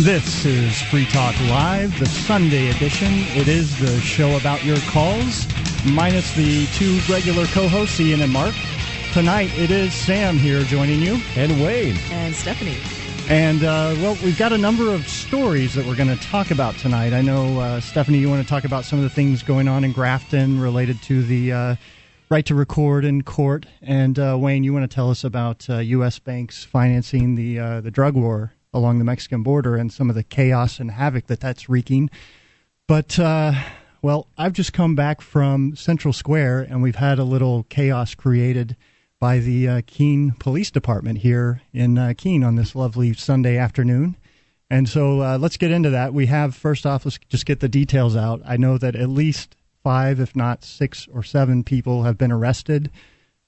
This is Free Talk Live, the Sunday edition. It is the show about your calls, minus the two regular co hosts, Ian and Mark. Tonight it is Sam here joining you. And Wayne. And Stephanie. And, uh, well, we've got a number of stories that we're going to talk about tonight. I know, uh, Stephanie, you want to talk about some of the things going on in Grafton related to the uh, right to record in court. And, uh, Wayne, you want to tell us about U.S. Uh, banks financing the, uh, the drug war along the Mexican border and some of the chaos and havoc that that's wreaking. But, uh, well, I've just come back from Central Square and we've had a little chaos created by the uh, Keene Police Department here in uh, Keene on this lovely Sunday afternoon. And so uh, let's get into that. We have, first off, let's just get the details out. I know that at least five, if not six or seven people have been arrested.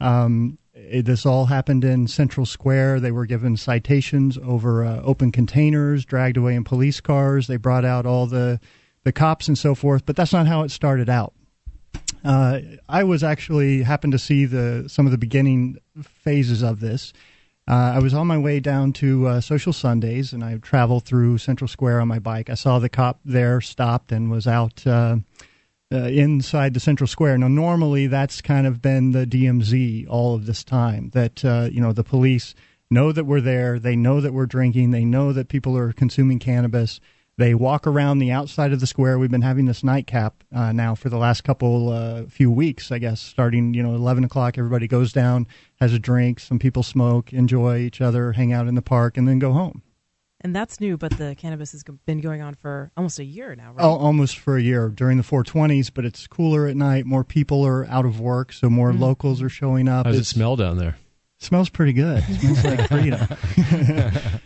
Um, it, this all happened in Central Square. They were given citations over uh, open containers, dragged away in police cars. They brought out all the the cops and so forth. But that's not how it started out. Uh, I was actually happened to see the some of the beginning phases of this. Uh, I was on my way down to uh, Social Sundays, and I traveled through Central Square on my bike. I saw the cop there, stopped, and was out uh, inside the central square. Now, normally that's kind of been the DMZ all of this time. That uh, you know the police know that we're there. They know that we're drinking. They know that people are consuming cannabis. They walk around the outside of the square. We've been having this nightcap uh, now for the last couple uh, few weeks, I guess. Starting you know eleven o'clock, everybody goes down, has a drink. Some people smoke, enjoy each other, hang out in the park, and then go home and that's new. But the cannabis has been going on for almost a year now, right? Oh, almost for a year during the 420s. But it's cooler at night. More people are out of work, so more mm-hmm. locals are showing up. How does it's, it smell down there? Smells pretty good. It smells like freedom.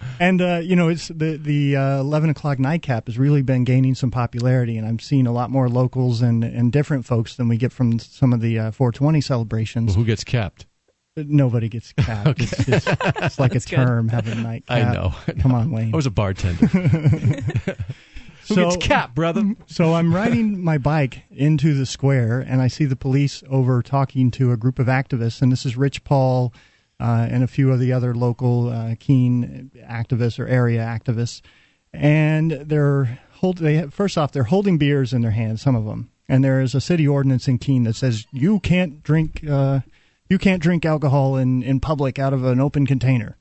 and uh, you know, it's the the uh, eleven o'clock nightcap has really been gaining some popularity, and I'm seeing a lot more locals and and different folks than we get from some of the uh, 420 celebrations. Well, who gets capped? Nobody gets capped. okay. it's, it's, it's, like a term good. having a night cap. I know. Come on, Wayne. I was a bartender. Who so, gets capped, brother? so I'm riding my bike into the square, and I see the police over talking to a group of activists. And this is Rich Paul uh, and a few of the other local uh, Keene activists or area activists. And they're hold. They first off, they're holding beers in their hands. Some of them, and there is a city ordinance in Keene that says you can't drink. Uh, you can't drink alcohol in, in public out of an open container.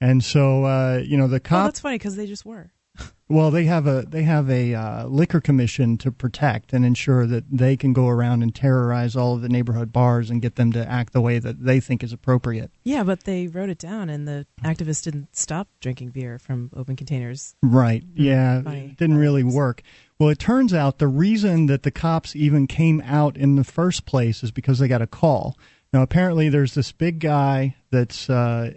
And so, uh, you know, the cops. Well, that's funny because they just were. well, they have a they have a uh, liquor commission to protect and ensure that they can go around and terrorize all of the neighborhood bars and get them to act the way that they think is appropriate. Yeah, but they wrote it down, and the activists didn't stop drinking beer from open containers. Right. Hmm. Yeah, it didn't really work. Well, it turns out the reason that the cops even came out in the first place is because they got a call. Now, apparently, there's this big guy that's uh,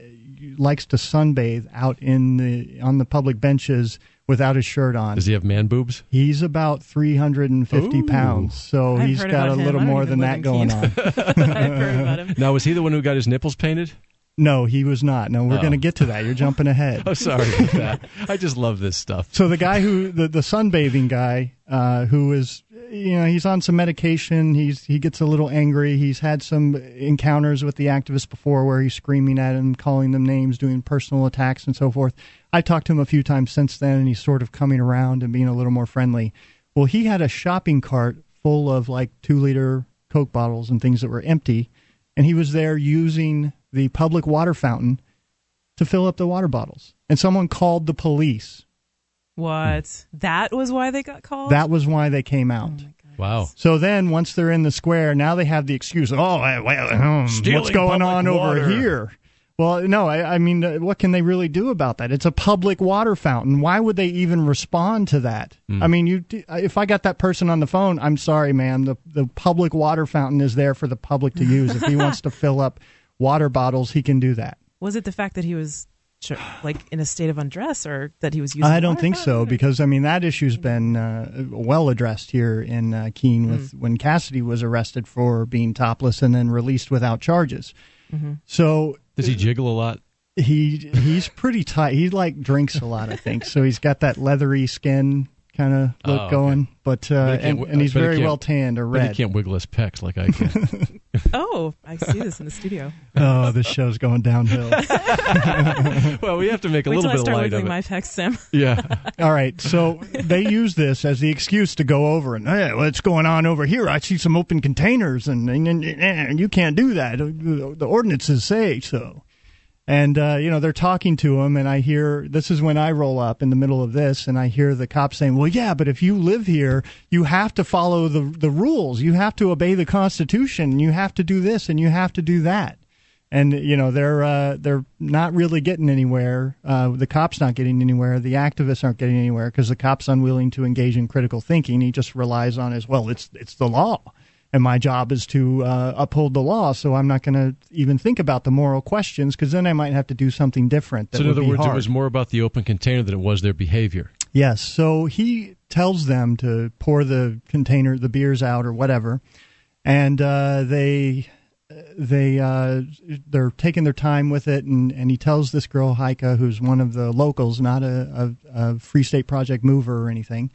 likes to sunbathe out in the on the public benches without his shirt on. Does he have man boobs? He's about 350 Ooh. pounds, so I've he's got a little more than that going on. I've heard about him. Now, was he the one who got his nipples painted? No, he was not. No, we're oh. going to get to that. You're jumping ahead. oh, sorry about that. I just love this stuff. So the guy who the the sunbathing guy uh, who is you know he's on some medication. He's he gets a little angry. He's had some encounters with the activists before where he's screaming at them, calling them names, doing personal attacks and so forth. I talked to him a few times since then, and he's sort of coming around and being a little more friendly. Well, he had a shopping cart full of like two liter Coke bottles and things that were empty, and he was there using the public water fountain to fill up the water bottles. And someone called the police. What? That was why they got called? That was why they came out. Oh wow. So then once they're in the square, now they have the excuse, oh, well, um, what's going on water. over here? Well, no, I, I mean, uh, what can they really do about that? It's a public water fountain. Why would they even respond to that? Mm. I mean, you, if I got that person on the phone, I'm sorry, ma'am. The the public water fountain is there for the public to use. if he wants to fill up water bottles, he can do that. Was it the fact that he was like in a state of undress or that he was using I don't think so because I mean that issue's been uh, well addressed here in uh, Keene with mm. when Cassidy was arrested for being topless and then released without charges. Mm-hmm. So does he jiggle a lot? He he's pretty tight. He like drinks a lot, I think. so he's got that leathery skin kind of look Oh, okay. going, but, uh, But he and, and he's but very can't- well tanned or But he can't wiggle his pecs like I can. Oh, I see this in the studio. Oh, this show's going downhill. well, we have to make a Wait till little I bit start light of it. my pecs, Sam. Yeah. All right, so they use this as the excuse to go over and hey, what's going on over here? I see some open containers, and, and, and, and you can't do that. The, the ordinances say so. And uh, you know they're talking to him, and I hear this is when I roll up in the middle of this, and I hear the cop saying, "Well, yeah, but if you live here, you have to follow the the rules. You have to obey the Constitution. You have to do this, and you have to do that." and you know they're uh, they're not really getting anywhere. Uh, the cops not getting anywhere. The activists aren't getting anywhere because the cops unwilling to engage in critical thinking. He just relies on his well, it's it's the law, and my job is to uh, uphold the law. So I'm not going to even think about the moral questions because then I might have to do something different. That So in other words, hard. it was more about the open container than it was their behavior. Yes. So he tells them to pour the container, the beers out or whatever, and uh, they they uh, they're taking their time with it, and, and he tells this girl Heike, who's one of the locals, not a, a, a Free State Project mover or anything,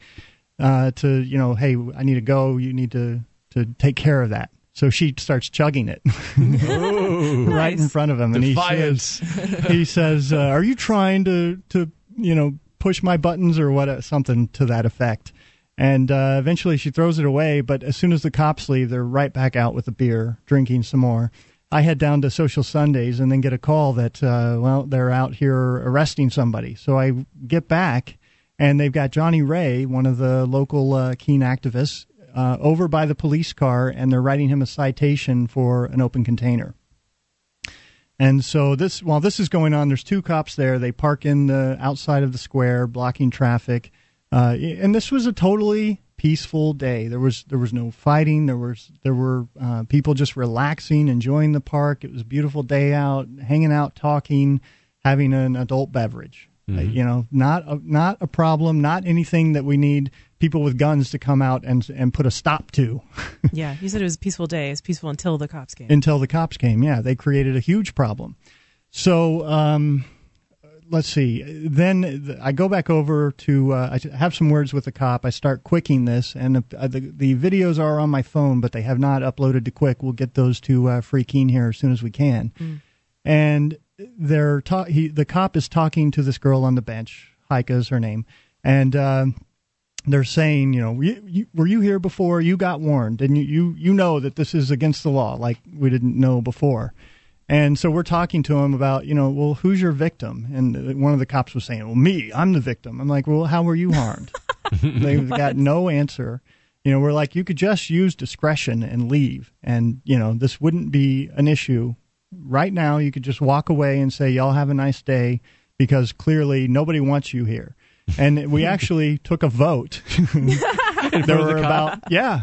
uh, to you know, hey, I need to go. You need to to take care of that. So she starts chugging it right in front of him, and he says, he says, uh, "Are you trying to to you know push my buttons or what? Something to that effect." And uh, eventually, she throws it away. But as soon as the cops leave, they're right back out with the beer, drinking some more. I head down to Social Sundays and then get a call that uh, well they're out here arresting somebody. So I get back and they've got Johnny Ray, one of the local uh, Keene activists, uh, over by the police car, and they're writing him a citation for an open container. And so this, while this is going on, there's two cops there. They park in the outside of the square, blocking traffic. Uh, and this was a totally peaceful day. There was there was no fighting. There was there were uh, people just relaxing, enjoying the park. It was a beautiful day out, hanging out, talking, having an adult beverage. Uh, you know, not a, not a problem. Not anything that we need people with guns to come out and and put a stop to. Yeah, you said it was a peaceful day. It was peaceful until the cops came. until the cops came. Yeah, they created a huge problem. So um, let's see. Then I go back over to uh, I have some words with the cop. I start quicking this, and uh, the the videos are on my phone, but they have not uploaded to Qik. We'll get those to uh, Free Keene here as soon as we can. And they're ta- he, the cop is talking to this girl on the bench. Heike is her name, and. Um, they're saying, you know, you, you, were you here before? You got warned, and you, you you know that this is against the law, like we didn't know before. And so we're talking to him about, you know, well, who's your victim? And one of the cops was saying, well, me, I'm the victim. I'm like, well, how were you harmed? They've got no answer. You know, we're like, you could just use discretion and leave, and you know, this wouldn't be an issue. Right now, you could just walk away and say, y'all have a nice day, because clearly nobody wants you here. And we actually took a vote. there were about yeah.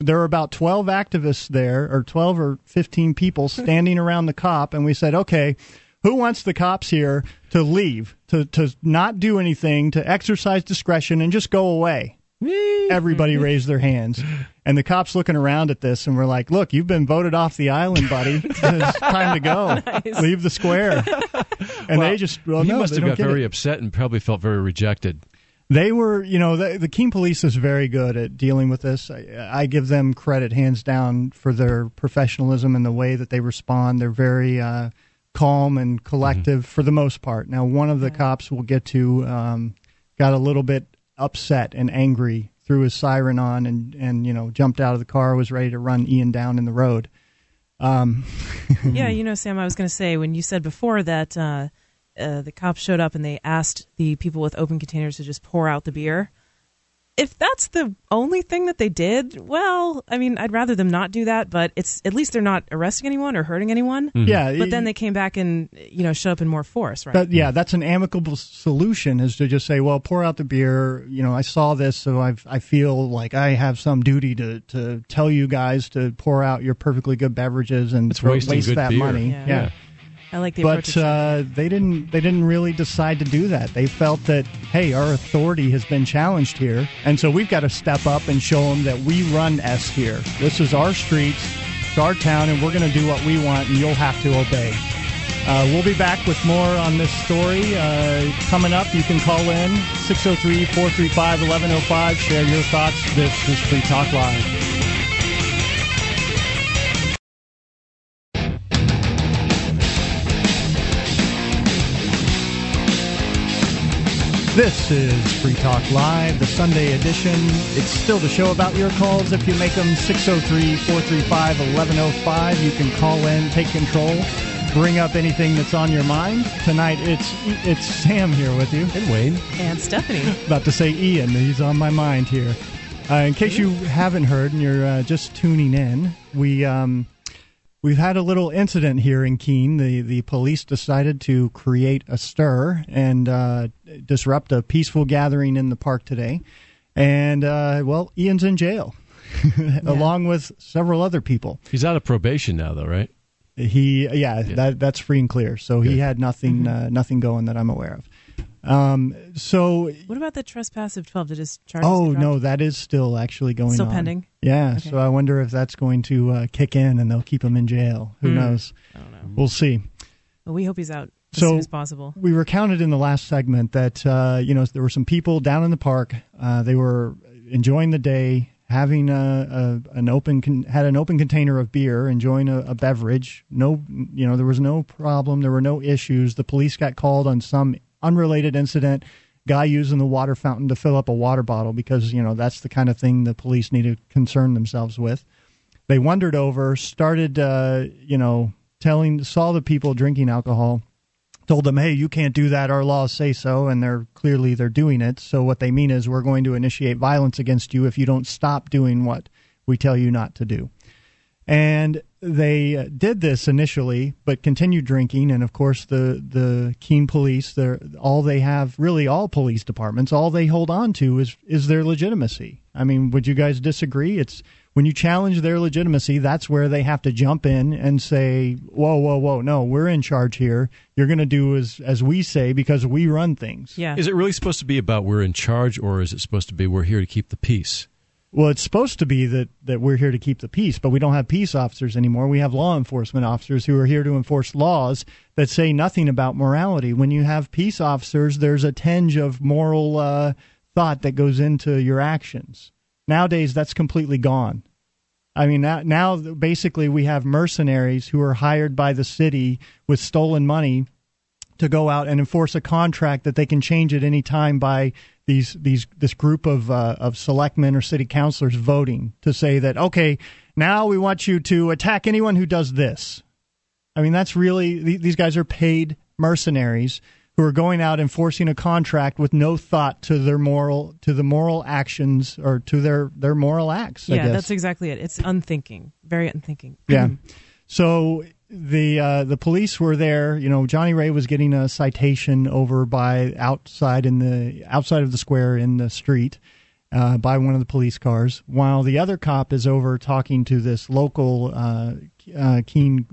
There were about 12 activists there or 12 or 15 people standing around the cop and we said okay who wants the cops here to leave to, to not do anything to exercise discretion and just go away? Everybody raised their hands and the cops looking around at this and we're like look you've been voted off the island buddy it's time to go leave the square and they just well he no, must have got very it. upset and probably felt very rejected. They were, you know, the, the Keene Police is very good at dealing with this. I, I give them credit, hands down, for their professionalism and the way that they respond. They're very uh, calm and collective for the most part. Now, one of the cops we'll get to um, got a little bit upset and angry, threw his siren on, and and you know jumped out of the car, was ready to run Ian down in the road. Um, yeah, you know, Sam, I was going to say when you said before that uh, uh, the cops showed up and they asked the people with open containers to just pour out the beer. If that's the only thing that they did, well, I mean, I'd rather them not do that, but it's at least they're not arresting anyone or hurting anyone. Hmm. Yeah, But then they came back and you know show up in more force, right? That, yeah, that's an amicable solution is to just say, well, pour out the beer. You know, I saw this, so I I feel like I have some duty to, to tell you guys to pour out your perfectly good beverages and It's waste good that beer. money. Yeah. Yeah. I like the. But uh, they didn't. They didn't really decide to do that. They felt that, hey, our authority has been challenged here, and so we've got to step up and show them that we run S here. This is our streets, it's our town, and we're going to do what we want, and you'll have to obey. Uh, we'll be back with more on this story. Uh, coming up, you can call in 603 435 1105. Share your thoughts. This is Free Talk Live. This is Free Talk Live, the Sunday edition. It's still the show about your calls. If you make them 603 435 1105, you can call in, take control, bring up anything that's on your mind. Tonight it's it's Sam here with you. And Wayne. And Stephanie. About to say Ian. He's on my mind here. Uh, in case you haven't heard and you're uh, just tuning in, we. Um, We've had a little incident here in Keene. The the police decided to create a stir and uh, disrupt a peaceful gathering in the park today. And uh, well, Ian's in jail, along with several other people. He's out of probation now, though, right? He yeah, yeah. that that's free and clear. So Good. he had nothing mm-hmm. uh, nothing going that I'm aware of. Um, so what about the trespass of twelve? Did his charges? Oh no, that is still actually going still on. pending. Yeah, okay. so I wonder if that's going to uh, kick in and they'll keep him in jail. Who mm. knows? I don't know. We'll see. Well, we hope he's out as so soon as possible. We recounted in the last segment that uh, you know there were some people down in the park. Uh, they were enjoying the day, having a, a an open con- had an open container of beer, enjoying a, a beverage. No, you know there was no problem. There were no issues. The police got called on some unrelated incident guy using the water fountain to fill up a water bottle because you know that's the kind of thing the police need to concern themselves with. They wandered over, started uh, you know telling saw the people drinking alcohol, told them, "Hey, you can't do that. Our laws say so," and they're clearly they're doing it. So what they mean is we're going to initiate violence against you if you don't stop doing what we tell you not to do. And they uh, did this initially, but continued drinking. And of course, the the Keene police, they're, all they have, really all police departments, all they hold on to is is their legitimacy. I mean, would you guys disagree? It's when you challenge their legitimacy, that's where they have to jump in and say, "Whoa, whoa, whoa! No, we're in charge here. You're going to do as as we say because we run things." Yeah. Is it really supposed to be about we're in charge, or is it supposed to be we're here to keep the peace? Well, it's supposed to be that, that we're here to keep the peace, but we don't have peace officers anymore. We have law enforcement officers who are here to enforce laws that say nothing about morality. When you have peace officers, there's a tinge of moral uh, thought that goes into your actions. Nowadays, that's completely gone. I mean, now, now basically we have mercenaries who are hired by the city with stolen money to go out and enforce a contract that they can change at any time by these these this group of uh, of selectmen or city councilors voting to say that okay now we want you to attack anyone who does this. I mean that's really these guys are paid mercenaries who are going out enforcing a contract with no thought to their moral to the moral actions or to their their moral acts. Yeah, that's exactly it. It's unthinking, very unthinking. Yeah. so the uh, the police were there. You know, Johnny Ray was getting a citation over by outside in the outside of the square in the street uh, by one of the police cars, while the other cop is over talking to this local uh, uh Keene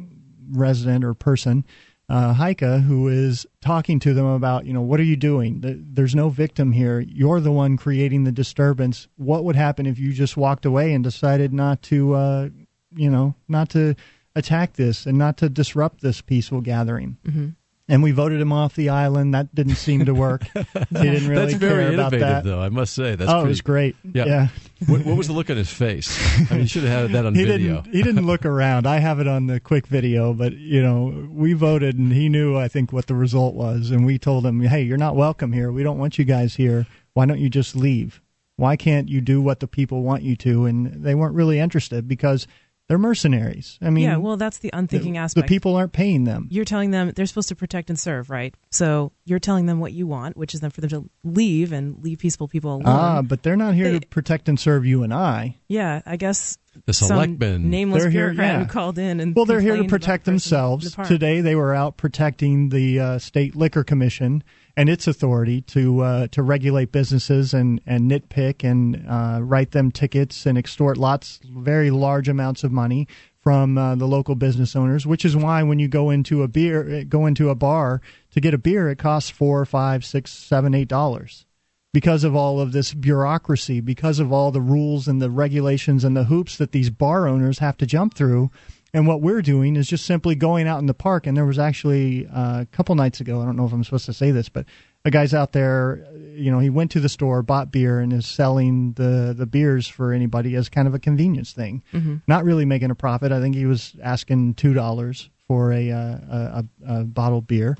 resident or person, uh, Heike, who is talking to them about, you know, what are you doing? There's no victim here. You're the one creating the disturbance. What would happen if you just walked away and decided not to, uh, you know, not to attack this and not to disrupt this peaceful gathering. Mm-hmm. And we voted him off the island. That didn't seem to work. he didn't really That's very care about that. though. I must say. That's oh, pretty, it was great. Yeah. yeah. what, what, was the look on his face? I mean, you should have had that on he video. Didn't, he didn't look around. I have it on the Qik video, but you know, we voted, and he knew, I think, what the result was, and we told him, "Hey, you're not welcome here. We don't want you guys here. Why don't you just leave? Why can't you do what the people want you to?" And they weren't really interested because they're mercenaries. I mean, yeah. Well, that's the unthinking the, aspect. The people aren't paying them. You're telling them they're supposed to protect and serve, right? So you're telling them what you want, which is then for them to leave and leave peaceful people alone. Ah, but they're not here they, to protect and serve you and I. Yeah, I guess the selectmen, nameless they're bureaucrat here, yeah. who called in and well, they're here to protect themselves. The Today, they were out protecting the uh, state liquor commission and its authority to uh, to regulate businesses and, and nitpick and uh, write them tickets and extort lots very large amounts of money from uh, the local business owners. Which is why when you go into a beer go into a bar to get a beer, it costs four, five, six, seven, eight dollars because of all of this bureaucracy, because of all the rules and the regulations and the hoops that these bar owners have to jump through And what we're doing is just simply going out in the park. And there was actually uh, a couple nights ago, I don't know if I'm supposed to say this, but a guy's out there, you know, he went to the store, bought beer, and is selling the, the beers for anybody as kind of a convenience thing. Mm-hmm. Not really making a profit. I think he was asking $2 for a, uh, a, a, a bottle of beer.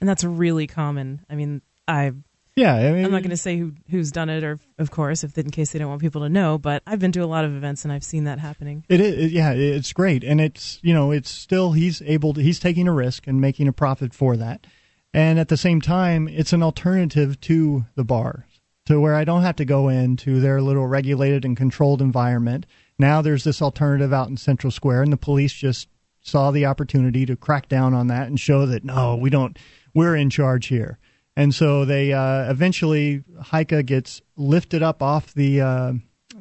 And that's really common. I mean, I Yeah, I mean, I'm not going to say who who's done it, or of course, if in case they don't want people to know. But I've been to a lot of events and I've seen that happening. It is, it- yeah, it's great, and it's you know, it's still he's able to he's taking a risk and making a profit for that, and at the same time, it's an alternative to the bars, to where I don't have to go into their little regulated and controlled environment. Now there's this alternative out in Central Square, and the police just saw the opportunity to crack down on that and show that no, we don't, we're in charge here. And so they uh, eventually, Heike gets lifted up off the uh,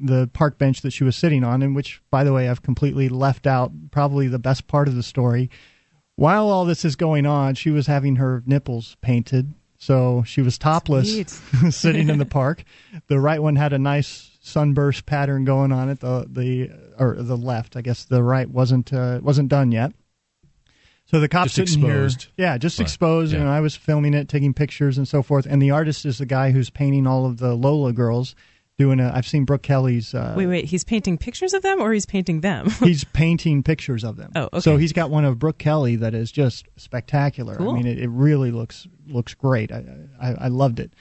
the park bench that she was sitting on, and which, by the way, I've completely left out probably the best part of the story. While all this is going on, she was having her nipples painted, so she was topless, sitting in the park. The right one had a nice sunburst pattern going on it. The the or the left, I guess the right wasn't uh, wasn't done yet. So the cops Just sitting exposed. here, yeah, just Right. exposed. Yeah. You know, I was filming it, taking pictures and so forth. And the artist is the guy who's painting all of the Lola girls. Doing a, I've seen Brooke Kelly's. Uh, Wait, wait, he's painting pictures of them, or he's painting them? he's painting pictures of them. Oh, okay. So he's got one of Brooke Kelly that is just spectacular. Cool. I mean, it, it really looks looks great. I, I I loved it.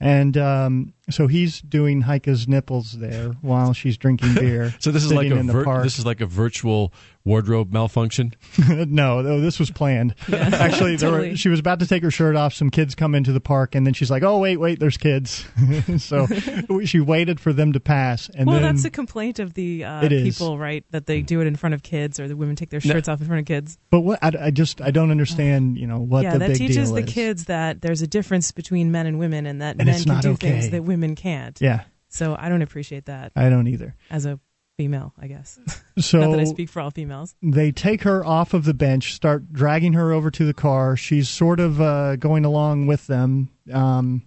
And um, so he's doing Heike's nipples there while she's drinking beer. So this is like a vir- this is like a virtual wardrobe malfunction. no, no, this was planned. Actually, there totally. were, she was about to take her shirt off. Some kids come into the park, and then she's like, "Oh, wait, wait, there's kids." so she waited for them to pass, and well, then that's a complaint of the uh, people, right? That they do it in front of kids, or the women take their shirts off in front of kids. but what I, I just I don't understand. You know what yeah, the that big teaches deal the is. kids that there's a difference between men and women, and that And men can do okay. things that women can't. Yeah, So I don't appreciate that I don't either. as a female, I guess. So Not that I speak for all females. they take her off of the bench, start dragging her over to the car. She's sort of uh, going along with them. Um,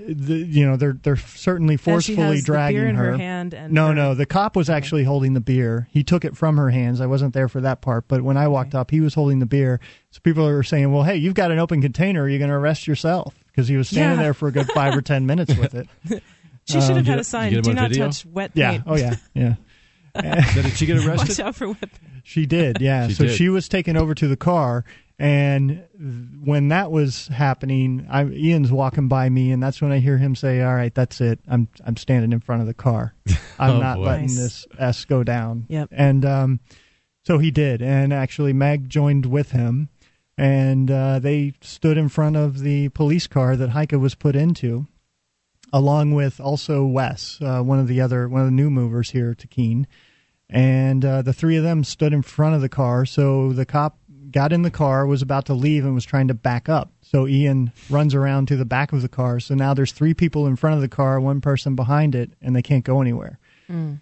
the, you know, they're they're certainly And she forcefully has dragging the beer in her, her. hand. And No, her- no, the cop was actually holding the beer. He took it from her hands. I wasn't there for that part, but when I walked up, he was holding the beer. So people are saying, "Well, hey, you've got an open container. Are you going to arrest yourself?" Because he was standing Yeah. there for a good five or ten minutes with it. She should have Um, had a sign: "Do not video? touch wet Yeah. Oh yeah. Yeah. Now, did she get arrested? Watch arrested? out for wet. She did, yeah. She so did. she was taken over to the car, and when that was happening, I, Ian's walking by me, and that's when I hear him say, "All right, that's it. I'm I'm standing in front of the car. I'm Oh, not boy. letting Nice. this s go down." Yep. And um, so he did, and actually Meg joined with him, and uh, they stood in front of the police car that Heike was put into, along with also Wes, uh, one of the other one of the new movers here to Keene and uh, the three of them stood in front of the car. So the cop got in the car, was about to leave, and was trying to back up. So Ian runs around to the back of the car. So now there's three people in front of the car, one person behind it, and they can't go anywhere. Mm.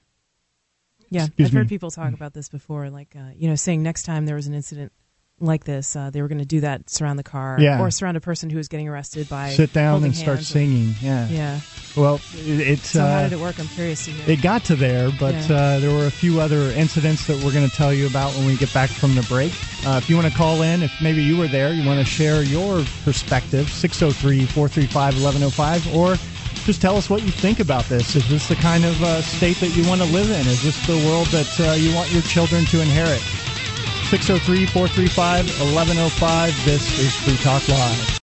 Yeah, Excuse I've heard me. people talk about this before, like uh, you know, saying next time there was an incident like this, uh, they were going to do that, surround the car, Yeah. or surround a person who was getting arrested by Sit down and start singing. Yeah. Yeah. Well, it, it's. So how uh, did it work? I'm curious to hear. It got to there, but Yeah. uh, there were a few other incidents that we're going to tell you about when we get back from the break. Uh, if you want to call in, if maybe you were there, you want to share your perspective, 603 435 1105, or just tell us what you think about this. Is this the kind of uh, state that you want to live in? Is this the world that uh, you want your children to inherit? 603 435 1105. This is Free Talk Live.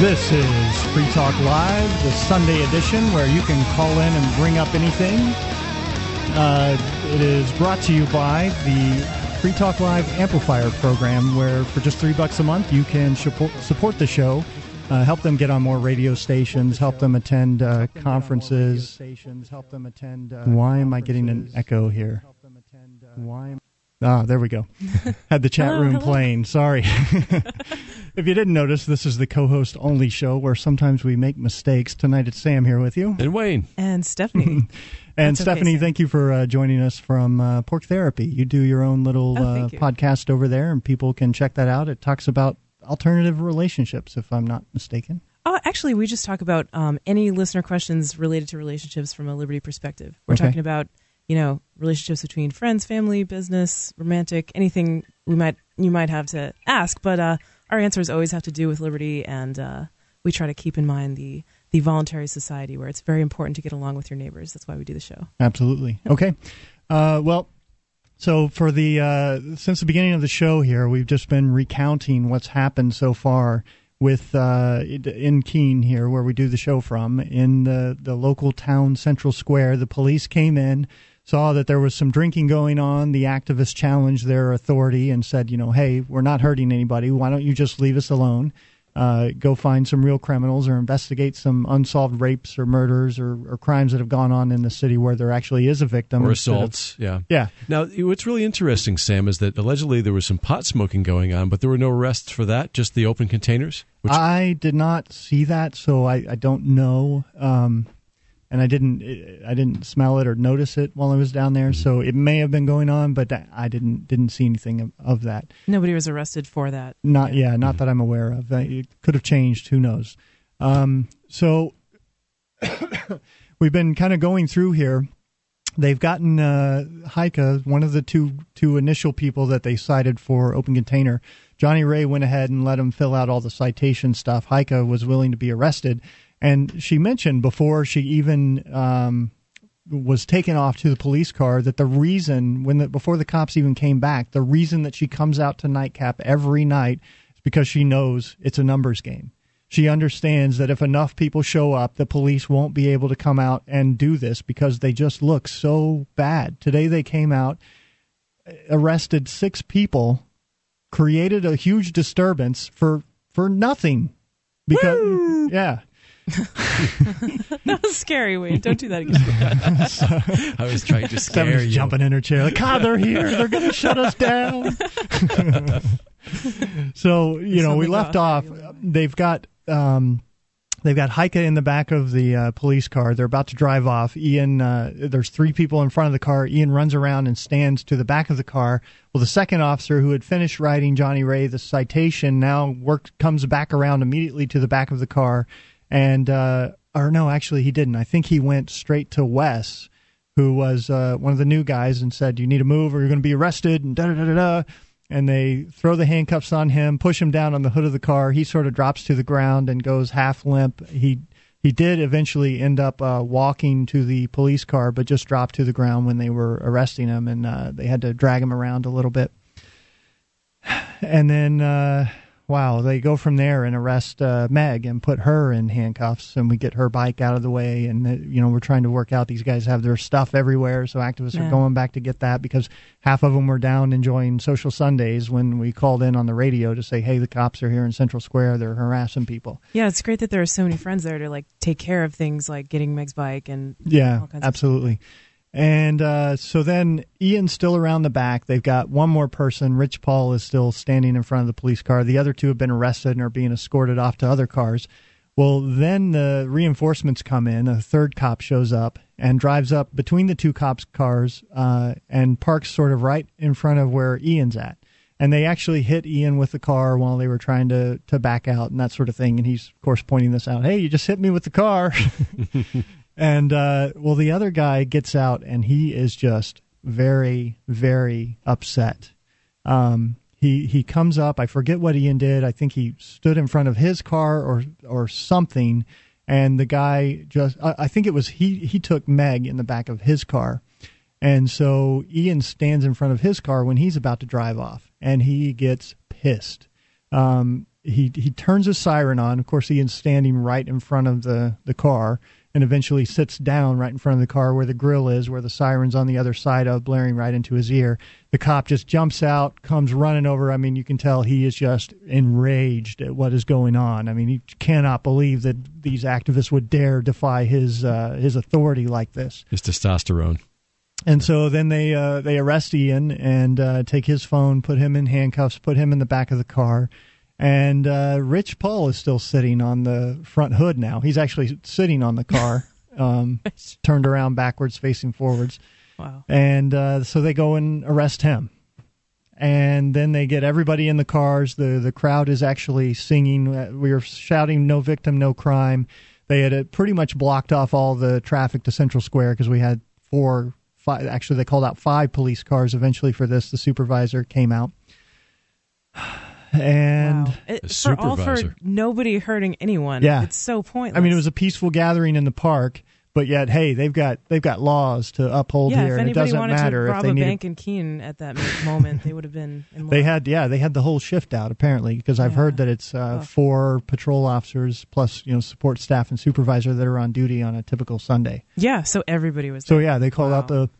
This is Free Talk Live, the Sunday edition, where you can call in and bring up anything. Uh, it is brought to you by the Free Talk Live Amplifier program, where for just three bucks a month you can support, support the show, uh, help them get on more radio stations, help them attend uh, conferences. Help them attend. Why am I getting an echo here? Why? Am- Ah, there we go. Had the chat room playing. Sorry. if you didn't notice, this is the co-host only show where sometimes we make mistakes. Tonight it's Sam here with you. And Wayne. and Stephanie. And That's okay, Stephanie, Sam. thank you for uh, joining us from uh, Porc Therapy. You do your own little Oh, uh, you. podcast over there, and people can check that out. It talks about alternative relationships, if I'm not mistaken. Oh, actually, we just talk about um, any listener questions related to relationships from a liberty perspective. We're Okay. talking about you know relationships between friends, family, business, romantic, anything we might you might have to ask. But uh, our answers always have to do with liberty, and uh, we try to keep in mind the the voluntary society where it's very important to get along with your neighbors. That's why we do the show. Absolutely. Okay. Uh, well, so for the uh, since the beginning of the show here, we've just been recounting what's happened so far with uh, in Keene here, where we do the show from, in the the local town central square. The police came in. Saw that there was some drinking going on. The activists challenged their authority and said, you know, hey, we're not hurting anybody. Why don't you just leave us alone? uh, go find some real criminals or investigate some unsolved rapes or murders or, or crimes that have gone on in the city where there actually is a victim or instead of- yeah. yeah. Now, what's really interesting, Sam, is that allegedly there was some pot smoking going on, but there were no arrests for that. Just the open containers. Which I did not see that, so I, I don't know. Um, and I didn't I didn't smell it or notice it while I was down there, so it may have been going on, but I didn't didn't see anything of, of that. Nobody was arrested for that. Not yeah, not that I'm aware of. It could have changed. Who knows? Um, so we've been kind of going through here. They've gotten uh, Heike, one of the two two initial people that they cited for open container. Johnny Ray went ahead and let him fill out all the citation stuff. Heike was willing to be arrested, and she mentioned before she even um, was taken off to the police car that the reason when the, before the cops even came back, the reason that she comes out to nightcap every night is because she knows it's a numbers game. She understands that if enough people show up, the police won't be able to come out and do this because they just look so bad. Today they came out, arrested six people, created a huge disturbance for for nothing. Because yeah, That was scary. Wait, don't do that again. I was trying to scare Stephanie's you. jumping in her chair like, God, they're here. They're going to shut us down. so you know, we left off. off. They've got um, they've got Heike in the back of the uh, police car. They're about to drive off. Ian, uh, there's three people in front of the car. Ian runs around and stands to the back of the car. Well, the second officer who had finished writing Johnny Ray the citation now work comes back around immediately to the back of the car, and uh, or no, actually he didn't. I think he went straight to Wes who was uh, one of the new guys and said, "You need to move, or you're going to be arrested." And da da da da. And they throw the handcuffs on him, push him down on the hood of the car. He sort of drops to the ground and goes half limp. He he did eventually end up uh, walking to the police car, but just dropped to the ground when they were arresting him, and uh, they had to drag him around a little bit. And then, uh, wow, they go from there and arrest uh, Meg and put her in handcuffs, and we get her bike out of the way. And uh, you know, we're trying to work out. These guys have their stuff everywhere, so activists Yeah. are going back to get that because half of them were down enjoying social Sundays when we called in on the radio to say, "Hey, the cops are here in Central Square. They're harassing people." yeah, it's great that there are so many friends there to like take care of things like getting Meg's bike and Yeah, all kinds of absolutely. And uh, so then Ian's still around the back. They've got one more person. Rich Paul is still standing in front of the police car. The other two have been arrested and are being escorted off to other cars. Well, then the reinforcements come in. A third cop shows up and drives up between the two cops' cars uh, and parks sort of right in front of where Ian's at. And they actually hit Ian with the car while they were trying to, to back out and that sort of thing. And he's, of course, pointing this out. Hey, you just hit me with the car. And uh, well, the other guy gets out, and he is just very, very upset. Um, he he comes up. I forget what Ian did. I think he stood in front of his car or or something, and the guy just. I, I think it was he. He took Meg in the back of his car, and so Ian stands in front of his car when he's about to drive off, and he gets pissed. Um, he he turns his siren on. Of course, Ian's standing right in front of the the car, and eventually sits down right in front of the car where the grill is, where the siren's on the other side of, blaring right into his ear. The cop just jumps out, comes running over. I mean, you can tell he is just enraged at what is going on. I mean, he cannot believe that these activists would dare defy his uh, his authority like this. His testosterone. And so then they uh, they arrest Ian and uh, take his phone, put him in handcuffs, put him in the back of the car, and uh, Rich Paul is still sitting on the front hood now. He's actually sitting on the car, um, turned around backwards, facing forwards, wow. and uh, so they go and arrest him. and then they get everybody in the cars. the The crowd is actually singing. Uh, we were shouting, "No victim, no crime." They had uh, pretty much blocked off all the traffic to Central Square because we had four, five. Actually, they called out five police cars eventually for this. The supervisor came out. And wow. it, for all for nobody hurting anyone. Yeah, it's so pointless. I mean, it was a peaceful gathering in the park, but yet, hey, they've got they've got laws to uphold yeah, here, and it doesn't wanted matter to rob if they a need bank in Keene at that moment, they would have been. they had yeah, they had the whole shift out apparently because I've yeah. heard that it's uh, oh. four patrol officers plus you know support staff and supervisor that are on duty on a typical Sunday. Yeah, so everybody was. There. So yeah, they called wow. out the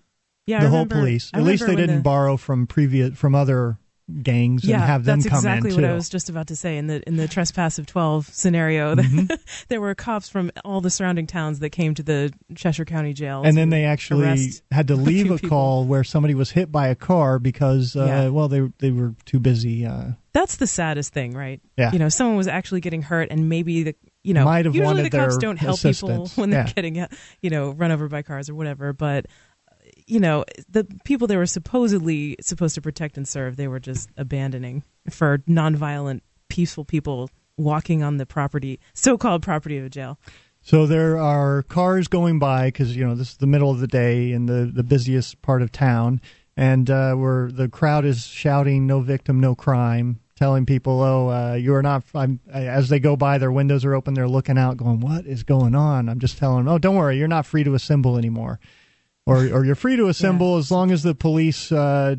yeah, the remember, whole police. At least they didn't the, borrow from previous from other gangs yeah, and have them that's come exactly in what too. I was just about to say. In the in the trespass of twelve scenario, mm-hmm. there were cops from all the surrounding towns that came to the Cheshire County Jail, and then they actually had to leave a, a call where somebody was hit by a car because, uh, yeah. well, they they were too busy. Uh, that's the saddest thing, right? Yeah, you know, someone was actually getting hurt, and maybe the you know might have usually the cops don't help assistance. people when they're yeah. getting you know run over by cars or whatever, but you know, the people they were supposedly supposed to protect and serve, they were just abandoning for nonviolent, peaceful people walking on the property, so-called property of a jail. So there are cars going by because you know this is the middle of the day in the the busiest part of town, and uh, where the crowd is shouting "No victim, no crime," telling people, "Oh, uh, you are not." I'm, as they go by, their windows are open. They're looking out, going, "What is going on?" I'm just telling them, "Oh, don't worry, you're not free to assemble anymore." Or or you're free to assemble yeah. as long as the police uh,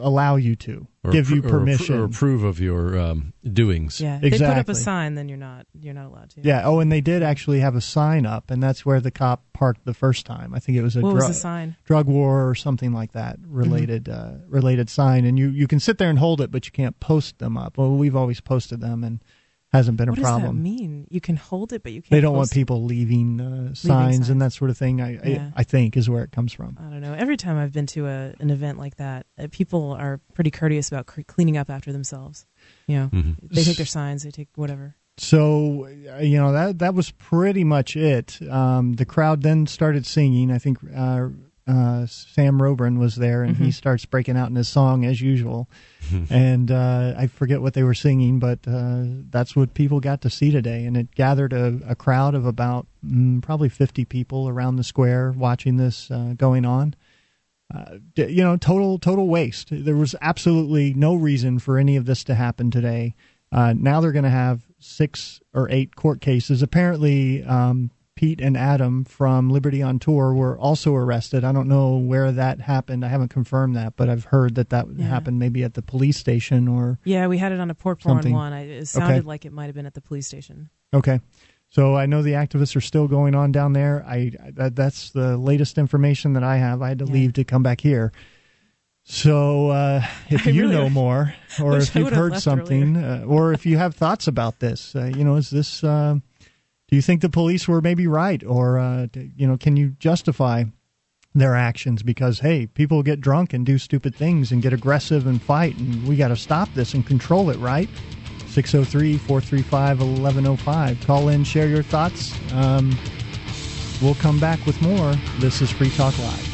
allow you to or give you permission or, approve of your um, doings. Yeah, exactly. they put up a sign, then you're not you're not allowed to. Yeah. Oh, and they did actually have a sign up, and that's where the cop parked the first time. I think it was a what drug was the sign? drug war or something like that related mm-hmm. uh, related sign, and you you can sit there and hold it, but you can't post them up. Well, we've always posted them and hasn't been what a problem. What does that mean? You can hold it, but you can't. They don't want people leaving, uh, leaving signs, signs, and that sort of thing. I, yeah. I, I think is where it comes from. I don't know. Every time I've been to a, an event like that, uh, people are pretty courteous about cr- cleaning up after themselves. You know, mm-hmm. they take their signs, they take whatever. So you know that that was pretty much it. Um, the crowd then started singing. I think uh, uh, Sam Robran was there, and mm-hmm. he starts breaking out in his song as usual. and uh, I forget what they were singing, but uh, that's what people got to see today. And it gathered a, a crowd of about mm, probably 50 people around the square watching this uh, going on. Uh, you know, total total waste. There was absolutely no reason for any of this to happen today. Uh, now they're going to have six or eight court cases. Apparently, um, Pete and Adam from Liberty on Tour were also arrested. I don't know where that happened. I haven't confirmed that, but I've heard that that Yeah. happened maybe at the police station or Yeah, we had it on a port one. I, it sounded Okay. like it might have been at the police station. okay. So I know the activists are still going on down there. I that, that's the latest information that I have. I had to Yeah. leave to come back here. So uh, if I you really know more, or if you've heard something, uh, or if you have thoughts about this, uh, you know, is this? Do you think the police were maybe right, or uh, you know, can you justify their actions? Because hey, people get drunk and do stupid things and get aggressive and fight, and we got to stop this and control it, right? 603 435 1105. Call in, share your thoughts. Um, we'll come back with more. This is Free Talk Live.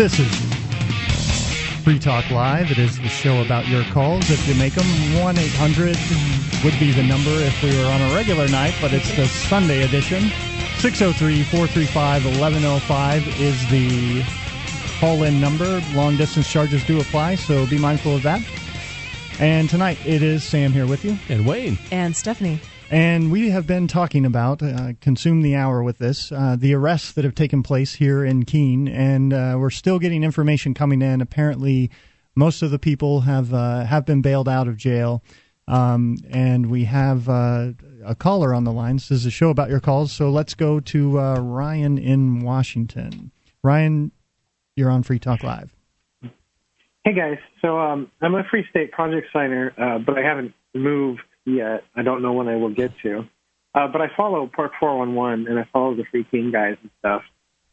This is Free Talk Live. It is the show about your calls. If you make them, 1 800 would be the number if we were on a regular night, but it's the Sunday edition. 603 435 1105 is the call in number. Long distance charges do apply, so be mindful of that. And tonight it is Sam here with you. And Wayne. And Stephanie. And we have been talking about, uh, consume the hour with this, uh, the arrests that have taken place here in Keene. And uh, we're still getting information coming in. Apparently, most of the people have, uh, have been bailed out of jail. Um, and we have uh, a caller on the line. This is a show about your calls. So let's go to uh, Ryan in Washington. Ryan, you're on Free Talk Live. Hey guys, so um, I'm a Free State project signer, but I haven't moved yet. I don't know when I will get to. Uh, but I follow Porc 411 and I follow the Free Keene guys and stuff.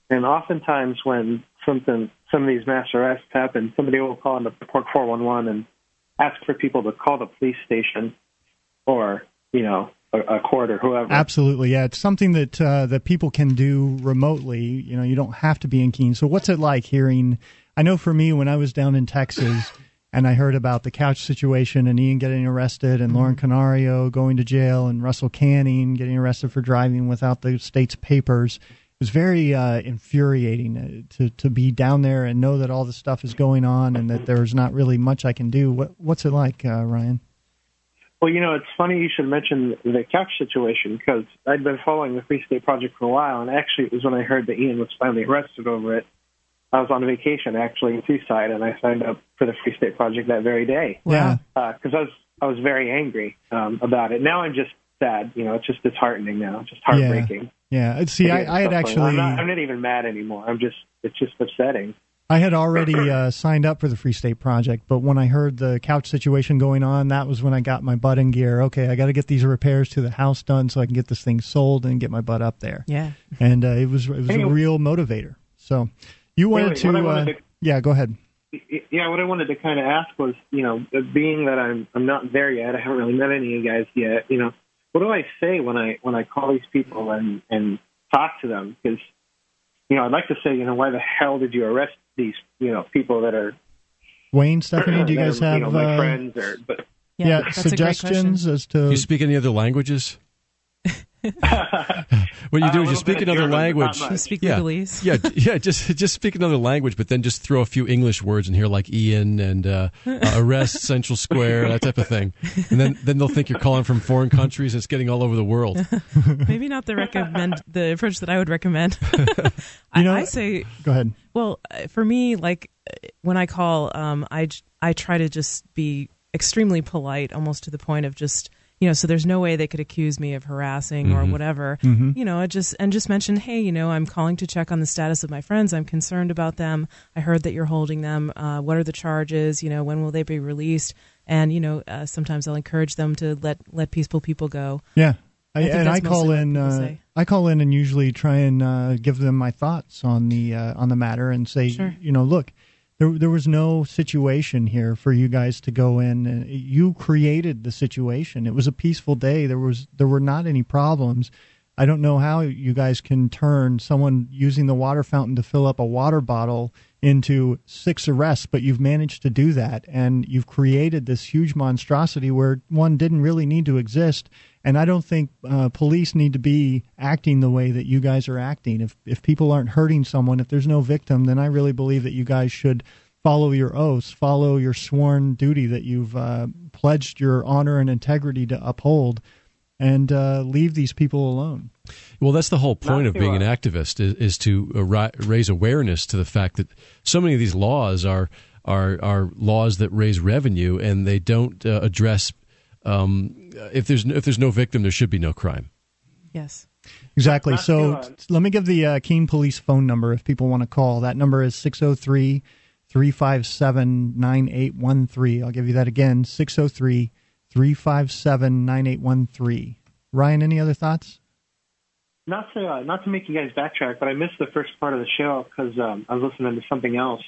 And oftentimes when something, some of these mass arrests happen, somebody will call into Porc 411 and ask for people to call the police station or, you know, a, a court or whoever. Absolutely, yeah. It's something that uh, that people can do remotely. You know, you don't have to be in Keene. So, what's it like hearing? I know for me, when I was down in Texas and I heard about the couch situation and Ian getting arrested and Lauren Mm-hmm. Canario going to jail and Russell Kanning getting arrested for driving without the state's papers. It was very uh, infuriating uh, to to be down there and know that all this stuff is going on and that there's not really much I can do. What what's it like, uh, Ryan? Well, you know, it's funny you should mention the couch situation because I'd been following the Free State Project for a while, and actually it was when I heard that Ian was finally arrested over it. I was on vacation actually in Seaside, and I signed up for the Free State Project that very day Yeah. because I was I was very angry um, about it. Now I'm just sad. You know, it's just disheartening now. It's just heartbreaking. Yeah. See, I, I had Stuff going on. actually. I'm not, I'm not even mad anymore. I'm just it's just upsetting. I had already uh, signed up for the Free State Project, but when I heard the couch situation going on, that was when I got my butt in gear. Okay, I got to get these repairs to the house done so I can get this thing sold and get my butt up there. Yeah. And uh, it was it was a real motivator. So you wanted Anyway, what I to, uh, to- yeah, go ahead. yeah, what I wanted to kind of ask was, you know, being that I'm I'm not there yet, I haven't really met any of you guys yet. You know, what do I say when I when I call these people and and talk to them? Because you know, I'd like to say, you know, why the hell did you arrest these you know people that are Wayne, Stephanie, do you guys are, have you know, my uh, friends or but Yeah. yeah, that's a great question. suggestions as to Do you speak any other languages? What you Uh, do a is you speak another German, but not language. You speak Yeah. legalese. yeah, yeah. Just just speak another language, but then just throw a few English words in here, like Ian and uh, uh, arrest Central Square, that type of thing, and then then they'll think you're calling from foreign countries. and It's getting all over the world. Maybe not the recommend the approach that I would recommend. You know- I, I say Go ahead. Well, uh, for me, like uh, when I call, um, I j- I try to just be extremely polite, almost to the point of just you know, so there's no way they could accuse me of harassing or whatever. You know, I just and just mention, hey, you know, I'm calling to check on the status of my friends. I'm concerned about them. I heard that you're holding them. Uh, what are the charges? You know, when will they be released? And you know, uh, sometimes I'll encourage them to let let peaceful people go. Yeah. I, think and I call in. Uh. I call in and usually try and uh, give them my thoughts on the uh, on the matter and say, Sure. you know, look, there there was no situation here for you guys to go in. Uh, You created the situation. It was a peaceful day. There was there were not any problems. I don't know how you guys can turn someone using the water fountain to fill up a water bottle into six arrests, but you've managed to do that, and you've created this huge monstrosity where one didn't really need to exist. And I don't think uh, police need to be acting the way that you guys are acting. If if people aren't hurting someone, if there's no victim, then I really believe that you guys should follow your oaths, follow your sworn duty that you've uh, pledged your honor and integrity to uphold, and uh, leave these people alone. Well, that's the whole point Not of to, being an activist is, is to uh, raise awareness to the fact that so many of these laws are are are laws that raise revenue and they don't uh, address um, if there's no, if there's no victim, there should be no crime. Yes. Exactly. Not So t- let me give the uh, Keene Police phone number if people want to call. That number is 603 357 9813. I'll give you that again 603 357 9813. Ryan, any other thoughts? Not to uh, not to make you guys backtrack, but I missed the first part of the show because um, I was listening to something else.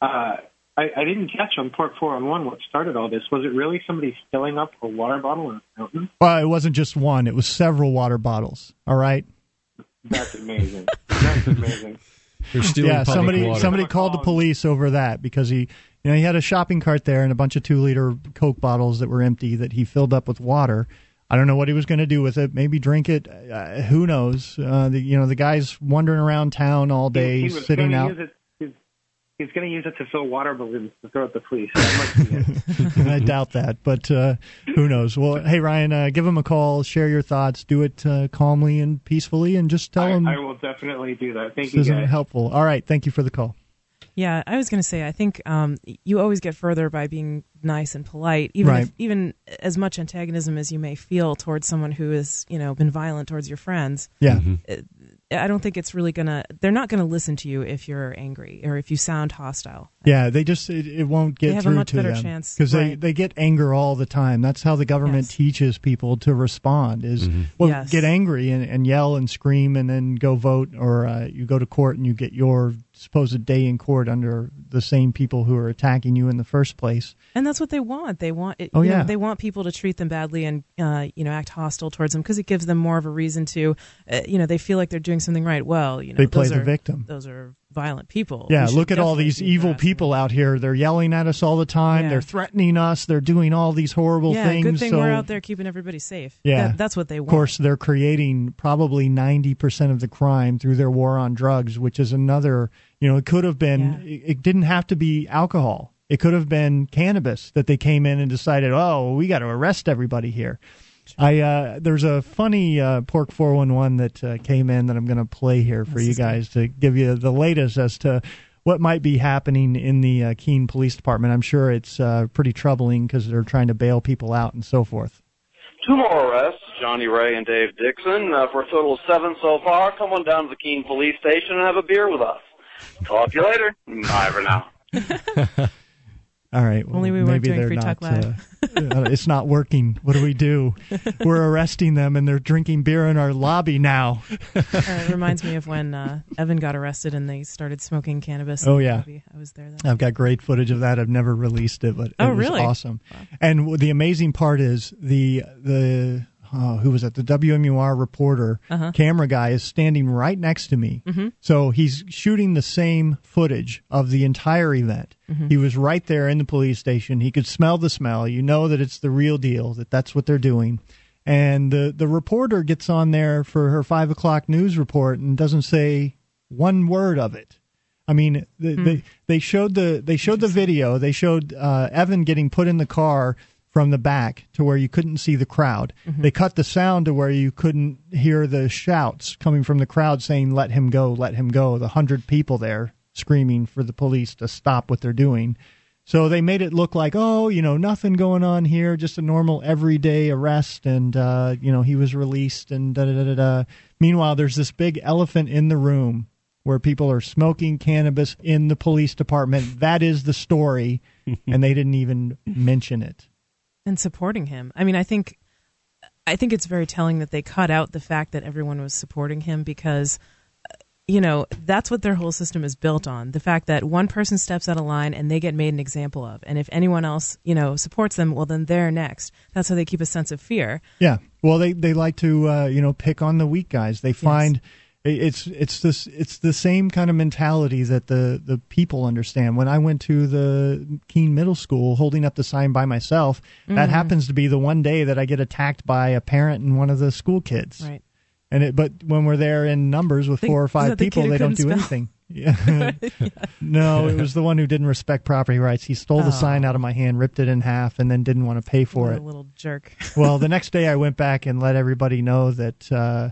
Uh, I, I didn't catch on Porc 411 what started all this. Was it really somebody filling up a water bottle in a fountain? Well, it wasn't just one, it was several water bottles. All right. That's amazing. That's amazing. Yeah, somebody water. somebody called the police over that because he you know he had a shopping cart there and a bunch of 2 liter coke bottles that were empty that he filled up with water. I don't know what he was going to do with it. Maybe drink it. Uh, who knows? Uh, the, you know, the guy's wandering around town all day, he, he was sitting out. Use it, he's, going to use it to fill water balloons to throw at the police. That must be it. I doubt that, but uh, who knows? Well, hey Ryan, uh, give him a call, share your thoughts, do it uh, calmly and peacefully, and just tell I, him I will definitely do that. Thank this you isn't helpful. All right, thank you for the call. Yeah, I was going to say, I think um, you always get further by being nice and polite, even Right. if, even as much antagonism as you may feel towards someone who has, you know, been violent towards your friends. Yeah. Mm-hmm. I don't think it's really gonna. They're not gonna listen to you if you're angry or if you sound hostile. Yeah, they just it, it won't get They have a through much to better them chance, because they, they get anger all the time. That's how the government Yes. teaches people to respond: is Mm-hmm. well, Yes. get angry and, and yell and scream, and then go vote, or uh, you go to court and you get your supposed day in court under the same people who are attacking you in the first place. And that's what they want. They want. It, Oh, you know, yeah. they want people to treat them badly and uh, you know act hostile towards them because it gives them more of a reason to, uh, you know, they feel like they're doing something right. Well, you know, They play the are- victim. Those are violent people. Yeah, look at all these evil people out here. They're yelling at us all the time. Yeah. They're threatening us. They're doing all these horrible Yeah, things. good thing so we're out there keeping everybody safe. Yeah. That- that's what they want. Of course, they're creating probably 90% of the crime through their war on drugs, which is another, you know, it could have been, Yeah. it, it didn't have to be alcohol. It could have been cannabis that they came in and decided, oh, we got to arrest everybody here. I uh, there's a funny uh, Porc 411 that uh, came in that I'm going to play here for This you is good. guys to give you the latest as to what might be happening in the uh, Keene Police Department. I'm sure it's uh, pretty troubling because they're trying to bail people out and so forth. Two more arrests, Johnny Ray and Dave Dixon, uh, for a total of seven so far. Come on down to the Keene Police Station and have a beer with us. Talk to you later. Bye for now. All right. Well, Only we weren't maybe doing they're Free not, Talk Live. uh, it's not working. What do we do? We're arresting them, and they're drinking beer in our lobby now. Uh, it reminds me of when uh, Evan got arrested and they started smoking cannabis. Oh, yeah. I was there. I've got great footage of that. I've never released it, but it Oh, was really? awesome. And w- the amazing part is the the oh, who was it? The WMUR reporter, Uh-huh. camera guy, is standing right next to me. Mm-hmm. So he's shooting the same footage of the entire event. Mm-hmm. He was right there in the police station. He could smell the smell. You know that it's the real deal. That that's what they're doing. And the the reporter gets on there for her five o'clock news report and doesn't say one word of it. I mean, the, they they showed the they showed the video. They showed uh, Evan getting put in the car from the back to where you couldn't see the crowd. They cut the sound to where you couldn't hear the shouts coming from the crowd saying "Let him go, let him go." The hundred people there screaming for the police to stop what they're doing. So they made it look like, oh, you know, nothing going on here, just a normal everyday arrest, and uh, you know he was released, and da da da da. da. Meanwhile, there's this big elephant in the room where people are smoking cannabis in the police department. That is the story, and they didn't even mention it. And supporting him. I mean, I think I think it's very telling that they cut out the fact that everyone was supporting him because uh, you know, that's what their whole system is built on. The fact that one person steps out of line and they get made an example of. And if anyone else, you know, supports them, well then they're next. That's how they keep a sense of fear. Yeah. Well, they they like to uh, you know pick on the weak guys. They find it- it's it's this it's the same kind of mentality that the the people understand. When I went to the Keene Middle School, holding up the sign by myself, that happens to be the one day that I get attacked by a parent and one of the school kids. Right. And it, but when we're there in numbers with Think- four or five that the people, they don't do spell? anything. Yeah. No, it was the one who didn't respect property rights. He stole the Oh. sign out of my hand, ripped it in half, and then didn't want to pay for What a little jerk. well, the next day I went back and let everybody know that uh,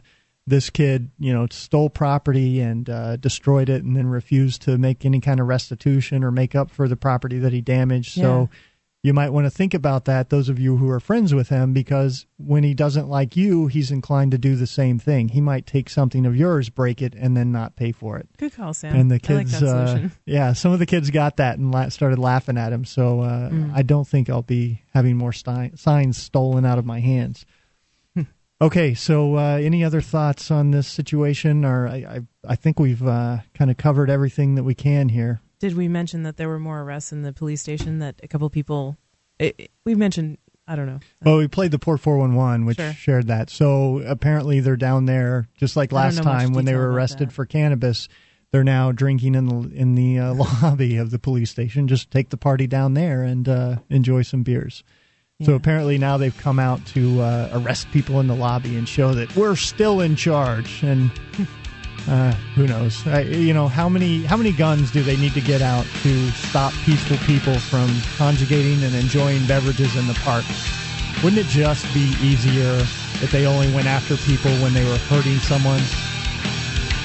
this kid, you know, stole property and uh, destroyed it, and then refused to make any kind of restitution or make up for the property that he damaged. So you might want to think about that, those of you who are friends with him, because when he doesn't like you, he's inclined to do the same thing. He might take something of yours, break it, and then not pay for it. Good call, Sam. And the like kids, that uh, yeah, some of the kids got that and la- started laughing at him. So uh, Mm. I don't think I'll be having more sti- signs stolen out of my hands. Okay, so uh, any other thoughts on this situation? Or I, I, I think we've uh, kind of covered everything that we can here. Did we mention that there were more arrests in the police station? That a couple people, it, it- we mentioned. I don't know. Well, we played the Porc 411, which Sure. shared that. So apparently they're down there, just like last time when they were arrested for cannabis. They're now drinking in the in the uh, lobby of the police station. Just take the party down there and uh, enjoy some beers. So apparently now they've come out to uh, arrest people in the lobby and show that we're still in charge. And uh, who knows? Uh, you know how many how many guns do they need to get out to stop peaceful people from conjugating and enjoying beverages in the park? Wouldn't it just be easier if they only went after people when they were hurting someone?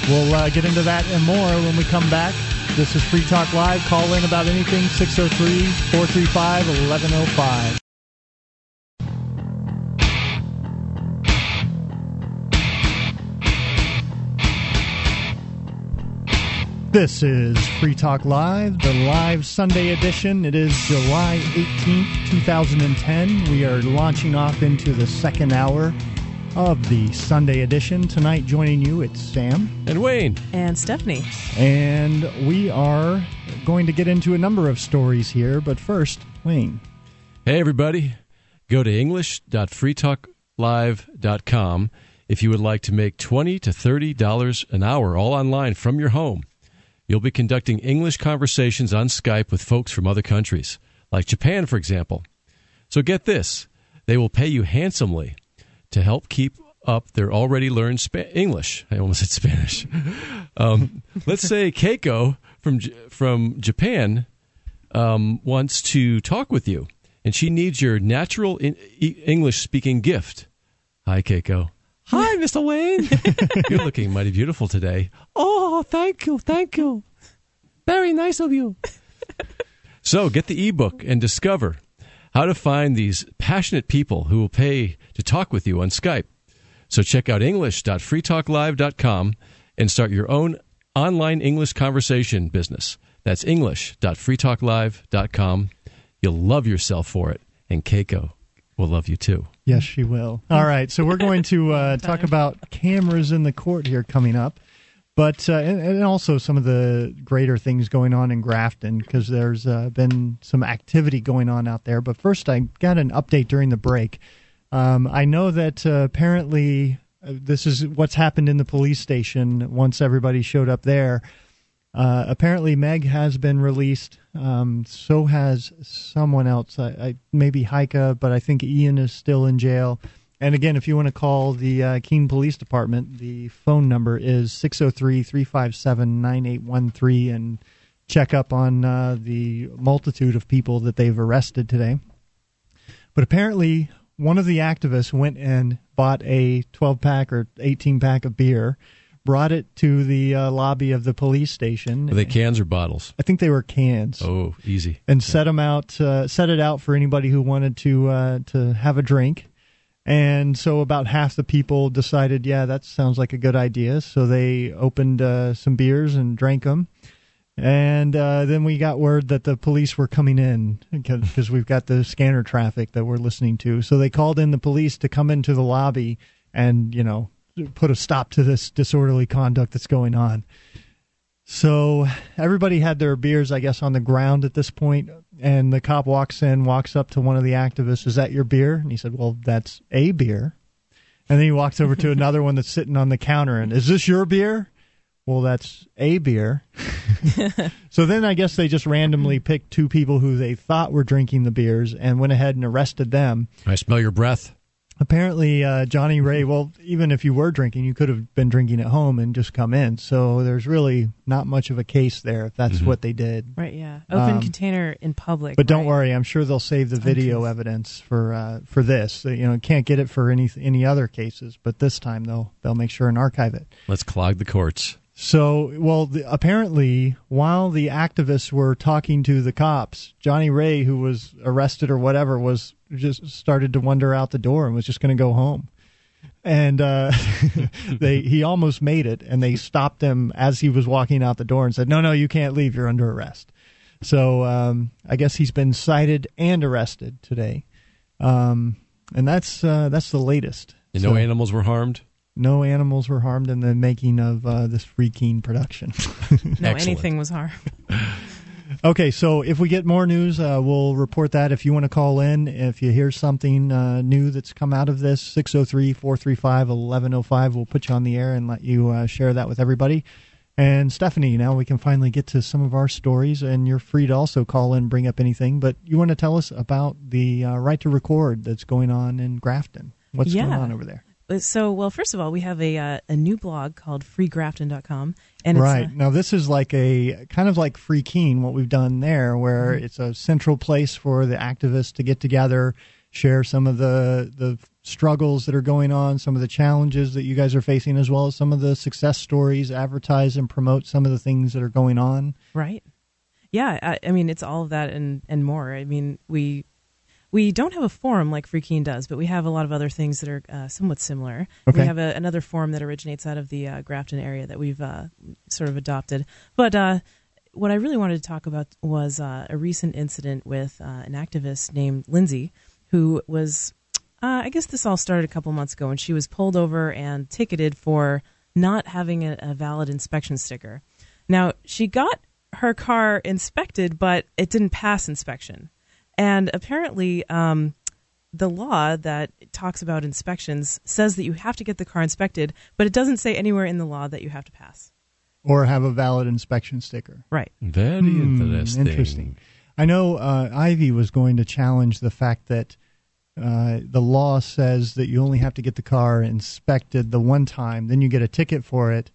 We'll uh, get into that and more when we come back. This is Free Talk Live. Call in about anything 603 435 1105. This is Free Talk Live, the live Sunday edition. It is July 18th, 2010. We are launching off into the second hour of the Sunday edition. Tonight, joining you, it's Sam. And Wayne. And Stephanie. And we are going to get into a number of stories here, but first, Wayne. Hey, everybody. Go to english.freetalklive.com if you would like to make 20 to $30 an hour all online from your home. You'll be conducting English conversations on Skype with folks from other countries, like Japan, for example. So get this they will pay you handsomely to help keep up their already learned English. I almost said Spanish. Um, let's say Keiko from from Japan um, wants to talk with you, and she needs your natural in- English speaking gift. Hi, Keiko. Hi, Mr. Wayne. You're looking mighty beautiful today. Oh, thank you, thank you. Very nice of you. so get the ebook and discover how to find these passionate people who will pay to talk with you on Skype. So check out english.freetalklive.com and start your own online English conversation business. That's english.freetalklive.com. You'll love yourself for it, and Keiko will love you too. Yes, she will. All right, so we're going to uh, talk about cameras in the court here coming up, but uh, and, and, also some of the greater things going on in Grafton because there's uh, been some activity going on out there. But first, I got an update during the break. Um, I know that uh, apparently uh, this is what's happened in the police station once everybody showed up there. Uh, apparently, Meg has been released. Um, so has someone else. I, I, maybe Heike, but I think Ian is still in jail. And again, if you want to call the uh, Keene Police Department, the phone number is 603 357 9813 and check up on uh, the multitude of people that they've arrested today. But apparently, one of the activists went and bought a 12 pack or 18 pack of beer brought it to the uh, lobby of the police station. Are they cans or bottles? I think they were cans. Oh, easy. And yeah. set them out, uh, set it out for anybody who wanted to uh, to have a drink. And so about half the people decided, yeah, that sounds like a good idea. So they opened uh, some beers and drank them. And uh, then we got word that the police were coming in because we've got the scanner traffic that we're listening to. So they called in the police to come into the lobby and, you know, put a stop to this disorderly conduct that's going on. So everybody had their beers, I guess, on the ground at this point, and the cop walks in, walks up to one of the activists. Is that your beer? And he said, "Well, that's a beer." And then he walks over to another one that's sitting on the counter, and is this your beer? Well, that's a beer. so then I guess they just randomly picked two people who they thought were drinking the beers and went ahead and arrested them. I smell your breath apparently uh, Johnny Ray. Well, even if you were drinking, you could have been drinking at home and just come in. So there's really not much of a case there if that's mm-hmm. what they did. Right. Yeah. Open um, container in public. But right? don't worry, I'm sure they'll save the video evidence for uh, for this. You know, can't get it for any any other cases, but this time they'll they'll make sure and archive it. Let's clog the courts. So, well, the, apparently, while the activists were talking to the cops, Johnny Ray, who was arrested or whatever, was just started to wander out the door and was just going to go home. And uh, they he almost made it, and they stopped him as he was walking out the door and said, "No, no, you can't leave. You're under arrest." So um, I guess he's been cited and arrested today, um, and that's uh, that's the latest. And so, no animals were harmed no animals were harmed in the making of uh, this Free Keene production. no, anything was harmed. okay, so if we get more news, uh, we'll report that. If you want to call in, if you hear something uh, new that's come out of this, 603 435 1105, we'll put you on the air and let you uh, share that with everybody. And Stephanie, now we can finally get to some of our stories, and you're free to also call in, bring up anything. But you want to tell us about the uh, right to record that's going on in Grafton? What's yeah. going on over there? Uh, so well first of all we have a uh, a new blog called freegrafton.com and right uh, now this is like a kind of like free Keene what we've done there where mm-hmm. it's a central place for the activists to get together share some of the the struggles that are going on, some of the challenges that you guys are facing, as well as some of the success stories. Advertise and promote some of the things that are going on. Right. Yeah, I, I mean it's all of that and and more. I mean we we don't have a forum like Free Keene does, but we have a lot of other things that are uh, somewhat similar. Okay. We have a, another forum that originates out of the uh, Grafton area that we've uh, sort of adopted. But uh, what I really wanted to talk about was uh, a recent incident with uh, an activist named Lindsay, who was, I guess this all started a couple months ago, and she was pulled over and ticketed for not having a, a valid inspection sticker. Now, she got her car inspected, but it didn't pass inspection. And apparently, um, the law that talks about inspections says that you have to get the car inspected, but it doesn't say anywhere in the law that you have to pass. Or have a valid inspection sticker. Right. Very Hmm, interesting. interesting. I know uh, Ivy was going to challenge the fact that uh, the law says that you only have to get the car inspected the one time, then you get a ticket for it.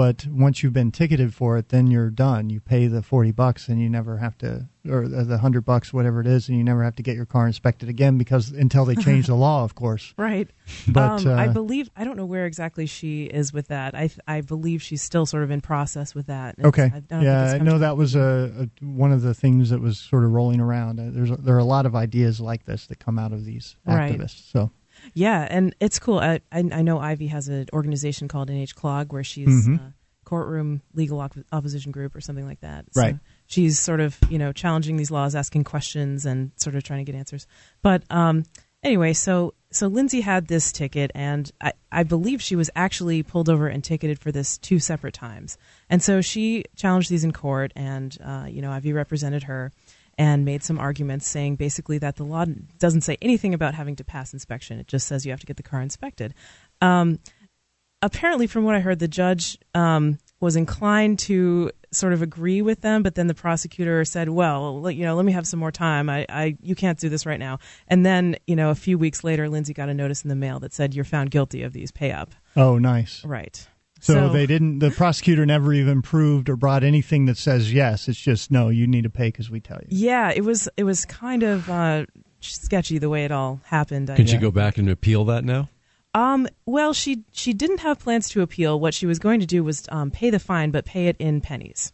But once you've been ticketed for it, then you're done. You pay the forty bucks, and you never have to, or the hundred bucks, whatever it is, and you never have to get your car inspected again because until they change the law, of course. Right. But um, I uh, believe I don't know where exactly she is with that. I I believe she's still sort of in process with that. Okay. I don't yeah, I know that was a, a one of the things that was sort of rolling around. Uh, There's a, there are a lot of ideas like this that come out of these Right. activists. So Yeah, and it's cool. I I, I know Ivy has an organization called NH Clog where she's Mhm. uh, courtroom legal op- opposition group or something like that. So Right. she's sort of you know challenging these laws, asking questions, and sort of trying to get answers. But um, anyway, so so Lindsay had this ticket, and I, I believe she was actually pulled over and ticketed for this two separate times. And so she challenged these in court, and uh, you know Ivy represented her and made some arguments saying basically that the law doesn't say anything about having to pass inspection. It just says you have to get the car inspected. Um, apparently, from what I heard, the judge um, was inclined to sort of agree with them, but then the prosecutor said, "Well, let- you know, let me have some more time. I, I, you can't do this right now." And then, you know, a few weeks later, Lindsay got a notice in the mail that said, "You're found guilty of these pay up." Oh, nice. Right. So, they didn't. The prosecutor never even proved or brought anything that says yes. It's just no. You need to pay because we tell you. Yeah, it was it was kind of uh, sketchy the way it all happened. I Can she think. go back and appeal that now? Um, well, she she didn't have plans to appeal. What she was going to do was um, pay the fine, but pay it in pennies,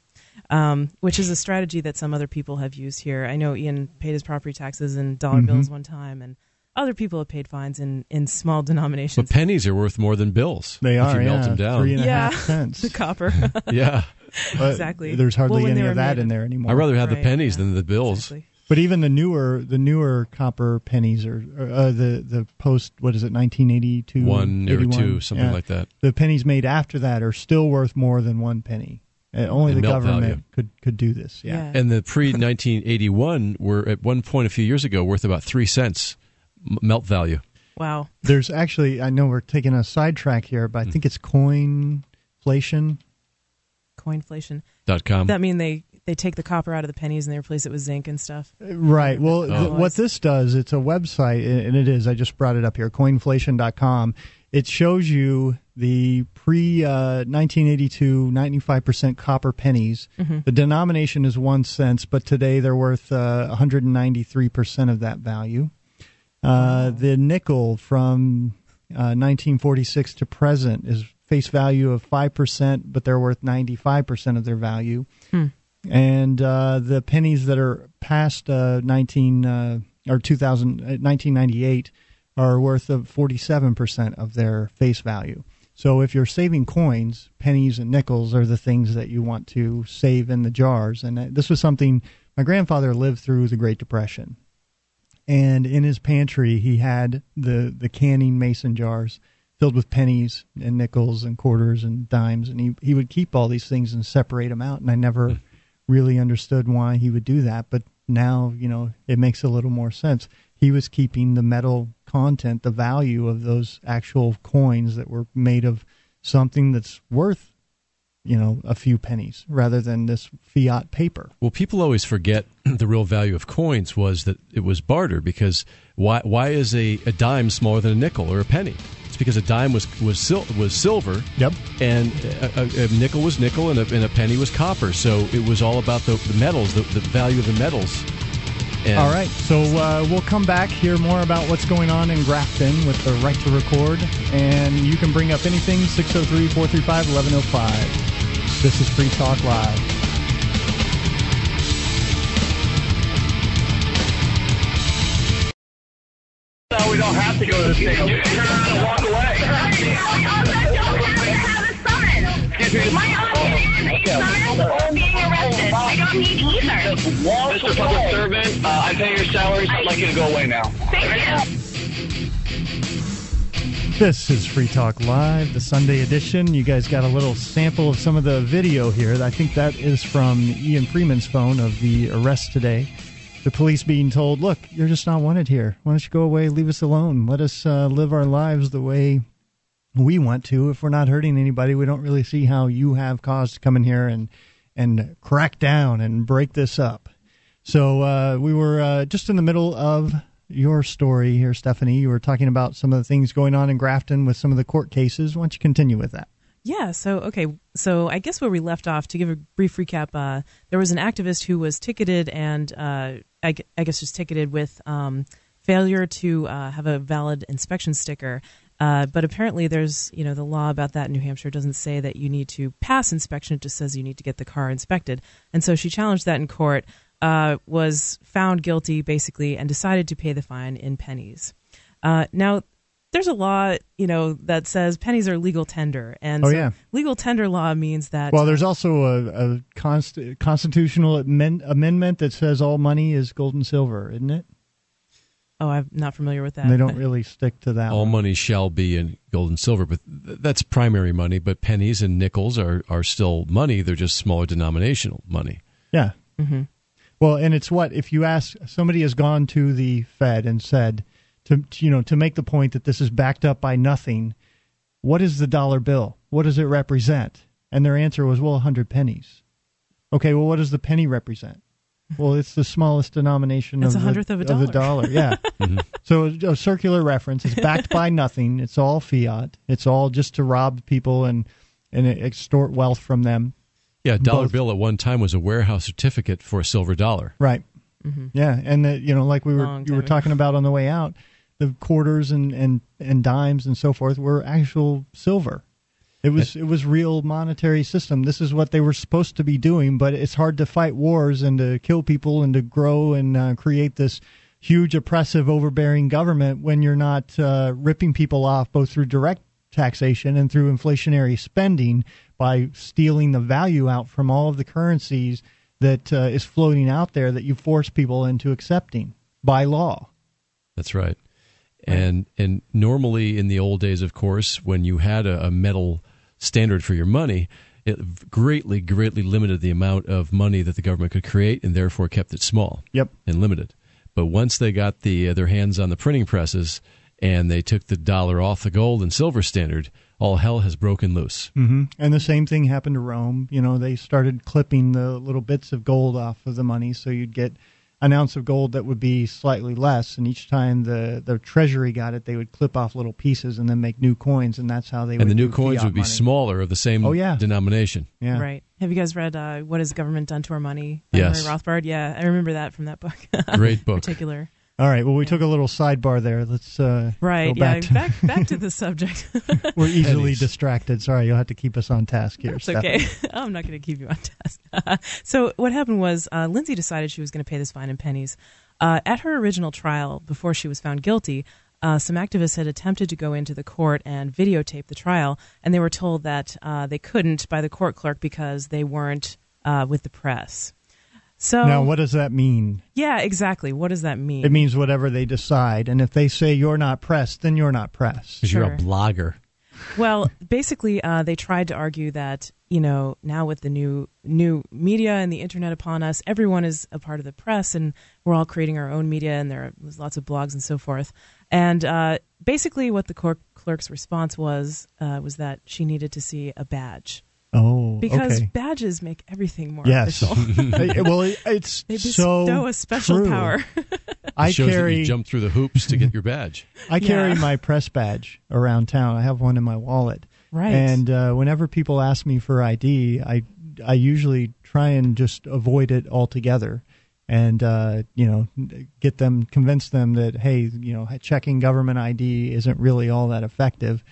um, which is a strategy that some other people have used here. I know Ian paid his property taxes in dollar Mhm. bills one time, and other people have paid fines in, in small denominations. But pennies are worth more than bills. They are. if are. you yeah, melt them down. Three and a Yeah. half cents. the copper. yeah, But exactly. There's hardly Well, any of that made- in there anymore. I'd rather have the pennies yeah. than the bills. Exactly. But even the newer, the newer copper pennies are uh, the the post. What is it? 1982. One or two, something Yeah. like that. The pennies made after that are still worth more than one penny. Uh, only In the government value. could could do this. Yeah. Yeah. And the pre 1981 were at one point a few years ago worth about three cents m- melt value. Wow. There's actually, I know we're taking a sidetrack here, but I think it's coinflation. Coinflation. Dot com. That mean they they take the copper out of the pennies and they replace it with zinc and stuff. Right. Well, th- Oh. what this does, it's a website, and it is. I just brought it up here, coinflation.com. It shows you the pre uh, 1982 95% copper pennies. The denomination is one cent, but today they're worth uh, 193% of that value. Uh, the nickel from uh, 1946 to present is face value of 5%, but they're worth 95% of their value and uh, the pennies that are past uh, 19 uh, or 2000 uh, 1998 are worth of 47% of their face value. So if you're saving coins, pennies and nickels are the things that you want to save in the jars. And this was something my grandfather lived through the Great Depression. And in his pantry, he had the, the canning mason jars filled with pennies and nickels and quarters and dimes. And he, he would keep all these things and separate them out. And I never hmm. really understood why he would do that, but now, you know, it makes a little more sense. He was keeping the metal content, the value of those actual coins that were made of something that's worth, you know, a few pennies rather than this fiat paper. Well, people always forget the real value of coins was that it was barter because why why is a, a dime smaller than a nickel or a penny? It's because a dime was was sil- was silver Yep. and a, a, nickel was nickel and a, and a penny was copper. So it was all about the, the metals, the, the value of the metals. And All right, so uh, we'll come back, hear more about what's going on in Grafton with the right to record, and you can bring up anything 603 435 1105. This is Free Talk Live. No, we don't have to go to the station. Just turn around and walk away. My opinion is summons or being arrested. I don't need either. Mr. Public Servant, uh, I pay your salaries. I'd like you to go away now. Thank you. This is Free Talk Live, the Sunday edition. You guys got a little sample of some of the video here. I think that is from Ian Freeman's phone of the arrest today. The police being told, look, you're just not wanted here. Why don't you go away, leave us alone? Let us uh, live our lives the way we want to. If we're not hurting anybody, we don't really see how you have cause to come in here and, and crack down and break this up. So uh, we were uh, just in the middle of your story here, Stephanie. You were talking about some of the things going on in Grafton with some of the court cases. Why don't you continue with that? Yeah, so okay, so I guess where we left off to give a brief recap, uh, there was an activist who was ticketed and uh, I, I guess just ticketed with um, failure to uh, have a valid inspection sticker. Uh, but apparently, there's you know the law about that in New Hampshire doesn't say that you need to pass inspection; it just says you need to get the car inspected. And so she challenged that in court, uh, was found guilty basically, and decided to pay the fine in pennies. Uh, now, there's a law, you know, that says pennies are legal tender, and Oh, so yeah. legal tender law means that. Well, there's also a, a const- constitutional amend- amendment that says all money is gold and silver, isn't it? oh, I'm not familiar with that. And they don't really stick to that. all one. money shall be in gold and silver, but th- that's primary money. But pennies and nickels are, are still money. They're just smaller denominational money. Yeah. Mm-hmm. Well, and it's what if you ask somebody has gone to the Fed and said to you know to make the point that this is backed up by nothing. What is the dollar bill? What does it represent? And their answer was, well, a hundred pennies. Okay, well, what does the penny represent? Well, it's the smallest denomination It's of, a hundredth the, of a the dollar. dollar. Yeah. So a circular reference. It's backed by nothing. It's all fiat. It's all just to rob people and and extort wealth from them. Yeah, dollar Both. bill at one time was a warehouse certificate for a silver dollar. Right. Yeah, and the, you know, like we were you were talking about on the way out, the quarters and, and, and dimes and so forth were actual silver. It was it was real monetary system. This is what they were supposed to be doing, but it's hard to fight wars and to kill people and to grow and uh, create this huge oppressive overbearing government when you're not uh, ripping people off both through direct taxation and through inflationary spending by stealing the value out from all of the currencies that uh, is floating out there that you force people into accepting by law. That's right. And and normally in the old days, of course, when you had a, a metal standard for your money, it greatly, greatly limited the amount of money that the government could create, and therefore kept it small Yep. and limited. But once they got the uh, their hands on the printing presses and they took the dollar off the gold and silver standard, all hell has broken loose. hmm And the same thing happened to Rome. You know, they started clipping the little bits of gold off of the money, so you'd get an ounce of gold that would be slightly less. And each time the the treasury got it, they would clip off little pieces and then make new coins, and that's how they. And would the new do coins would be money. smaller of the same Oh, yeah. denomination. Yeah. Right. Have you guys read uh, What Has Government Done to Our Money by Yes. Murray Rothbard? Yeah, I remember that from that book. Great in book. particular. All right. Well, we took a little sidebar there. Let's uh, Right. Go back yeah. to- back back to the subject. we're easily distracted. Sorry, you'll have to keep us on task here. It's Stephanie. okay. I'm not going to keep you on task. so what happened was uh, Lindsay decided she was going to pay this fine in pennies. Uh, at her original trial, before she was found guilty, uh, some activists had attempted to go into the court and videotape the trial, and they were told that uh, they couldn't by the court clerk because they weren't uh, with the press. So Now, what does that mean? yeah, exactly. What does that mean? It means whatever they decide. And if they say you're not pressed, then you're not pressed. Because you're a blogger. Well, basically, uh, they tried to argue that you know now with the new new media and the internet upon us, everyone is a part of the press, and we're all creating our own media, and there was lots of blogs and so forth. And uh, basically, what the court clerk's response was uh, was that she needed to see a badge Oh, because okay. badges make everything more Yes. official. Well, it- it's they so bestow a special true. power. I It shows that carry you jump through the hoops to get your badge. I carry Yeah. my press badge around town. I have one in my wallet. Right. And uh, whenever people ask me for ID, I I usually try and just avoid it altogether. and uh, you know get them convince them that hey you know checking government ID isn't really all that effective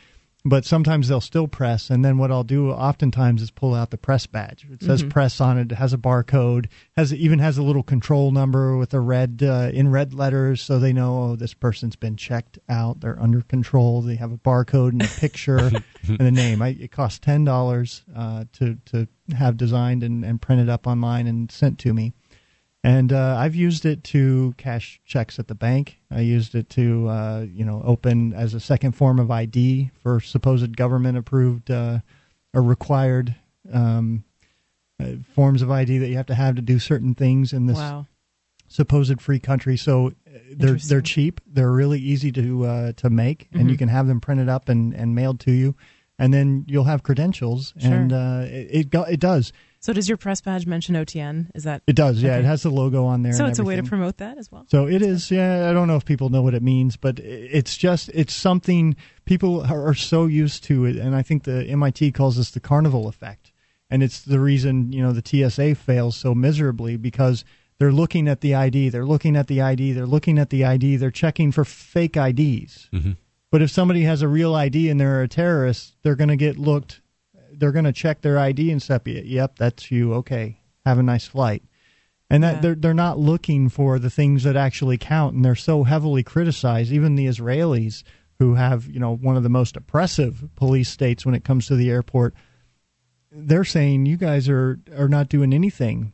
but sometimes they'll still press and then what i'll do oftentimes is pull out the press badge. It says Mhm. press on it. It has a barcode has even has a little control number with a red uh, in red letters so they know oh this person's been checked out. They're under control. They have a barcode and a picture and a name. I, it costs ten dollars uh, to to have designed and, and printed up online and sent to me and uh, I've used it to cash checks at the bank. I used it to, uh, you know, open as a second form of ID for supposed government approved uh, or required um, uh, forms of ID that you have to have to do certain things in this Wow. supposed free country. So uh, they're they're cheap. They're really easy to uh, to make, and you Mhm. can have them printed up and, and mailed to you. And then you'll have credentials, Sure. and uh, it it, go, it does So does your press badge mention OTN? Is that it does yeah Okay. it has the logo on there. so? and It's a way to promote that as well. So it is, yeah. I don't know if people know what it means, but it's just it's something people are are so used to it, and I think the MIT calls this the carnival effect, and it's the reason you know the TSA fails so miserably because they're looking at the ID, they're looking at the ID, they're looking at the ID, they're checking for fake IDs. Mhm. But if somebody has a real ID and they're a terrorist, they're going to get looked. They're going to check their ID and say, "Yep, that's you. Okay, have a nice flight." and that Yeah. they're they're not looking for the things that actually count and they're so heavily criticized even the Israelis who have you know one of the most oppressive police states when it comes to the airport they're saying you guys are are not doing anything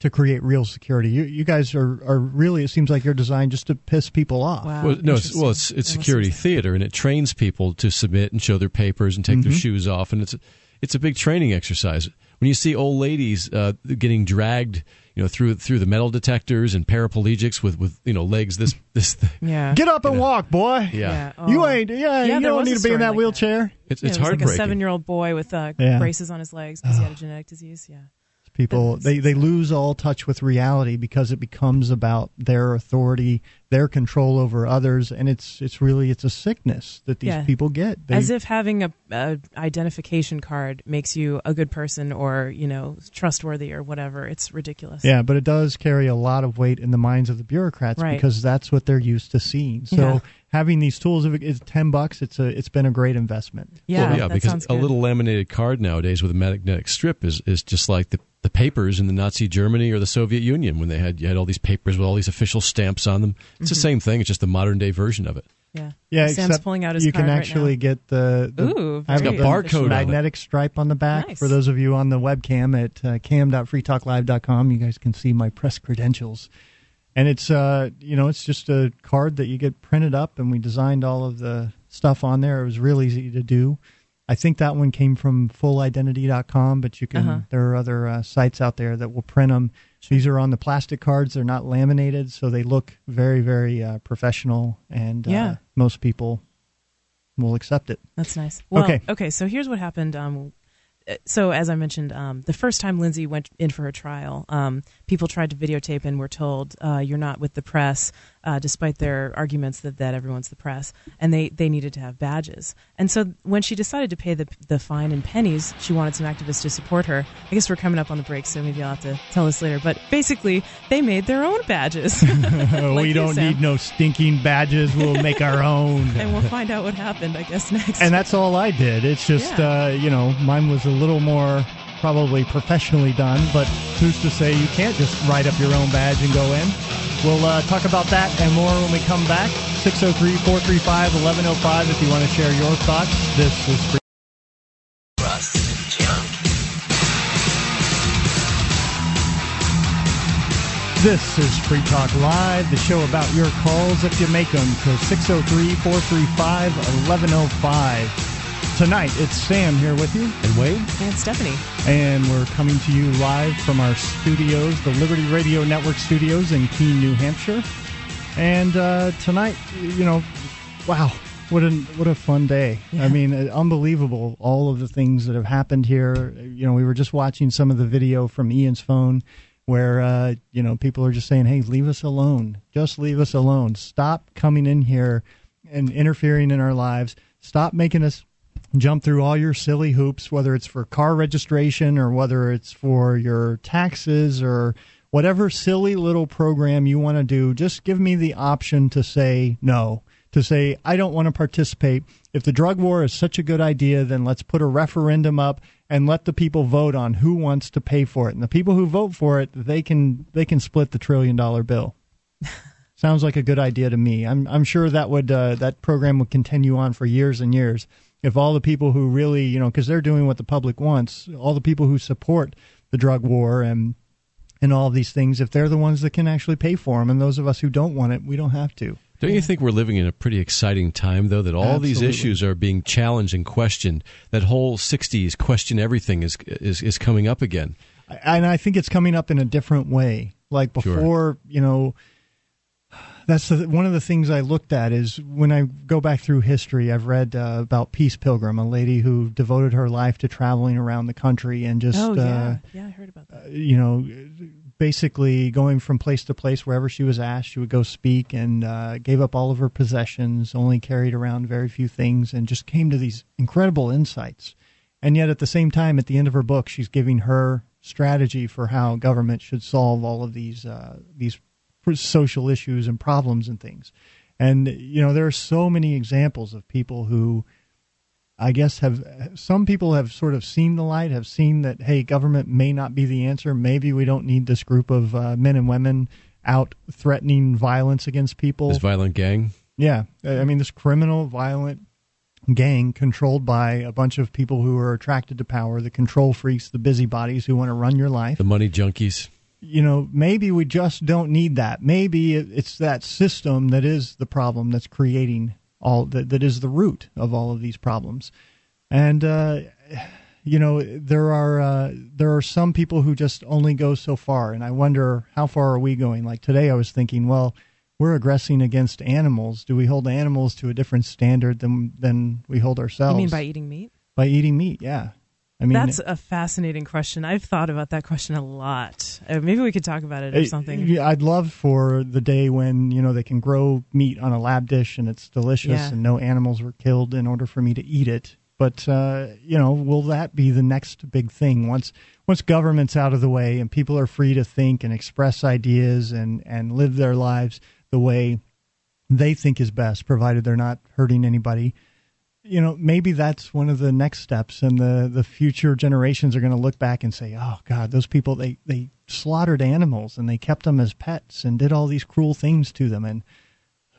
to create real security you you guys are are really it seems like you're designed just to piss people off Wow. Well, no, it's, well, it's it's security theater, and it trains people to submit and show their papers and take their Mhm. shoes off, and it's it's a big training exercise. When you see old ladies uh, getting dragged, you know, through through the metal detectors and paraplegics with with you know legs this this, thing. Yeah. get up and walk boy yeah, Yeah. you Oh. ain't yeah, Yeah, you don't need to be in that like that. wheelchair it's Yeah, it was like a seven-year-old boy with uh, Yeah. braces on his legs because he had a genetic disease. Yeah. People they, they lose all touch with reality because it becomes about their authority their control over others and it's it's really it's a sickness that these Yeah. people get They- As if having a, a identification card makes you a good person or you know trustworthy or whatever. It's ridiculous. yeah but it does carry a lot of weight in the minds of the bureaucrats Right. because that's what they're used to seeing so Yeah. Having these tools if it is 10 bucks it's a it's been a great investment Yeah. well, yeah, because a little laminated card nowadays with a magnetic strip is, is just like the, the papers in the Nazi Germany or the Soviet Union when they had you had all these papers with all these official stamps on them. It's the Mm-hmm. same thing. It's just the modern day version of it. Yeah. yeah Sam's pulling out his you can card right actually now. get the, the Ooh, I have very the got barcode on it. magnetic stripe on the back Nice. for those of you on the webcam at uh, cam.freetalklive.com you guys can see my press credentials and it's uh you know it's just a card that you get printed up and we designed all of the stuff on there it was real easy to do i think that one came from fullidentity.com but you can Uh-huh. there are other uh, sites out there that will print them these are on the plastic cards they're not laminated so they look very very uh, professional and uh, Yeah. most people will accept it That's nice. Well, Okay. okay. So here's what happened. Um, uh, so as I mentioned, um, the first time Lindsay went in for her trial, um, people tried to videotape and were told, uh, "You're not with the press," uh, despite their arguments that, that everyone's the press, and they, they needed to have badges. And so when she decided to pay the the fine in pennies, she wanted some activists to support her. I guess we're coming up on the break, so maybe I'll have to tell this later. But basically, they made their own badges, Like we don't Sam. need no stinking badges. We'll make our own. and we'll find out what happened. I guess next. and that's all I did. It's just, Yeah. uh, you know, mine was a little more probably professionally done, but who's to say you can't just write up your own badge and go in? We'll uh, talk about that and more when we come back. 603 435 1105 if you want to share your thoughts. This is free. This is Free Talk Live, the show about your calls if you make them to 603 435 1105. Tonight, it's Sam here with you, And Wayne, and Stephanie. and we're coming to you live from our studios, the Liberty Radio Network studios in Keene, New Hampshire. And uh, tonight, you know, wow, what a what a fun day! I mean, uh, unbelievable all of the things that have happened here. You know, we were just watching some of the video from Ian's phone where uh, you know people are just saying, "Hey, leave us alone. Just leave us alone. Stop coming in here and interfering in our lives. Stop making us jump through all your silly hoops, whether it's for car registration or whether it's for your taxes or whatever silly little program you want to do, just give me the option to say no, to say I don't want to participate. If the drug war is such a good idea, then let's put a referendum up and let the people vote on who wants to pay for it. And the people who vote for it, they can they can split the trillion dollar bill. Sounds like a good idea to me. I'm I'm sure that would uh, that program would continue on for years and years if all the people who really you know because they're doing what the public wants, all the people who support the drug war and and all of these things, if they're the ones that can actually pay for them, and those of us who don't want it, we don't have to. Don't you think we're living in a pretty exciting time, though, that all Absolutely. these issues are being challenged and questioned? That whole '60s question everything is is, is coming up again. and I think it's coming up in a different way. Like Sure. before, you know, that's the, one of the things I looked at is when I go back through history. I've read uh, about Peace Pilgrim, a lady who devoted her life to traveling around the country and just, oh yeah, uh, yeah, I heard about that. you know, basically going from place to place wherever she was asked. She would go speak and uh, gave up all of her possessions, only carried around very few things, and just came to these incredible insights. And yet, at the same time, at the end of her book, she's giving her strategy for how government should solve all of these uh, these social issues and problems and things. And you know, there are so many examples of people who I guess have some people have sort of seen the light, have seen that hey, government may not be the answer. Maybe we don't need this group of uh, men and women out threatening violence against people. This violent gang. Yeah, I mean this criminal, violent gang controlled by a bunch of people who are attracted to power, the control freaks, the busybodies who want to run your life The money junkies. You know, maybe we just don't need that. Maybe it's that system that is the problem that's creating all that, that is the root of all of these problems. And uh, you know, there are uh, there are some people who just only go so far, and I wonder how far are we going? Like today, I was thinking, well, we're aggressing against animals. Do we hold animals to a different standard than than we hold ourselves? You mean by eating meat? by eating meat? Yeah. I mean, That's a fascinating question. I've thought about that question a lot. Uh, maybe we could talk about it or something. yeah, I'd love for the day when you know they can grow meat on a lab dish and it's delicious Yeah. and no animals were killed in order for me to eat it. But uh, you know, will that be the next big thing once once government's out of the way and people are free to think and express ideas and and live their lives the way they think is best, provided they're not hurting anybody? You know maybe that's one of the next steps and the the future generations are going to look back and say oh god those people they they slaughtered animals and they kept them as pets and did all these cruel things to them and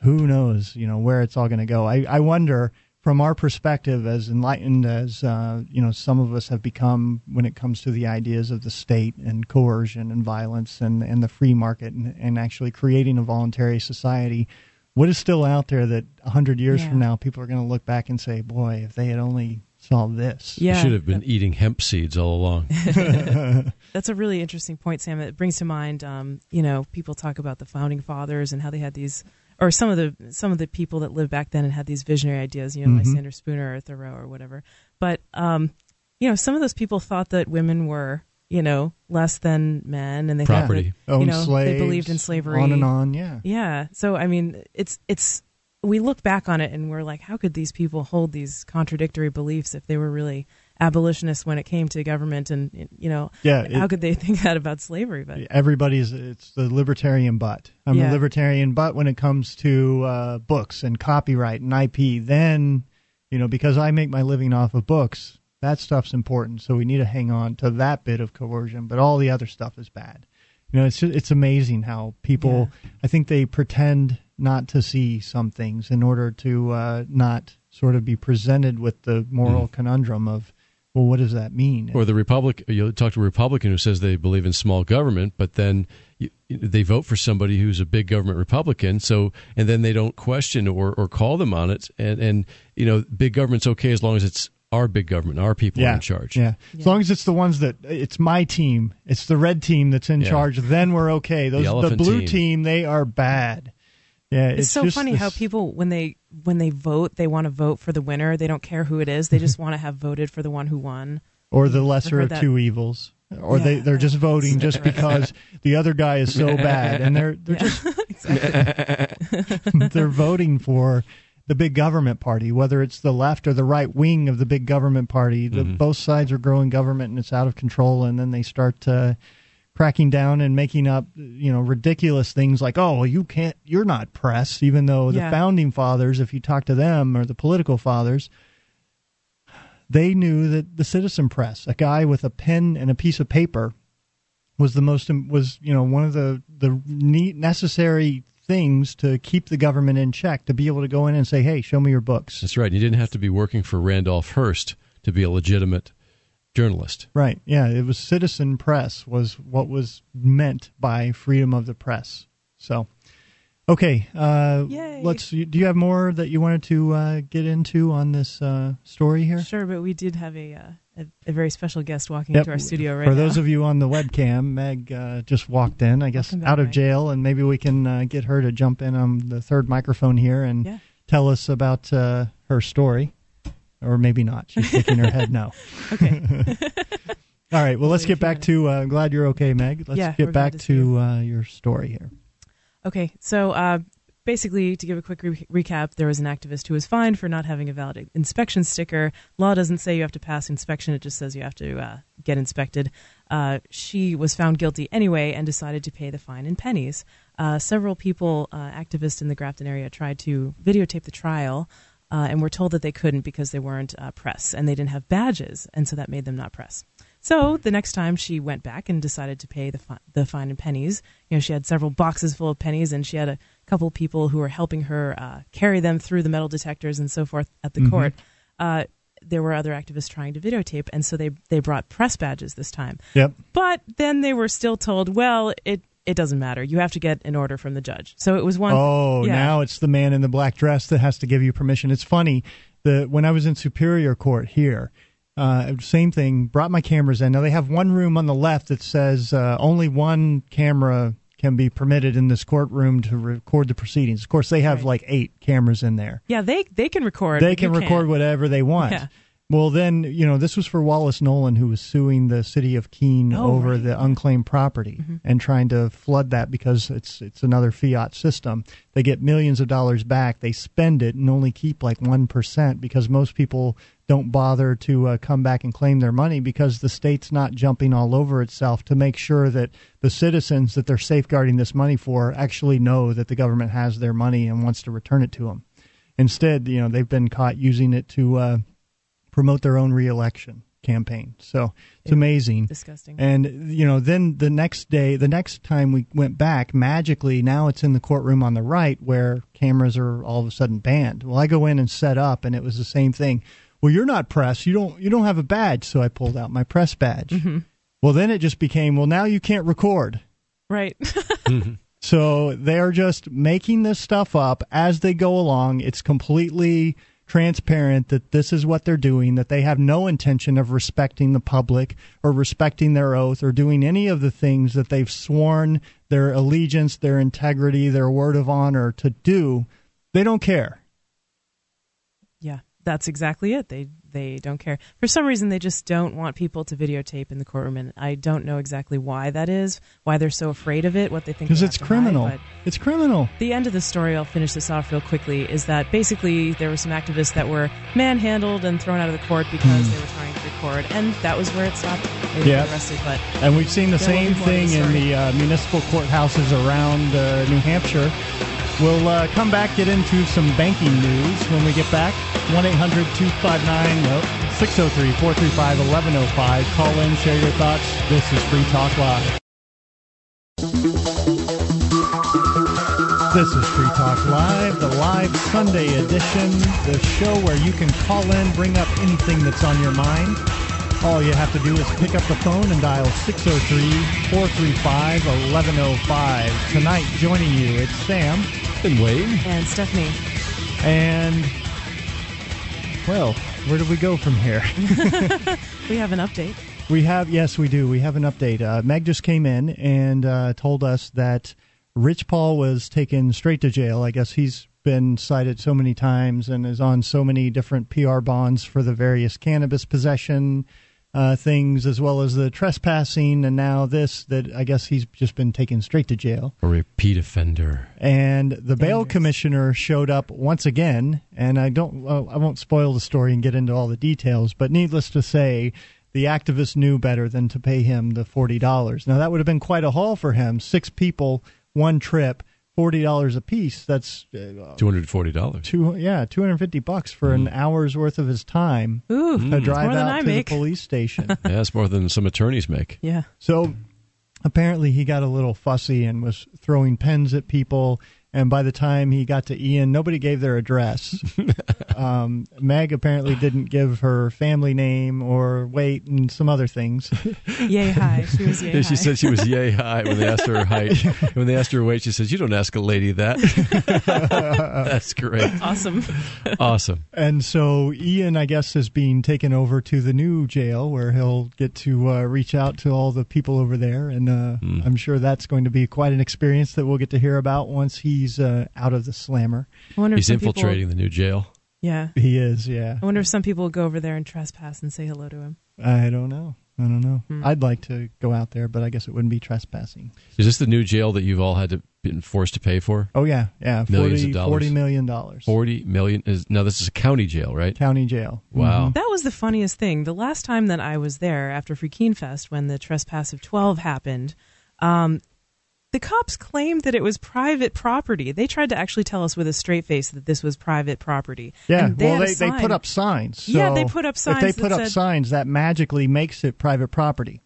who knows you know where it's all going to go. I i wonder from our perspective as enlightened as uh, you know some of us have become when it comes to the ideas of the state and coercion and violence and and the free market and, and actually creating a voluntary society what is still out there that 100 years Yeah. from now people are going to look back and say boy if they had only solved this yeah, You should have been eating hemp seeds all along. That's a really interesting point, Sam. It brings to mind, um, you know, people talk about the founding fathers and how they had these, or some of the some of the people that lived back then and had these visionary ideas, you know, like Mhm. Lysander Spooner or Thoreau or whatever. But um, you know, some of those people thought that women were, you know, less than men, and they Property. thought that, Owned you know, slaves, they believed in slavery, on and on yeah Yeah. So I mean, it's it's we look back on it and we're like, how could these people hold these contradictory beliefs if they were really abolitionists when it came to government and you know Yeah, it- how could they think that about slavery but everybody's it's the libertarian butt. I'm Yeah. a libertarian butt when it comes to uh, books and copyright and IP. Then, you know, because I make my living off of books, that stuff's important. So we need to hang on to that bit of coercion, but all the other stuff is bad. You know, it's just, it's amazing how people. I think they pretend not to see some things in order to uh, not sort of be presented with the moral conundrum of, well, what does that mean? Or the Republic, you talk to a Republican who says they believe in small government, but then you, they vote for somebody who's a big government Republican. So, and then they don't question or, or call them on it. And, and, you know, big government's okay as long as it's our big government, our people are in charge. Yeah. As long as it's the ones that it's my team, it's the red team that's in Yeah. charge, then we're okay. Those the, elephant blue team. team. they are bad. Yeah, it's, it's, so just funny this- how people when they when they vote they want to vote for the winner they don't care who it is they just want to have voted for the one who won or the lesser of that. two evils, or they Yeah. they're just voting just because the other guy is so bad, and they're they're Yeah. just they're voting for the big government party, whether it's the left or the right wing of the big government party. The, Mm-hmm. Both sides are growing government, and it's out of control. And then they start uh, cracking down and making up you know ridiculous things like oh well, you can't you're not press even though the founding fathers if you talk to them or the political fathers they knew that the citizen press a guy with a pen and a piece of paper was the most was you know one of the the neat necessary things to keep the government in check to be able to go in and say hey show me your books That's right. You didn't have to be working for Randolph Hearst to be a legitimate journalist. Right. Yeah, it was citizen press was what was meant by freedom of the press. So, okay, uh, let's. Do you have more that you wanted to uh, get into on this uh, story here? Sure, but we did have a uh, a, a very special guest walking Yep. into our studio right now. For now. those of you on the webcam, Meg uh, just walked in. I guess back, out of Meg. jail, and maybe we can uh, get her to jump in on the third microphone here and Yeah. tell us about uh, her story, or maybe not. She's shaking her head no. okay. All right. Well, let's get back to. Uh, I'm glad you're okay, Meg. Let's Yeah, get back to to uh, your story here. Okay, so uh, basically, to give a quick re- recap, there was an activist who was fined for not having a valid inspection sticker. Law doesn't say you have to pass inspection; it just says you have to uh, get inspected. Uh, she was found guilty anyway and decided to pay the fine in pennies. Uh, several people, uh, activists in the Grafton area, tried to videotape the trial. Uh, and were told that they couldn't because they weren't uh, press and they didn't have badges, and so that made them not press. So the next time she went back and decided to pay the fi- the fine in pennies, you know, she had several boxes full of pennies, and she had a couple people who were helping her uh, carry them through the metal detectors and so forth at the court. Uh, there were other activists trying to videotape, and so they they brought press badges this time. Yep. But then they were still told, well, it it doesn't matter. You have to get an order from the judge. So it was one. Oh, yeah. now it's the man in the black dress that has to give you permission. It's funny. that when I was in Superior Court here, uh, same thing. Brought my cameras in. Now they have one room on the left that says uh, only one camera can be permitted in this courtroom to record the proceedings. Of course, they have Right. like eight cameras in there. Yeah, they they can record. They can record can't. whatever they want. Yeah. Well, then you know this was for Wallace Nolan, who was suing the city of Keene Oh, over right. the unclaimed property and trying to flood that because it's it's another fiat system. They get millions of dollars back, they spend it and only keep like one percent because most people don't bother to uh, come back and claim their money because the state's not jumping all over itself to make sure that the citizens that they're safeguarding this money for actually know that the government has their money and wants to return it to them. Instead, you know, they've been caught using it to uh, promote their own reelection campaign. So it's Yeah. amazing. Disgusting. And you know, then the next day, the next time we went back, magically now it's in the courtroom on the right where cameras are all of a sudden banned. Well, I go in and set up, and it was the same thing. Well, you're not press. You don't. You don't have a badge. So I pulled out my press badge. Mm-hmm. Well, then it just became. Well, now you can't record. right. Mm-hmm. So they are just making this stuff up as they go along. It's completely transparent that this is what they're doing, that they have no intention of respecting the public or respecting their oath or doing any of the things that they've sworn their allegiance, their integrity, their word of honor to do. They don't care. Yeah, that's exactly it. They they don't care. For some reason, they just don't want people to videotape in the courtroom, and I don't know exactly why that is. Why they're so afraid of it. What they think Because it's have to hide, criminal. but- It's criminal. the end of the story, I'll finish this off real quickly, is that basically there were some activists that were manhandled and thrown out of the court because they were trying to record, and that was where it stopped. They Hmm. Yeah. were arrested, but And we've seen the same be more to the thing in the uh, municipal courthouses around uh, New Hampshire. We'll uh, come back, get into some banking news when we get back. 1 800 259 603 435 1105. Call in, share your thoughts. This is Free Talk Live. This is Free Talk Live, the live Sunday edition, the show where you can call in, bring up anything that's on your mind. All you have to do is pick up the phone and dial 603 435 1105. Tonight, joining you, it's Sam. And Wayne, and Stephanie, And, well, where do we go from here? we have an update. We have, yes, we do. We have an update. Uh, Meg just came in and uh, told us that Rich Paul was taken straight to jail. I guess he's been cited so many times and is on so many different PR bonds for the various cannabis possession uh, things, as well as the trespassing, and now this. That I guess he's just been taken straight to jail. a repeat offender. And the bail Dangerous. commissioner showed up once again, and I don't, well, I won't spoil the story and get into all the details, but needless to say, the activist knew better than to pay him the forty dollars. Now that would have been quite a haul for him. Six people, one trip, forty dollars a piece. That's uh, Two hundred forty dollars. two yeah two hundred fifty bucks for an hour's worth of his time Ooh, to drive more than out I to make. the police station. Yeah, that's more than some attorneys make. Yeah. So apparently he got a little fussy and was throwing pens at people. And by the time he got to Ian, nobody gave their address. um, Meg apparently didn't give her family name or weight and some other things. Yay high. She was yay high. she said she was yay high when they asked her her height. when they asked her her weight, she says, "You don't ask a lady that." That's great. awesome. Awesome. And so Ian, I guess, is being taken over to the new jail where he'll get to uh, reach out to all the people over there. And uh, Hmm. I'm sure that's going to be quite an experience that we'll get to hear about once he's uh, out of the slammer. I wonder He's some infiltrating People, the new jail. Yeah. He is, yeah. I wonder if some people will go over there and trespass and say hello to him. I don't know. I don't know. Hmm. I'd like to go out there, but I guess it wouldn't be trespassing. Is this the new jail that you've all had to been forced to pay for? Oh yeah, yeah, Millions 40, of dollars. 40 million dollars. Forty million is now. This is a county jail, right? County jail. Wow. That was the funniest thing. The last time that I was there after Free Keene Fest, when the trespass of 12 happened, um, the cops claimed that it was private property. They tried to actually tell us with a straight face that this was private property. Yeah, And well, they, they put up signs. So Yeah, they put up signs If they put that up said- signs, that magically makes it private property.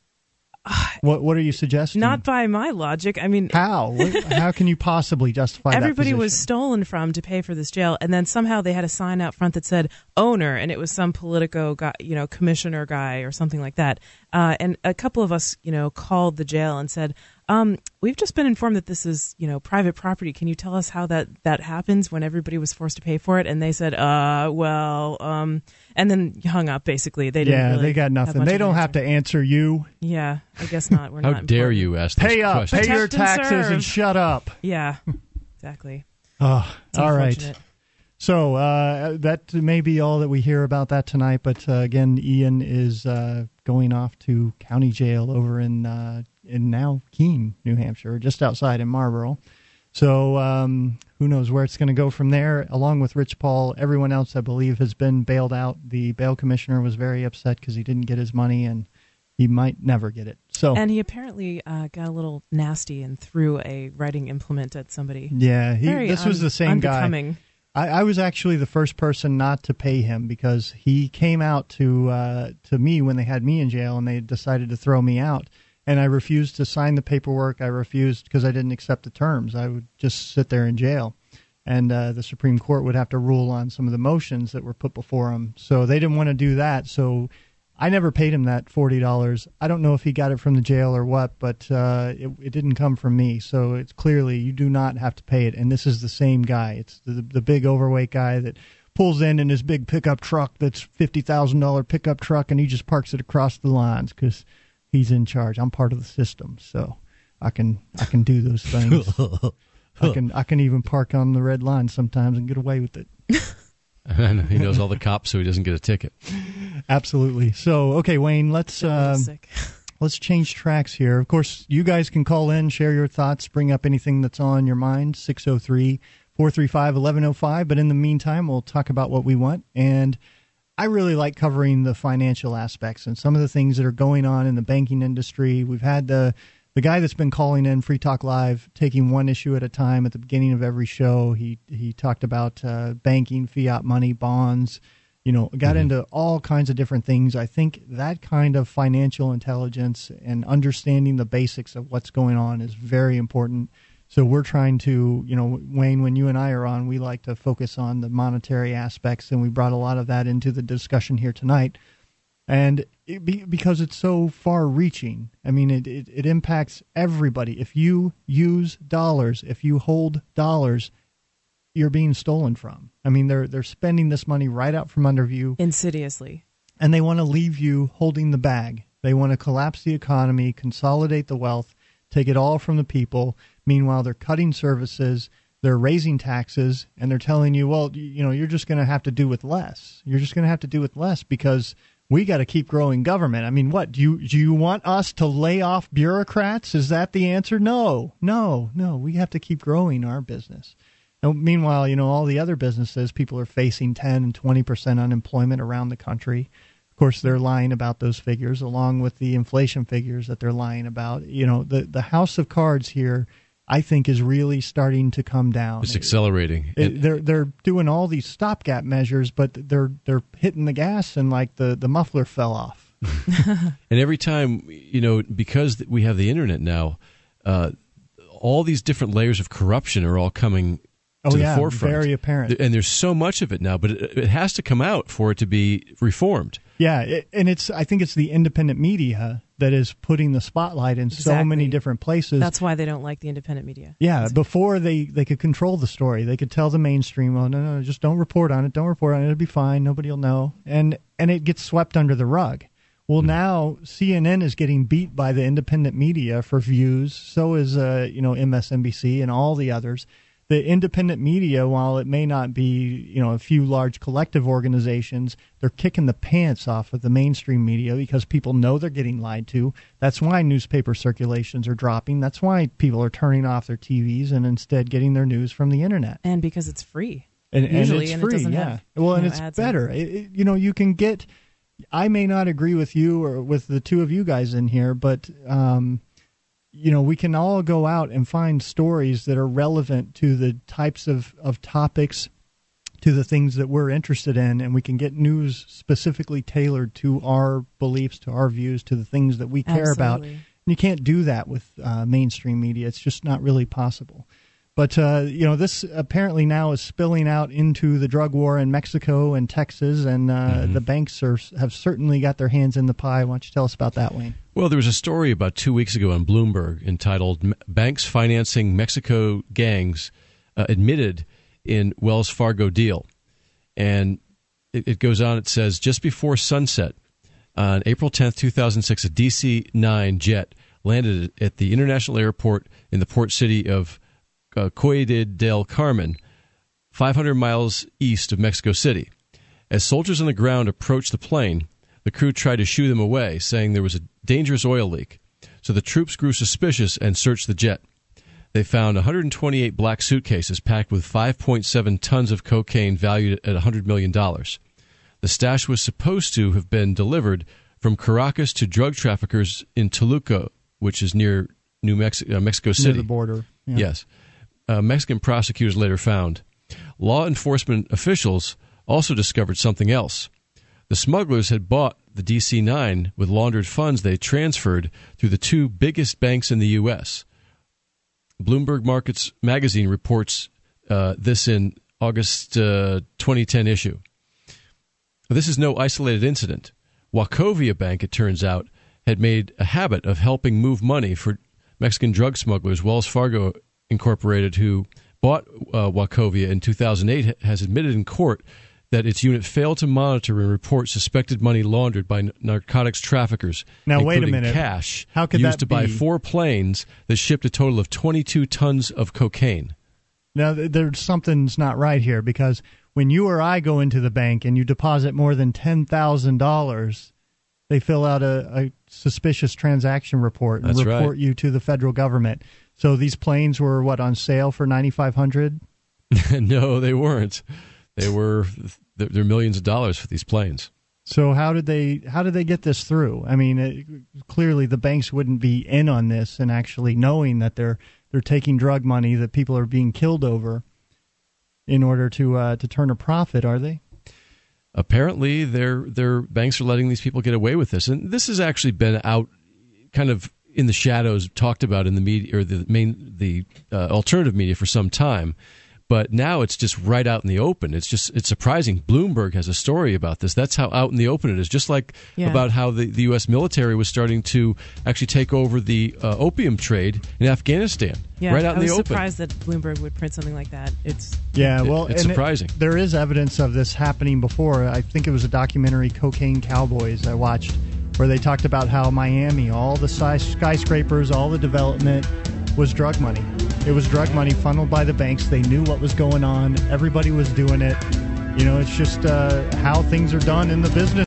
what What are you suggesting? Not by my logic. I mean, how. How can you possibly justify that everybody was stolen from to pay for this jail and then somehow they had a sign out front that said owner and it was some politico guy you know commissioner guy or something like that uh, and a couple of us you know called the jail and said um, we've just been informed that this is you know private property can you tell us how that that happens when everybody was forced to pay for it and they said uh well um and then hung up basically they didn't Yeah, really they got nothing. They don't have to answer you. yeah i guess not we're not. How not dare important. you ask those Pay up. questions? Pay your Protect and taxes and serve. shut up. yeah exactly Oh, It's all right. So uh, that may be all that we hear about that tonight. But uh, again, Ian is uh, going off to county jail over in uh, in now Keene, New Hampshire, just outside in Marlboro. So um, who knows where it's going to go from there? Along with Rich Paul, everyone else I believe has been bailed out. The bail commissioner was very upset because he didn't get his money and he might never get it. So And he apparently uh, got a little nasty and threw a writing implement at somebody. yeah, he, Very this was the same guy. I, I was actually the first person not to pay him because he came out to uh, to me when they had me in jail and they decided to throw me out, and I refused to sign the paperwork. I refused because I didn't accept the terms. I would just sit there in jail, and uh, the Supreme Court would have to rule on some of the motions that were put before him. So they didn't want to do that. So I never paid him that forty dollars. I don't know if he got it from the jail or what, but uh, it, it didn't come from me. So it's clearly you do not have to pay it. And this is the same guy. It's the the big overweight guy that pulls in in his big pickup truck that's fifty thousand dollar pickup truck, and he just parks it across the lines because he's in charge. I'm part of the system, so I can I can do those things. I can I can even park on the red line sometimes and get away with it. And he knows all the cops, so he doesn't get a ticket. Absolutely. So, okay, Wayne, let's Feel a little um, sick. let's change tracks here. Of course, you guys can call in, share your thoughts, bring up anything that's on your mind, 603 435 1105. But in the meantime, we'll talk about what we want. And I really like covering the financial aspects and some of the things that are going on in the banking industry. We've had the the guy that's been calling in Free Talk Live, taking one issue at a time at the beginning of every show. He he talked about uh, banking, fiat money, bonds. You know, got into all kinds of different things. I think that kind of financial intelligence and understanding the basics of what's going on is very important. So we're trying to, you know, Wayne, when you and I are on, we like to focus on the monetary aspects, and we brought a lot of that into the discussion here tonight. And it be, because it's so far reaching, I mean, it, it, it impacts everybody. If you use dollars, if you hold dollars, you're being stolen from. I mean, they're they're spending this money right out from under you, Insidiously. and they want to leave you holding the bag. They want to collapse the economy, consolidate the wealth, take it all from the people. Meanwhile, they're cutting services, they're raising taxes, and they're telling you, well, you, know, you're just going to have to do with less. You're just going to have to do with less because we got to keep growing government. I mean, what do you do? You want us to lay off bureaucrats? Is that the answer? No, no, no. We have to keep growing our business. Now, meanwhile, you know, all the other businesses, people are facing 10 and 20% unemployment around the country. Of course, they're lying about those figures, along with the inflation figures that they're lying about. You know, the the house of cards here, I think, is really starting to come down. It's accelerating. It, they're they're doing all these stopgap measures, but they're they're hitting the gas and like the the muffler fell off. and every time, you know, because we have the internet now, uh, all these different layers of corruption are all coming Oh to yeah, the forefront. very apparent. And there's so much of it now, but it, it has to come out for it to be reformed. Yeah, it, and it's I think it's the independent media that is putting the spotlight in so many different places. That's why they don't like the independent media. yeah, before they they could control the story, they could tell the mainstream, "Oh no, no, just don't report on it. Don't report on it. It'll be fine. Nobody'll know." And and it gets swept under the rug. Well, now CNN is getting beat by the independent media for views. So is uh, you know MSNBC and all the others. The independent media, while it may not be you know a few large collective organizations, they're kicking the pants off of the mainstream media because people know they're getting lied to. That's why newspaper circulations are dropping. That's why people are turning off their TVs and instead getting their news from the internet. And because it's free. And, and Usually, it's and it free, doesn't yeah. have, well, and know, it's it. better. It, it- you know, you can get. I may not agree with you or with the two of you guys in here, but um, you know, we can all go out and find stories that are relevant to the types of of topics, to the things that we're interested in, and we can get news specifically tailored to our beliefs, to our views, to the things that we care about. And you can't do that with uh, mainstream media. It's just not really possible. But uh, you know, this apparently now is spilling out into the drug war in Mexico and Texas, and uh, the banks are, have certainly got their hands in the pie. Why don't you tell us about that, Wayne? Well, there was a story about two weeks ago on Bloomberg entitled "Banks Financing Mexico Gangs uh, Admitted in Wells Fargo Deal," and it, it goes on. It says just before sunset on April 10th, 2006, a DC-9 jet landed at the international airport in the port city of uh, del Carmen, 500 miles east of Mexico City. As soldiers on the ground approached the plane, the crew tried to shoo them away, saying there was a dangerous oil leak. So the troops grew suspicious and searched the jet. They found 128 black suitcases packed with 5.7 tons of cocaine valued at $100 million. The stash was supposed to have been delivered from Caracas to drug traffickers in Toluca, which is near New Mexico, uh, Mexico City. Near the border. Yeah. Yes. Uh, Mexican prosecutors later found. Law enforcement officials also discovered something else. The smugglers had bought the DC 9 with laundered funds they transferred through the two biggest banks in the U.S. Bloomberg Markets Magazine reports uh, this in August uh, 2010 issue. This is no isolated incident. Wachovia Bank, it turns out, had made a habit of helping move money for Mexican drug smugglers. Wells Fargo Incorporated, who bought uh, Wachovia in 2008, has admitted in court that its unit failed to monitor and report suspected money laundered by n- narcotics traffickers. Now, wait a minute. Cash How could used that to buy be? four planes that shipped a total of 22 tons of cocaine. Now, there's something's not right here because when you or I go into the bank and you deposit more than ten thousand dollars, they fill out a, a suspicious transaction report and That's right. report you to the federal government. So these planes were what on sale for ninety five hundred. no, they weren't. They were they're millions of dollars for these planes. So how did they how did they get this through? I mean, it, clearly the banks wouldn't be in on this and actually knowing that they're they're taking drug money that people are being killed over in order to uh, to turn a profit, are they? apparently their their banks are letting these people get away with this and this has actually been out kind of in the shadows talked about in the media or the main the uh, alternative media for some time but now it's just right out in the open it's just it's surprising bloomberg has a story about this that's how out in the open it is just like Yeah. about how the, the us military was starting to actually take over the uh, opium trade in afghanistan Yeah, right out I in the was open surprised that Bloomberg would print something like that. It's Yeah, It- well, it's and it- surprising. there is evidence of this happening before. I think it was a documentary, Cocaine Cowboys, I watched, where they talked about how Miami, all the skyscrapers, all the development was drug money. It was drug money funneled by the banks. They knew what was going on. Everybody was doing it. You know, it's just uh, how things are done in the business.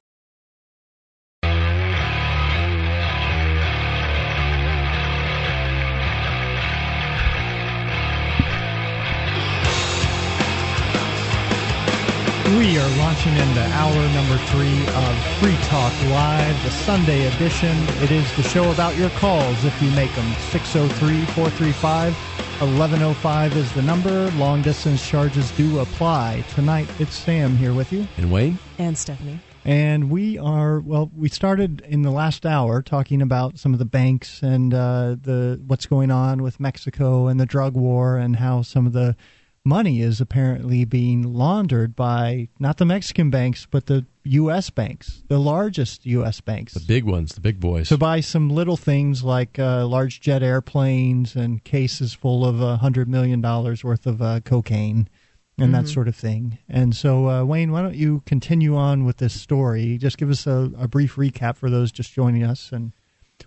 We are launching into hour number three of Free Talk Live, the Sunday edition. It is the show about your calls if you make them. 603 435 1105 is the number. Long distance charges do apply. Tonight, it's Sam here with you. And Wayne? And Stephanie. And we are, well, we started in the last hour talking about some of the banks and uh, the what's going on with Mexico and the drug war and how some of the money is apparently being laundered by not the Mexican banks, but the U.S. banks, the largest U.S. banks. The big ones, the big boys. To buy some little things like uh, large jet airplanes and cases full of a $100 million worth of uh, cocaine and Mm-hmm. that sort of thing. And so, uh, Wayne, why don't you continue on with this story? Just give us a, a brief recap for those just joining us and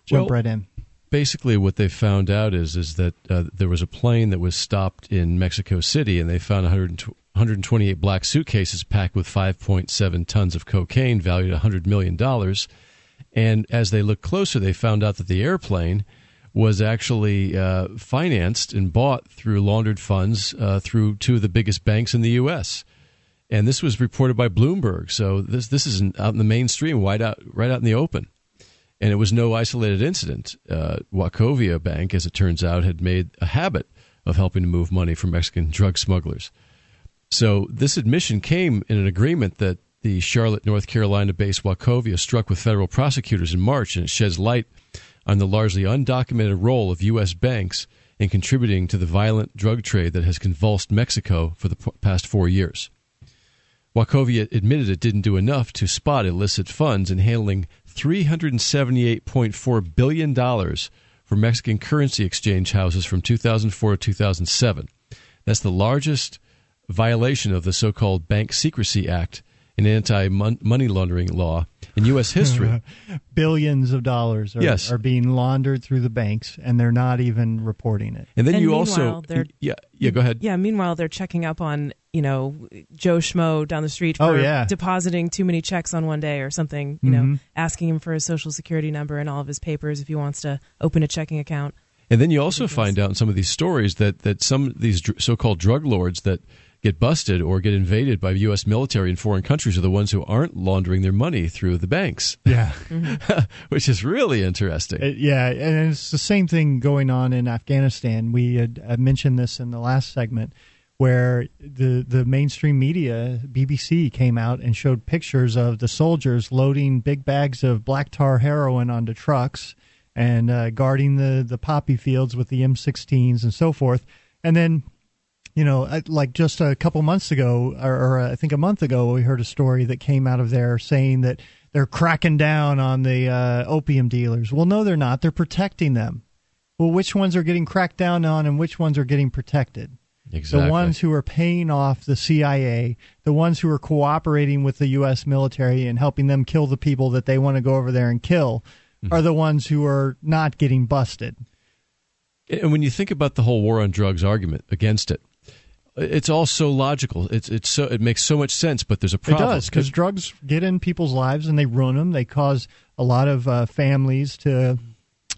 jump Well, right in. Basically what they found out is is that uh, there was a plane that was stopped in Mexico City, and they found 128 black suitcases packed with 5.7 tons of cocaine valued at 100 million dollars. And as they looked closer, they found out that the airplane was actually uh, financed and bought through laundered funds uh, through two of the biggest banks in the U.S. And this was reported by Bloomberg. So this this is out in the mainstream, right out right out in the open and it was no isolated incident. Uh, Wachovia Bank, as it turns out, had made a habit of helping to move money from Mexican drug smugglers. So this admission came in an agreement that the Charlotte, North Carolina-based Wachovia struck with federal prosecutors in March, and it sheds light on the largely undocumented role of U.S. banks in contributing to the violent drug trade that has convulsed Mexico for the past four years. Wachovia admitted it didn't do enough to spot illicit funds in handling $378.4 billion for Mexican currency exchange houses from 2004 to 2007. That's the largest violation of the so called Bank Secrecy Act, an anti money laundering law in U.S. history. Billions of dollars are, Yes. are being laundered through the banks, and they're not even reporting it. And then And you also. they're- Yeah, yeah, go ahead. Yeah, meanwhile, they're checking up on, you know, Joe Schmo down the street Oh, for yeah. depositing too many checks on one day or something, you know, mm-hmm. asking him for his social security number and all of his papers if he wants to open a checking account. And then you also find out in some of these stories that, that some of these so-called drug lords that get busted or get invaded by U.S. military in foreign countries are the ones who aren't laundering their money through the banks, Yeah. which is really interesting. It- yeah, and it's the same thing going on in Afghanistan. We had uh, mentioned this in the last segment, where the the mainstream media, BBC, came out and showed pictures of the soldiers loading big bags of black tar heroin onto trucks and uh, guarding the the poppy fields with the M16s and so forth, and then. You know, like just a couple months ago, or, or I think a month ago, we heard a story that came out of there saying that they're cracking down on the uh, opium dealers. Well, no, they're not. They're protecting them. Well, which ones are getting cracked down on and which ones are getting protected? exactly. The ones who are paying off the CIA, the ones who are cooperating with the U.S. military and helping them kill the people that they want to go over there and kill, are the ones who are not getting busted. And when you think about the whole war on drugs argument against it, it's all so logical. It's it's so it makes so much sense, but there's a problem. It problem. does because drugs get in people's lives and they ruin them. They cause a lot of uh, families to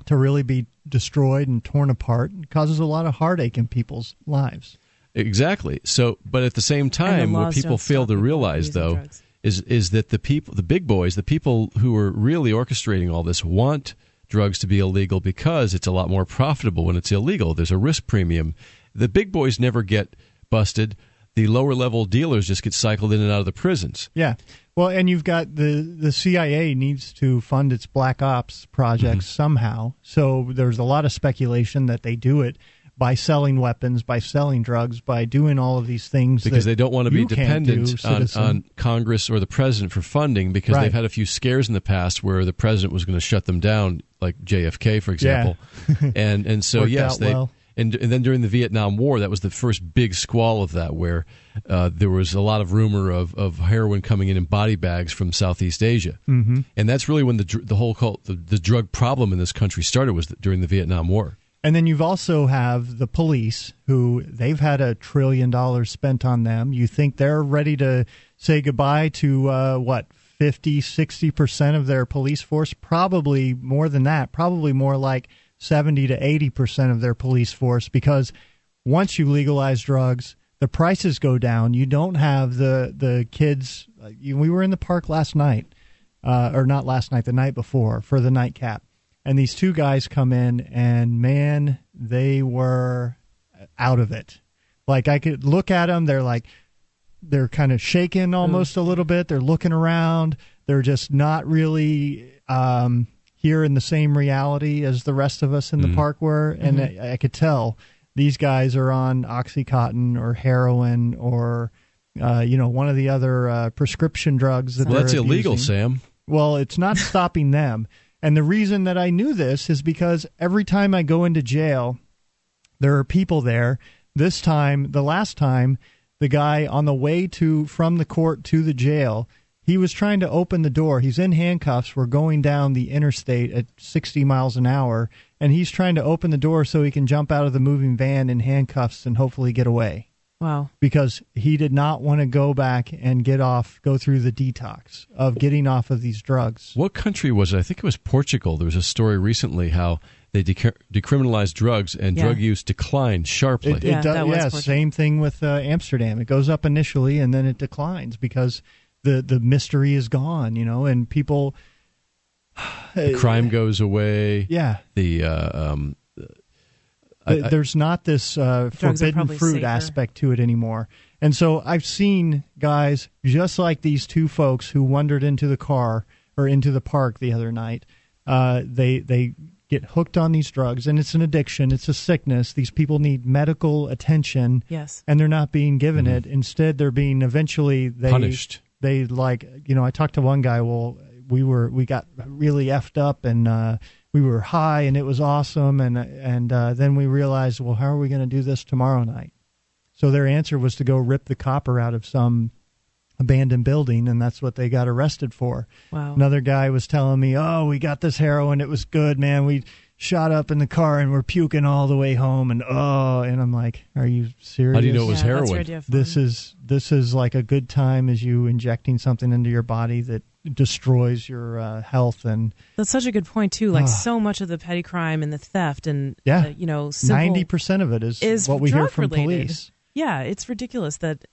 to really be destroyed and torn apart. It causes a lot of heartache in people's lives. Exactly. So, but at the same time, what people fail to realize, though, drugs. is is that the people, the big boys, the people who are really orchestrating all this, want drugs to be illegal because it's a lot more profitable when it's illegal. There's a risk premium. The big boys never get busted. The lower level dealers just get cycled in and out of the prisons. Yeah. Well, and you've got the the CIA needs to fund its black ops projects Mm-hmm. somehow. So there's a lot of speculation that they do it by selling weapons, by selling drugs, by doing all of these things because they don't want to be can't do, dependent on, on Congress or the president for funding because Right. they've had a few scares in the past where the president was going to shut them down, like JFK, for example. and and so yes, they well. And and then during the Vietnam War, that was the first big squall of that, where uh, there was a lot of rumor of, of heroin coming in in body bags from Southeast Asia, mm-hmm. and that's really when the the whole cult, the, the drug problem in this country started was during the Vietnam War. And then you've also have the police who they've had a trillion dollars spent on them. You think they're ready to say goodbye to uh, what 50, 60% of their police force? Probably more than that. Probably more like 70 to 80% of their police force because once you legalize drugs, the prices go down. You don't have the the kids. uh, we were in the park last night, uh, or not last night, the night before for the nightcap, and these two guys come in, and man, they were out of it. Like I could look at them, they're like they're kind of shaken almost a little bit. They're looking around. They're just not really um, here in the same reality as the rest of us in the park were, and I, I could tell these guys are on OxyContin or heroin or uh, you know one of the other uh, prescription drugs that Well, that's illegal. Sam. Well, it's not stopping them. And the reason that I knew this is because every time I go into jail, there are people there. This time, the last time, the guy on the way to from the court to the jail, he was trying to open the door. He's in handcuffs. We're going down the interstate at 60 miles an hour, and he's trying to open the door so he can jump out of the moving van in handcuffs and hopefully get away Wow. because he did not want to go back and get off, go through the detox of getting off of these drugs. What country was it? I think it was Portugal. There was a story recently how they dec- decriminalized drugs and Yeah. drug use declined sharply. It, Yeah, does, that yeah, Portugal. same thing with uh, Amsterdam. It goes up initially and then it declines because the the mystery is gone, you know, and people. the crime goes away. Yeah, The uh, um, I- I- there's not this uh, forbidden fruit safer. aspect to it anymore. And so I've seen guys just like these two folks who wandered into the car or into the park the other night. Uh, they they get hooked on these drugs, and it's an addiction. It's a sickness. These people need medical attention. Yes. and they're not being given it. Instead, they're being eventually they Punished. They like you know I talked to one guy. Well, we were we got really effed up and uh, we were high and it was awesome and and uh, then we realized well how are we going to do this tomorrow night? So their answer was to go rip the copper out of some abandoned building and that's what they got arrested for. Wow. Another guy was telling me, "Oh, we got this heroin. It was good, man. We shot up in the car and we're puking all the way home." And oh, and I'm like, "Are you serious?" How do you know it was yeah, heroin? That's your idea of This is this is like a good time as you injecting something into your body that destroys your uh, health and That's such a good point too. Like Ah. so much of the petty crime and the theft and Yeah. uh, you know ninety percent of it is, is what we hear drug from related. police. Yeah, it's ridiculous that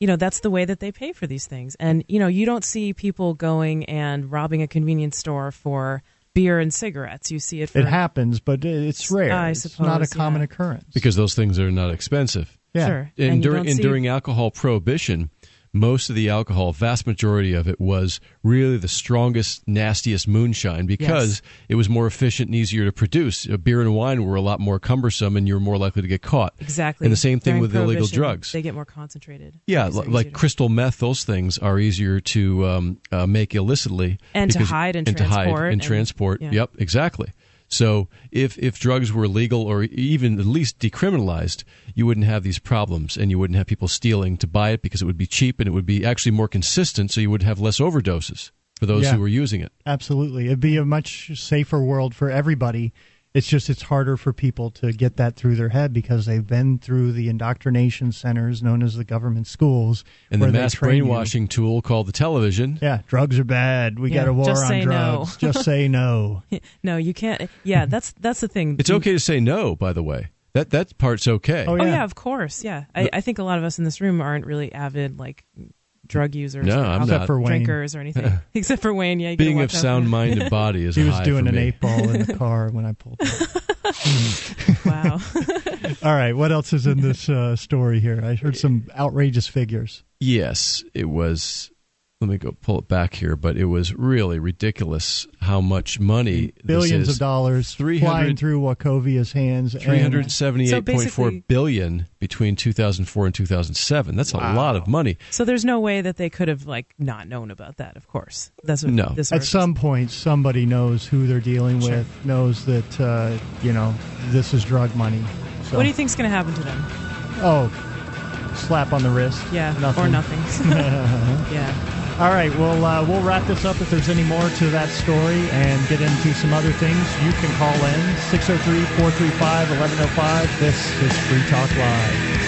you know that's the way that they pay for these things. And you know, you don't see people going and robbing a convenience store for beer and cigarettes. You see it for It happens, but it's rare. I it's not a common yeah. occurrence. because those things are not expensive. yeah. sure. And, you during and see- during alcohol prohibition, most of the alcohol, vast majority of it, was really the strongest, nastiest moonshine because it was more efficient and easier to produce. Beer and wine were a lot more cumbersome, and you're more likely to get caught. exactly. And the same thing During with illegal drugs. They get more concentrated. Yeah, Because like crystal meth, those things are easier to um, uh, make illicitly And to hide and to hide transport and and- transport. yeah. Yep, exactly. So if if drugs were legal or even at least decriminalized, you wouldn't have these problems, and you wouldn't have people stealing to buy it because it would be cheap and it would be actually more consistent, so you would have less overdoses for those Yeah. who were using it. Absolutely. It'd be a much safer world for everybody. It's just it's harder for people to get that through their head because they've been through the indoctrination centers known as the government schools And the where they mass train you. brainwashing tool called the television. Yeah, drugs are bad. We Yeah, got a war just on say no. drugs. just say no. No, you can't. Yeah, that's that's the thing. It's okay to say no, by the way. That that part's okay. Oh, Oh yeah. yeah, of course. Yeah, I, I think a lot of us in this room aren't really avid like drug users, No, or I'm alcohol not. for Wayne. drinkers or anything, except for Wayne. Yeah, you Being of sound mind and body is He a was doing for an me. eight ball in the car when I pulled up. Wow. All right, what else is in this uh, story here? I heard some outrageous figures. Yes, it was. Let me go pull it back here, but it was really ridiculous how much money Billions this of dollars flying through Wachovia's hands. and- Three hundred seventy-eight point four basically- billion between two thousand four and two thousand seven. That's a lot of money. so there's no way that they could have like not known about that. Of course, that's what No. This At article- some point, somebody knows who they're dealing Sure. with, knows that uh, you know this is drug money. So, What do you think's going to happen to them? Oh, slap on the wrist. Yeah, nothing. or nothing. yeah. All right, well, uh, we'll wrap this up. If there's any more to that story and get into some other things, you can call in 603 435 1105. This is Free Talk Live.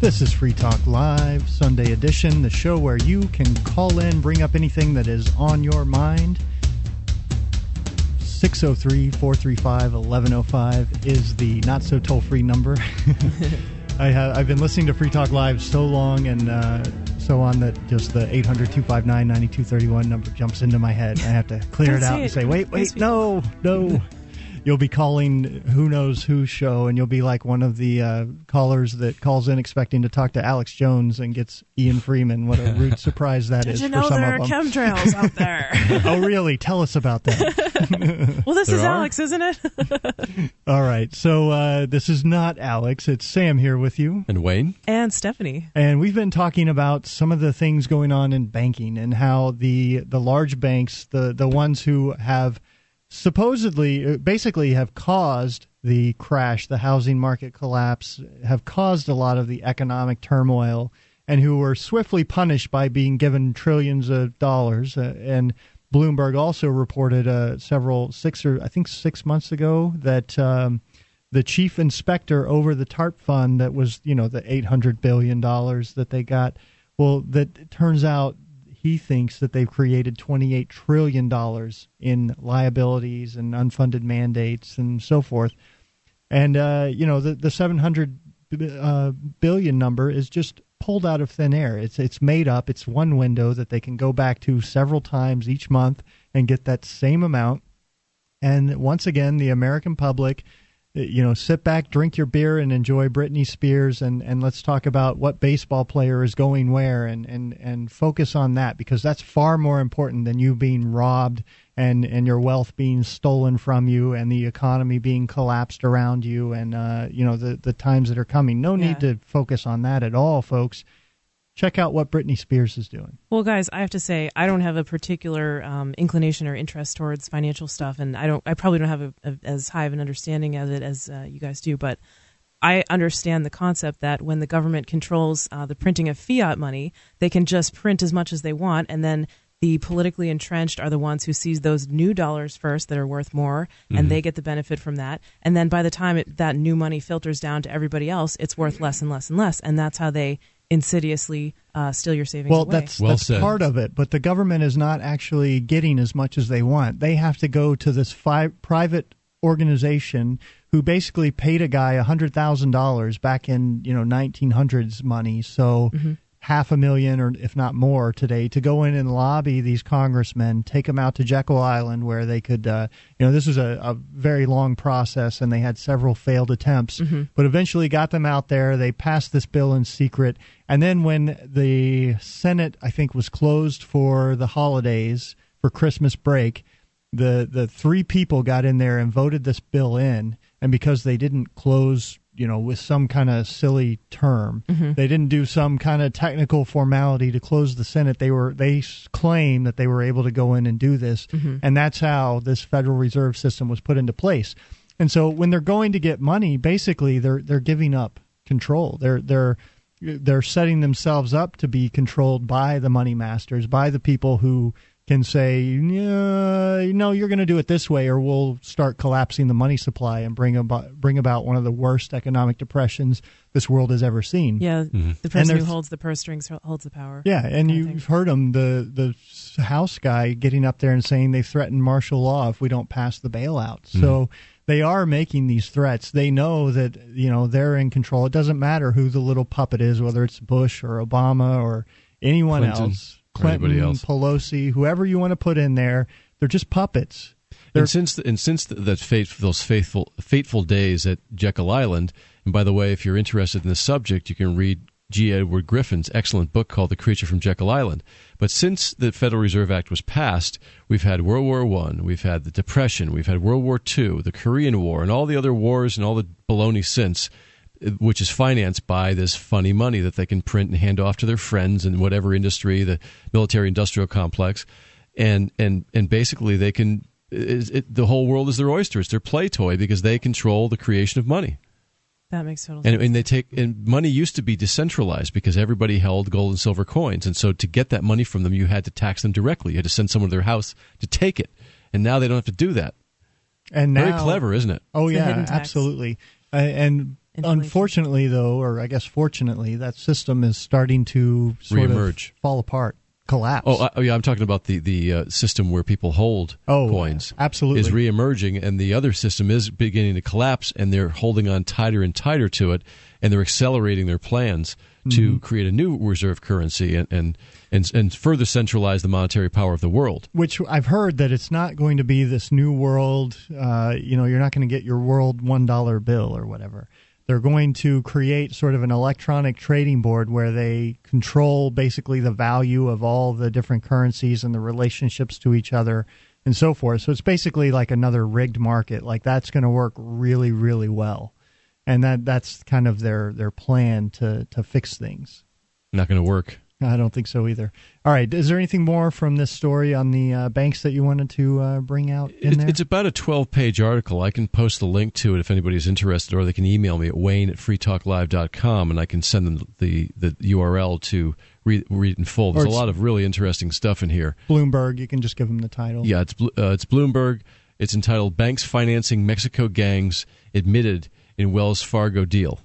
This is Free Talk Live, Sunday edition, the show where you can call in, bring up anything that is on your mind. 603 435 1105 is the not so toll free number. I have, I've been listening to Free Talk Live so long and uh, so on that just the 800 259 9231 number jumps into my head. I have to clear it out say and say, wait, wait, no, no. You'll be calling who knows who show, and you'll be like one of the uh, callers that calls in expecting to talk to Alex Jones and gets Ian Freeman. What a rude surprise that Did is you for know some there are chemtrails out there? oh, really? Tell us about that. well, this There is are? Alex, isn't it? All right. So uh, this is not Alex. It's Sam here with you. And Wayne? and Stephanie. And we've been talking about some of the things going on in banking and how the the large banks, the the ones who have supposedly uh, basically have caused the crash, the housing market collapse, have caused a lot of the economic turmoil and who were swiftly punished by being given trillions of dollars. Uh, and Bloomberg also reported uh, several six or I think 6 months ago that um, the chief inspector over the TARP fund that was, you know, the 800 billion dollars that they got, well, that turns out he thinks that they've created 28 trillion dollars in liabilities and unfunded mandates and so forth. And uh, you know, the the 700 uh, billion number is just pulled out of thin air. It's it's made up. It's one window that they can go back to several times each month and get that same amount. And once again, the American public, you know, sit back, drink your beer, and enjoy Britney Spears, and, and let's talk about what baseball player is going where, and, and, and focus on that because that's far more important than you being robbed and, and your wealth being stolen from you and the economy being collapsed around you and uh, you know the the times that are coming. No need to focus on that at all, folks. Check out what Britney Spears is doing. Well, guys, I have to say I don't have a particular um, inclination or interest towards financial stuff, and I don't. I probably don't have a, a, as high of an understanding of it as uh, you guys do. But I understand the concept that when the government controls uh, the printing of fiat money, they can just print as much as they want, and then the politically entrenched are the ones who seize those new dollars first that are worth more, and they get the benefit from that. And then by the time it, that new money filters down to everybody else, it's worth less and less and less, and that's how they insidiously uh, steal your savings Well, away. that's Well that's said. part of it, but the government is not actually getting as much as they want. They have to go to this fi- private organization who basically paid a guy hundred thousand dollars back in you know nineteen hundreds money, so half a million or if not more today to go in and lobby these congressmen, take them out to Jekyll Island where they could, uh, you know, this was a, a very long process and they had several failed attempts, but eventually got them out there. They passed this bill in secret, and then when the Senate, I think, was closed for the holidays for Christmas break, the the three people got in there and voted this bill in, and because they didn't close, you know, with some kind of silly term, mm-hmm. they didn't do some kind of technical formality to close the Senate. They were they claim that they were able to go in and do this, mm-hmm. and that's how this Federal Reserve System was put into place. And so when they're going to get money, basically they're they're giving up control. They're they're they're setting themselves up to be controlled by the money masters, by the people who can say, yeah, no, you're going to do it this way, or we'll start collapsing the money supply and bring about bring about one of the worst economic depressions this world has ever seen. Yeah, the mm-hmm. person who holds the purse strings holds the power. Yeah, and you've heard him, the the House guy, getting up there and saying they threaten martial law if we don't pass the bailout. Mm-hmm. So they are making these threats. They know that you know they're in control. It doesn't matter who the little puppet is, whether it's Bush or Obama or anyone Clinton else, or anybody Clinton, else. Pelosi, whoever you want to put in there. They're just puppets. They're- And since and since th- that fate, those faithful fateful days at Jekyll Island, and by the way, if you're interested in the subject, you can read G. Edward Griffin's excellent book called "The Creature from Jekyll Island." But since the Federal Reserve Act was passed, we've had World War One, we've had the Depression, we've had World War Two, the Korean War, and all the other wars and all the baloney since which is financed by this funny money that they can print and hand off to their friends in whatever industry, the military industrial complex, and and and basically they can. It, it, the whole world is their oyster. It's their play toy because they control the creation of money, That makes total and, sense. and they take and money used to be decentralized because everybody held gold and silver coins, and so to get that money from them, you had to tax them directly. You had to send someone to their house to take it, and now they don't have to do that. and now, Very clever, isn't it? Oh It's yeah, absolutely. Uh, and inflation. Unfortunately, though, or I guess fortunately, that system is starting to sort Reemerge. of fall apart, collapse. Oh, I, oh, yeah, I'm talking about the the uh, system where people hold Oh, coins. absolutely. is reemerging, and the other system is beginning to collapse, and they're holding on tighter and tighter to it, and they're accelerating their plans to Mm-hmm. create a new reserve currency and, and and and further centralize the monetary power of the world. which I've heard that it's not going to be this new world. Uh, you know, you're not going to get your world one dollar bill or whatever. They're going to create sort of an electronic trading board where they control basically the value of all the different currencies and the relationships to each other and so forth. So it's basically like another rigged market. Like that's going to work really, really well, and that that's kind of their their plan to to fix things. Not going to work. I don't think so either. All right, is there anything more from this story on the uh, banks that you wanted to uh, bring out in It, there? it's about a 12 page article. I can post the link to it if anybody's interested, or they can email me at wayne at freetalklive.com and I can send them the, the URL to read, read in full. There's a lot of really interesting stuff in here. Bloomberg. You can just give them the title. Yeah, it's uh, it's Bloomberg. It's entitled "Banks Financing Mexico Gangs Admitted in Wells Fargo Deal."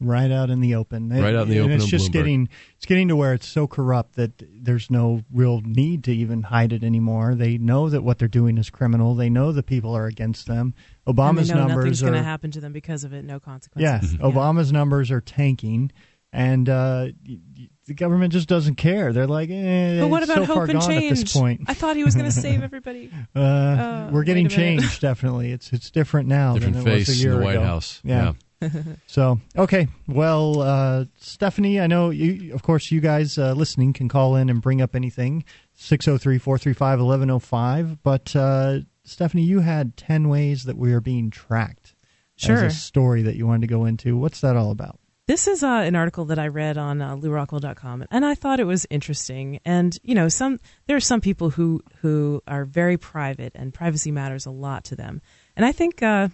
Right out in the open. Right out in the and open It's just Bloomberg. getting it's getting to where it's so corrupt that there's no real need to even hide it anymore. They know that what they're doing is criminal. They know the people are against them. and Obama's they know numbers nothing's are going to happen to them because of it. No consequences. yeah, consequences. Obama's numbers are tanking, and uh, y- y- the government just doesn't care. They're like, eh, But what it's about so hope far and gone change? at this point. I thought he was going to save everybody. Uh, Uh, we're getting wait changed. Definitely, it's it's different now Different than it was a year in the White ago. House. Yeah. So okay, well, uh, Stephanie, I know you. Of course, you guys uh, listening can call in and bring up anything 603-435-1105. But uh, Stephanie, you had ten ways that we are being tracked. Sure. As a story that you wanted to go into. What's that all about? This is uh, an article that I read on uh, LewRockwell.com, and I thought it was interesting. And you know, some there are some people who who are very private, and privacy matters a lot to them. And I think uh,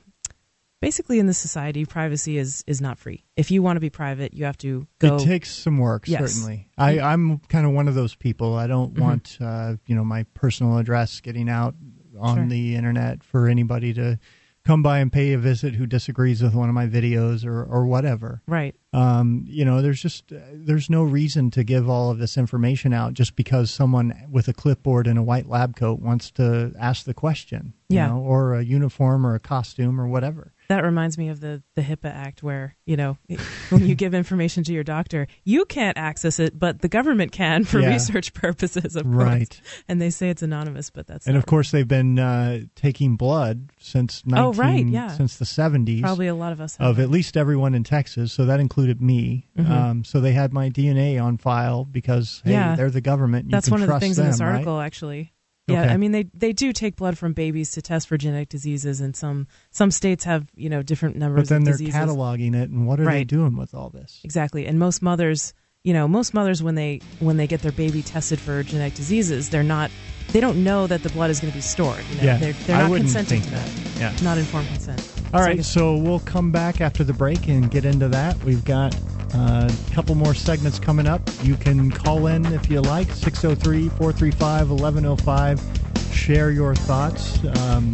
basically in this society, privacy is is not free. If you want to be private, you have to go. It takes some work, Yes. Mm-hmm. certainly. I, I'm kind of one of those people. I don't want, uh, you know, my personal address getting out on Sure. the internet for anybody to come by and pay a visit who disagrees with one of my videos or, or whatever. right. Um, you know, there's just uh, there's no reason to give all of this information out just because someone with a clipboard and a white lab coat wants to ask the question, you Yeah. know, or a uniform or a costume or whatever. That reminds me of the the HIPAA Act, where you know when you give information to your doctor, you can't access it, but the government can for Yeah. research purposes, of Right. course. And they say it's anonymous, but that's And of course, they've been uh, taking blood since 19, Oh, right, yeah. since the 70s probably a lot of us have of at least everyone in Texas. So that included me. Mhm. Um, so they had my DNA on file because hey, Yeah. they're the government. You That's one of the things in this them, right? article, actually. Yeah, Okay. I mean they they do take blood from babies to test for genetic diseases, and some some states have you know different numbers But then of they're diseases. cataloging it, and what are they doing with all this? Exactly, and most mothers, you know, most mothers when they when they get their baby tested for genetic diseases, they're not they don't know that the blood is going to be stored. You know? Yeah, they're, they're not consenting to that. that. Yeah. Not informed consent. All right, so we'll come back after the break and get into that. We've got uh, a couple more segments coming up. You can call in if you like, 603 435 1105. Share your thoughts. Um,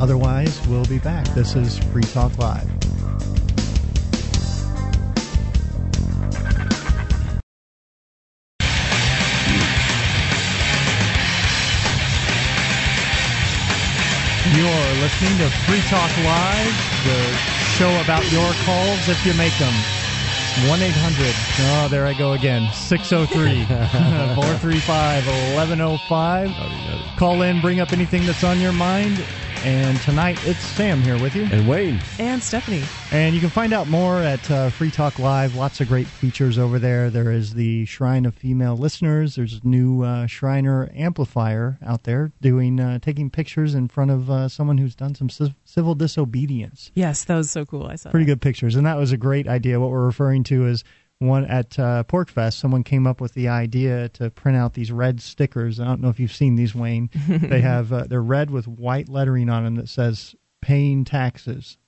otherwise, we'll be back. This is Free Talk Live. You're listening to Free Talk Live, the show about your calls if you make them. 1 800. Oh, there I go again. 603 435 1105. Call in, bring up anything that's on your mind. And tonight it's Sam here with you. And Wayne. And Stephanie. And you can find out more at uh, Free Talk Live. Lots of great features over there. There is the Shrine of Female Listeners. There's a new uh, Shriner amplifier out there doing uh, taking pictures in front of uh, someone who's done some civ- civil disobedience. Yes, that was so cool. I saw Pretty that. good pictures, and that was a great idea. What we're referring to is one at uh, PorcFest. Someone came up with the idea to print out these red stickers. I don't know if you've seen these, Wayne. they have uh, they're red with white lettering on them that says "Paying Taxes."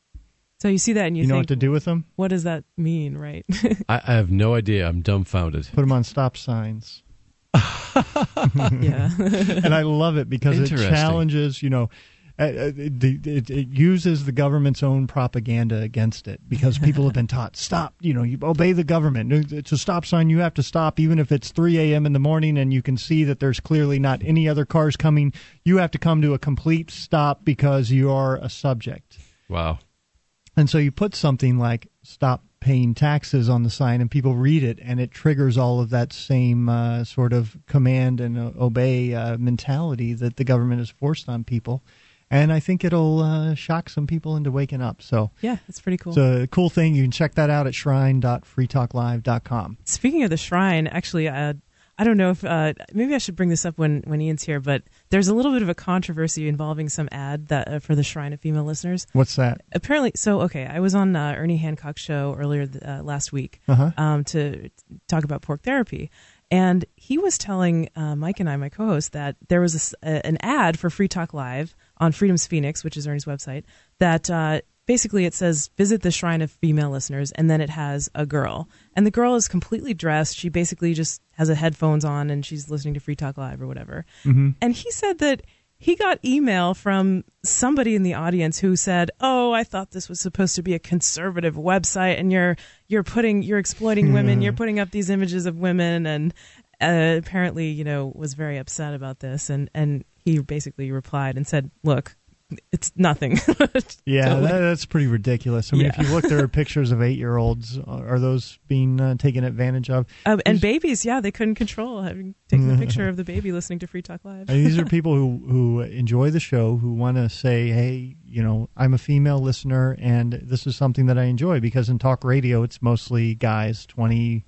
So you see that and you, You know think, what to do with them? what does that mean, right? I, I have no idea. I'm dumbfounded. Put them on stop signs. yeah. and I love it because it challenges, you know, uh, uh, it, it, it uses the government's own propaganda against it because people have been taught stop. You know, you obey the government. It's a stop sign. You have to stop, even if it's 3 a.m. in the morning and you can see that there's clearly not any other cars coming. You have to come to a complete stop because you are a subject. Wow. And so you put something like stop paying taxes on the sign and people read it and it triggers all of that same uh, sort of command and uh, obey uh, mentality that the government has forced on people. And i think it'll uh, shock some people into waking up. So Yeah, it's pretty cool. it's a cool thing. You can check that out at shrine.freetalklive.com Speaking of the shrine, actually, uh, I don't know if uh, maybe I should bring this up when, when Ian's here, but there's a little bit of a controversy involving some ad that uh, for the Shrine of Female Listeners. what's that Apparently, so okay, I was on uh, Ernie Hancock's show earlier th- uh, last week Uh-huh. um, to talk about Porc Therapy, and he was telling uh, Mike and I, my co-host, that there was a a an ad for Free Talk Live on Freedom's Phoenix, which is Ernie's website, that uh, basically it says visit the Shrine of Female Listeners, and then it has a girl, and the girl is completely dressed. She basically just has a headphones on and she's listening to Free Talk Live or whatever. And he said that he got email from somebody in the audience who said, "Oh, I thought this was supposed to be a conservative website, and you're you're putting you're exploiting women. You're putting up these images of women." And uh, apparently, you know, was very upset about this. And and he basically replied and said, "Look, it's nothing." yeah that, that's pretty ridiculous i mean if you look there are pictures of eight-year-olds are those being uh, taken advantage of Um, and babies, yeah, they couldn't control having taken the picture of the baby listening to Free Talk Live. And these are people who who enjoy the show, who want to say, "Hey, you know, I'm a female listener, and this is something that I enjoy." Because in talk radio, it's mostly guys, twenty,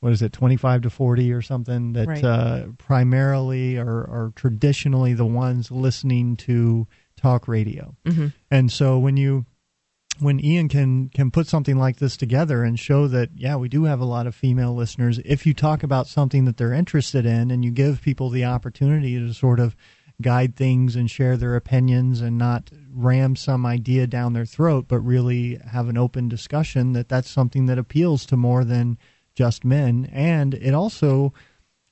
what is it, twenty five to forty or something, that Right. uh, primarily are, are traditionally the ones listening to talk radio. Mhm. And so when you when Ian can can put something like this together and show that yeah we do have a lot of female listeners if you talk about something that they're interested in and you give people the opportunity to sort of guide things and share their opinions and not ram some idea down their throat but really have an open discussion that that's something that appeals to more than just men and it also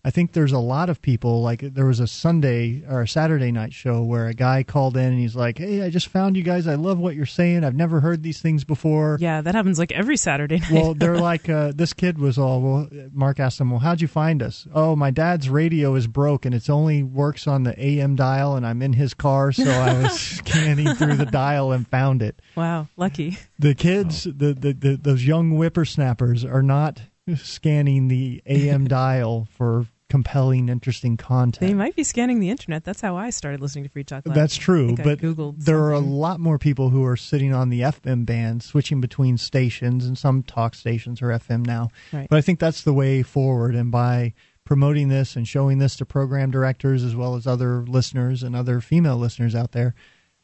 I think there's a lot of people like there was a Sunday or a Saturday night show where a guy called in and he's like, "Hey, I just found you guys. I love what you're saying. I've never heard these things before." Yeah, that happens like every Saturday night. Well, they're like, uh, this kid was all. Well, Mark asked him, "Well, how'd you find us?" Oh, my dad's radio is broke and it's only works on the AM dial, and I'm in his car, so I was scanning through the dial and found it. wow, lucky. The kids, the, the, the those young whippersnappers, are not scanning the AM dial for compelling, interesting content. They might be scanning the internet. That's how I started listening to Free Talk Live. That's true, but there are a lot more people who are sitting on the FM band, switching between stations, and some talk stations are FM now. Right. But I think that's the way forward, and by promoting this and showing this to program directors as well as other listeners and other female listeners out there,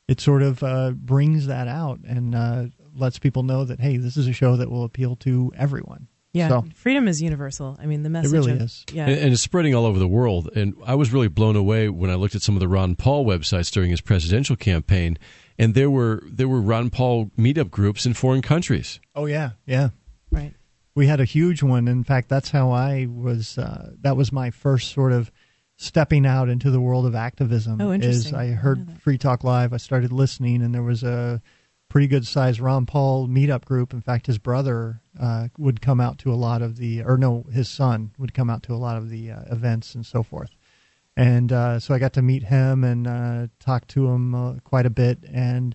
it sort of uh, brings that out and uh, lets people know that hey, this is a show that will appeal to everyone. Yeah, So- freedom is universal. I mean, the message. it really of- is. Yeah, and, and it's spreading all over the world. And I was really blown away when I looked at some of the Ron Paul websites during his presidential campaign, and there were there were Ron Paul meetup groups in foreign countries. Oh yeah, yeah. right. we had a huge one. In fact, that's how I was. Uh, that was my first sort of stepping out into the world of activism. Oh, interesting. Is I I heard know that. Free Talk Live. I started listening, and there was a pretty good sized Ron Paul meetup group. In fact, his brother uh, would come out to a lot of the, or no, his son would come out to a lot of the uh, events and so forth. And uh, so I got to meet him and uh, talk to him uh, quite a bit. And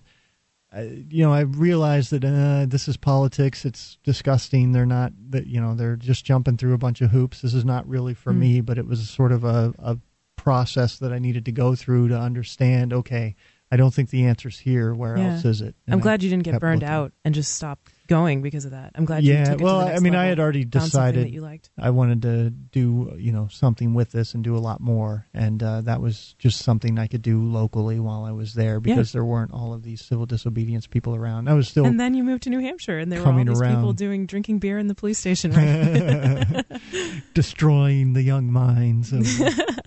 I, you know, I realized that uh, this is politics. It's disgusting. They're not that you know they're just jumping through a bunch of hoops. This is not really for Mm. me. But it was sort of a, a process that I needed to go through to understand. Okay, I don't think the answer's here. Where Yeah. else is it? I'm And I glad you didn't get burned looking. out and just stop going because of that. I'm glad you Yeah, took it well, I mean, I had already decided that you liked. I wanted to do you know something with this and do a lot more, and uh, that was just something I could do locally while I was there because there weren't all of these civil disobedience people around. I was still And then you moved to New Hampshire, and there were all these people doing drinking beer in the police station. Right? destroying the young minds of,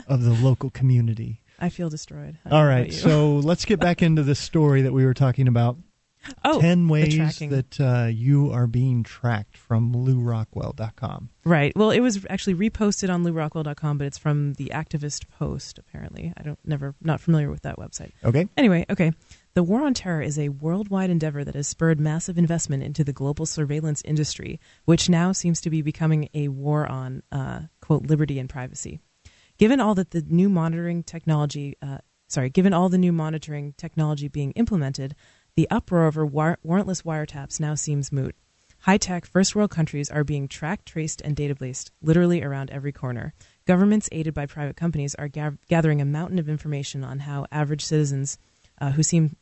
of the local community. I feel destroyed. I All right, so let's get back into this story that we were talking about. Oh, 10 ways that uh, you are being tracked from LewRockwell.com. Right. Well, it was actually reposted on LewRockwell.com, but it's from the Activist Post. Apparently, I don't never not familiar with that website. Okay. Anyway, okay. The war on terror is a worldwide endeavor that has spurred massive investment into the global surveillance industry, which now seems to be becoming a war on uh, quote liberty and privacy. Given all that the new monitoring technology, uh, sorry, given all the new monitoring technology being implemented, the uproar over war- warrantless wiretaps now seems moot. High tech first world countries are being tracked, traced, and databased literally around every corner. Governments, aided by private companies, are ga- gathering a mountain of information on how average citizens uh, who seem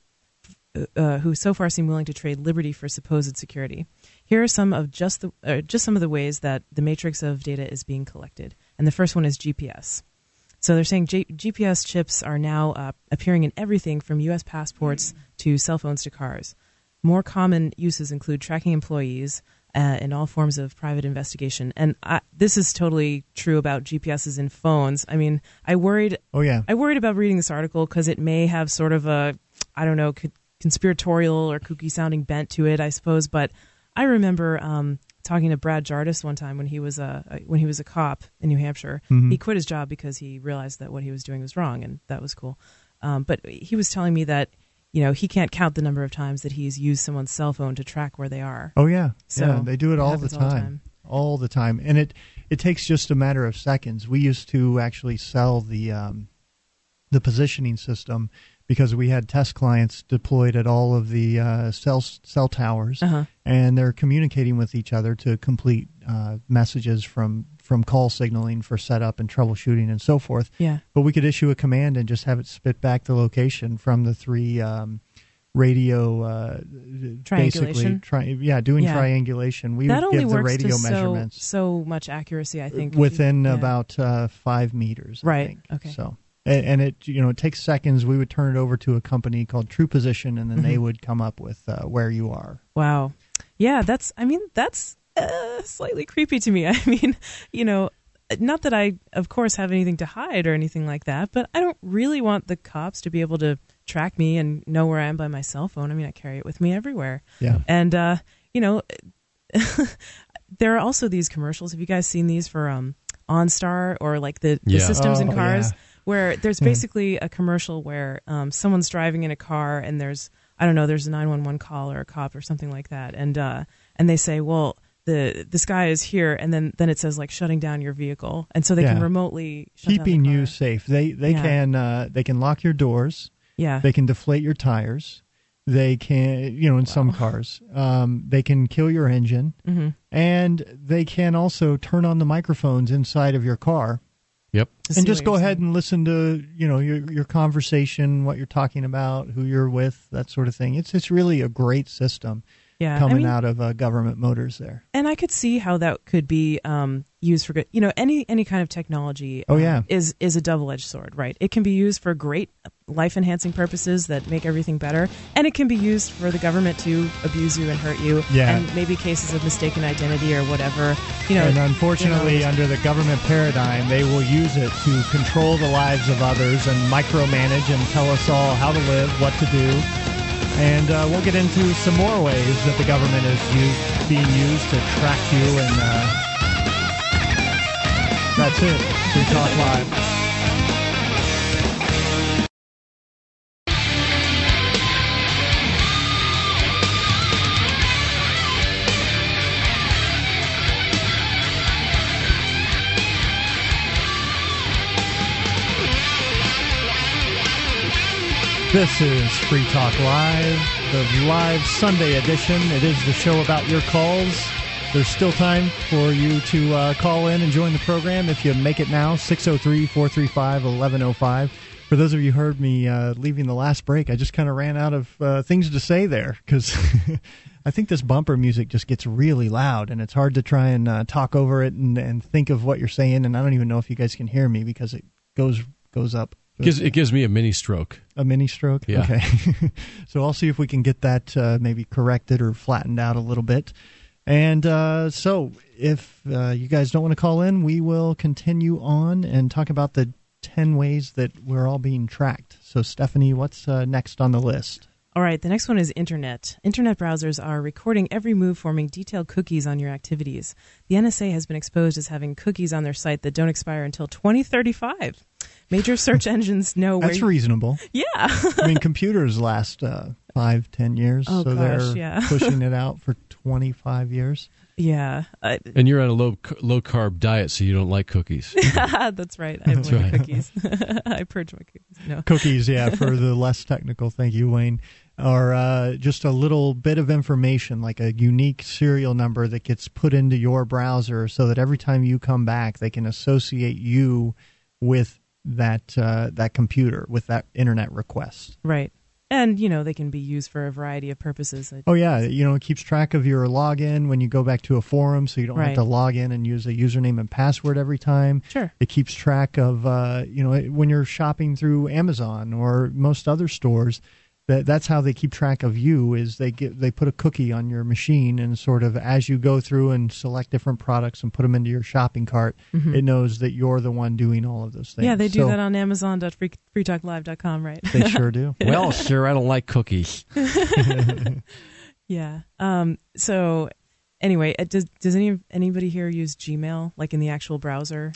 uh, who so far seem willing to trade liberty for supposed security. Here are some of just the uh, just some of the ways that the matrix of data is being collected. And the first one is GPS. So they're saying G- GPS chips are now uh, appearing in everything from U.S. passports to cell phones to cars. More common uses include tracking employees uh, and all forms of private investigation. And I, this is totally true about GPSs in phones. I mean, I worried. Oh, yeah. I worried about reading this article because it may have sort of a, I don't know, co- conspiratorial or kooky sounding bent to it, I suppose. But I remember um, talking to Brad Jardis one time when he was a when he was a cop in New Hampshire. Mhm. He quit his job because he realized that what he was doing was wrong, and that was cool. Um, but he was telling me that you know he can't count the number of times that he's used someone's cell phone to track where they are. Oh yeah, So, yeah. They do it it all the, all the time. time. all the time, and it it takes just a matter of seconds. We used to actually sell the um, the positioning system because we had test clients deployed at all of the uh, cell cell towers, Uh-huh. and they're communicating with each other to complete uh, messages from from call signaling for setup and troubleshooting and so forth. Yeah. But we could issue a command and just have it spit back the location from the three um, radio uh, basically. Tri- yeah, doing Yeah. triangulation. We that would only give the works radio to so, measurements so much accuracy. I think within yeah. about uh, five meters. I Right, think. okay. So. And and it you know it takes seconds. We would turn it over to a company called TruePosition, and then they Mhm. would come up with uh, where you are. Wow. Yeah, that's, I mean, that's uh, slightly creepy to me. I mean, you know, not that I, of course, have anything to hide or anything like that, but I don't really want the cops to be able to track me and know where I am by my cell phone. I mean, I carry it with me everywhere. Yeah. And, uh, you know, there are also these commercials. Have you guys seen these for um, OnStar or like the, the Yeah. systems in Oh, cars? yeah. Where there's basically a commercial where um, someone's driving in a car and there's I don't know there's a 911 call or a cop or something like that. And uh, and they say well the this guy is here. And then then it says like shutting down your vehicle. And so they can remotely shut down the keeping you safe. They they Yeah. can uh, they can lock your doors. yeah. They can deflate your tires. They can you know in some cars. Um, they can kill your engine, hmm and they can also turn on the microphones inside of your car Yep. and just go ahead and listen to you know your your conversation, what you're talking about, who you're with, that sort of thing. It's it's really a great system yeah coming I mean, out of uh, government motors there. and I could see how that could be um, used for good. You know, any any kind of technology. Oh, um, yeah. is is a double edged sword, right? It can be used for great life enhancing purposes that make everything better, and it can be used for the government to abuse you and hurt you. Yeah. and maybe cases of mistaken identity or whatever. You know, and unfortunately, you know, under the government paradigm, they will use it to control the lives of others and micromanage and tell us all how to live, what to do. And uh, we'll get into some more ways that the government is used, being used to track you. And uh, that's it. Free Talk Live. This is Free Talk Live, the live Sunday edition. It is the show about your calls. There's still time for you to uh, call in and join the program if you make it now, 603 435 1105. For those of you who heard me uh, leaving the last break, I just kind of ran out of uh, things to say there because I think this bumper music just gets really loud and it's hard to try and uh, talk over it and, and think of what you're saying. And I don't even know if you guys can hear me because it goes goes up. Gives, it gives me a mini stroke. A mini stroke? Yeah. Okay. so I'll see if we can get that uh, maybe corrected or flattened out a little bit. And uh, so if uh, you guys don't want to call in, we will continue on and talk about the 10 ways that we're all being tracked. So, Stephanie, what's uh, next on the list? All right, the next one is internet. Internet browsers are recording every move, forming detailed cookies on your activities. The NSA has been exposed as having cookies on their site that don't expire until 2035. Major search engines know where. That's you- reasonable. yeah. I mean, computers last uh, five, ten years, Oh, so gosh, they're yeah. pushing it out for twenty-five years. yeah. Uh, And you're on a low low carb diet, so you don't like cookies. that's right. I That's avoid right. cookies. I purge my cookies. No. Cookies, yeah, for the less technical. Thank you, Wayne. Or uh, just a little bit of information, like a unique serial number that gets put into your browser, so that every time you come back, they can associate you with that uh, that computer, with that internet request. Right. And, you know, they can be used for a variety of purposes. I- Oh yeah, you know it keeps track of your login when you go back to a forum, so you don't Right. have to log in and use a username and password every time. Sure. It keeps track of uh, you know when you're shopping through Amazon or most other stores. That that's how they keep track of you is they get they put a cookie on your machine and sort of as you go through and select different products and put them into your shopping cart, it knows that you're the one doing all of those things. Mm-hmm. Yeah, they do So that on Amazon.freetalklive.com, right? They sure do. well, sir, I don't like cookies. Yeah. Um, so anyway, uh, does does any anybody here use Gmail like in the actual browser?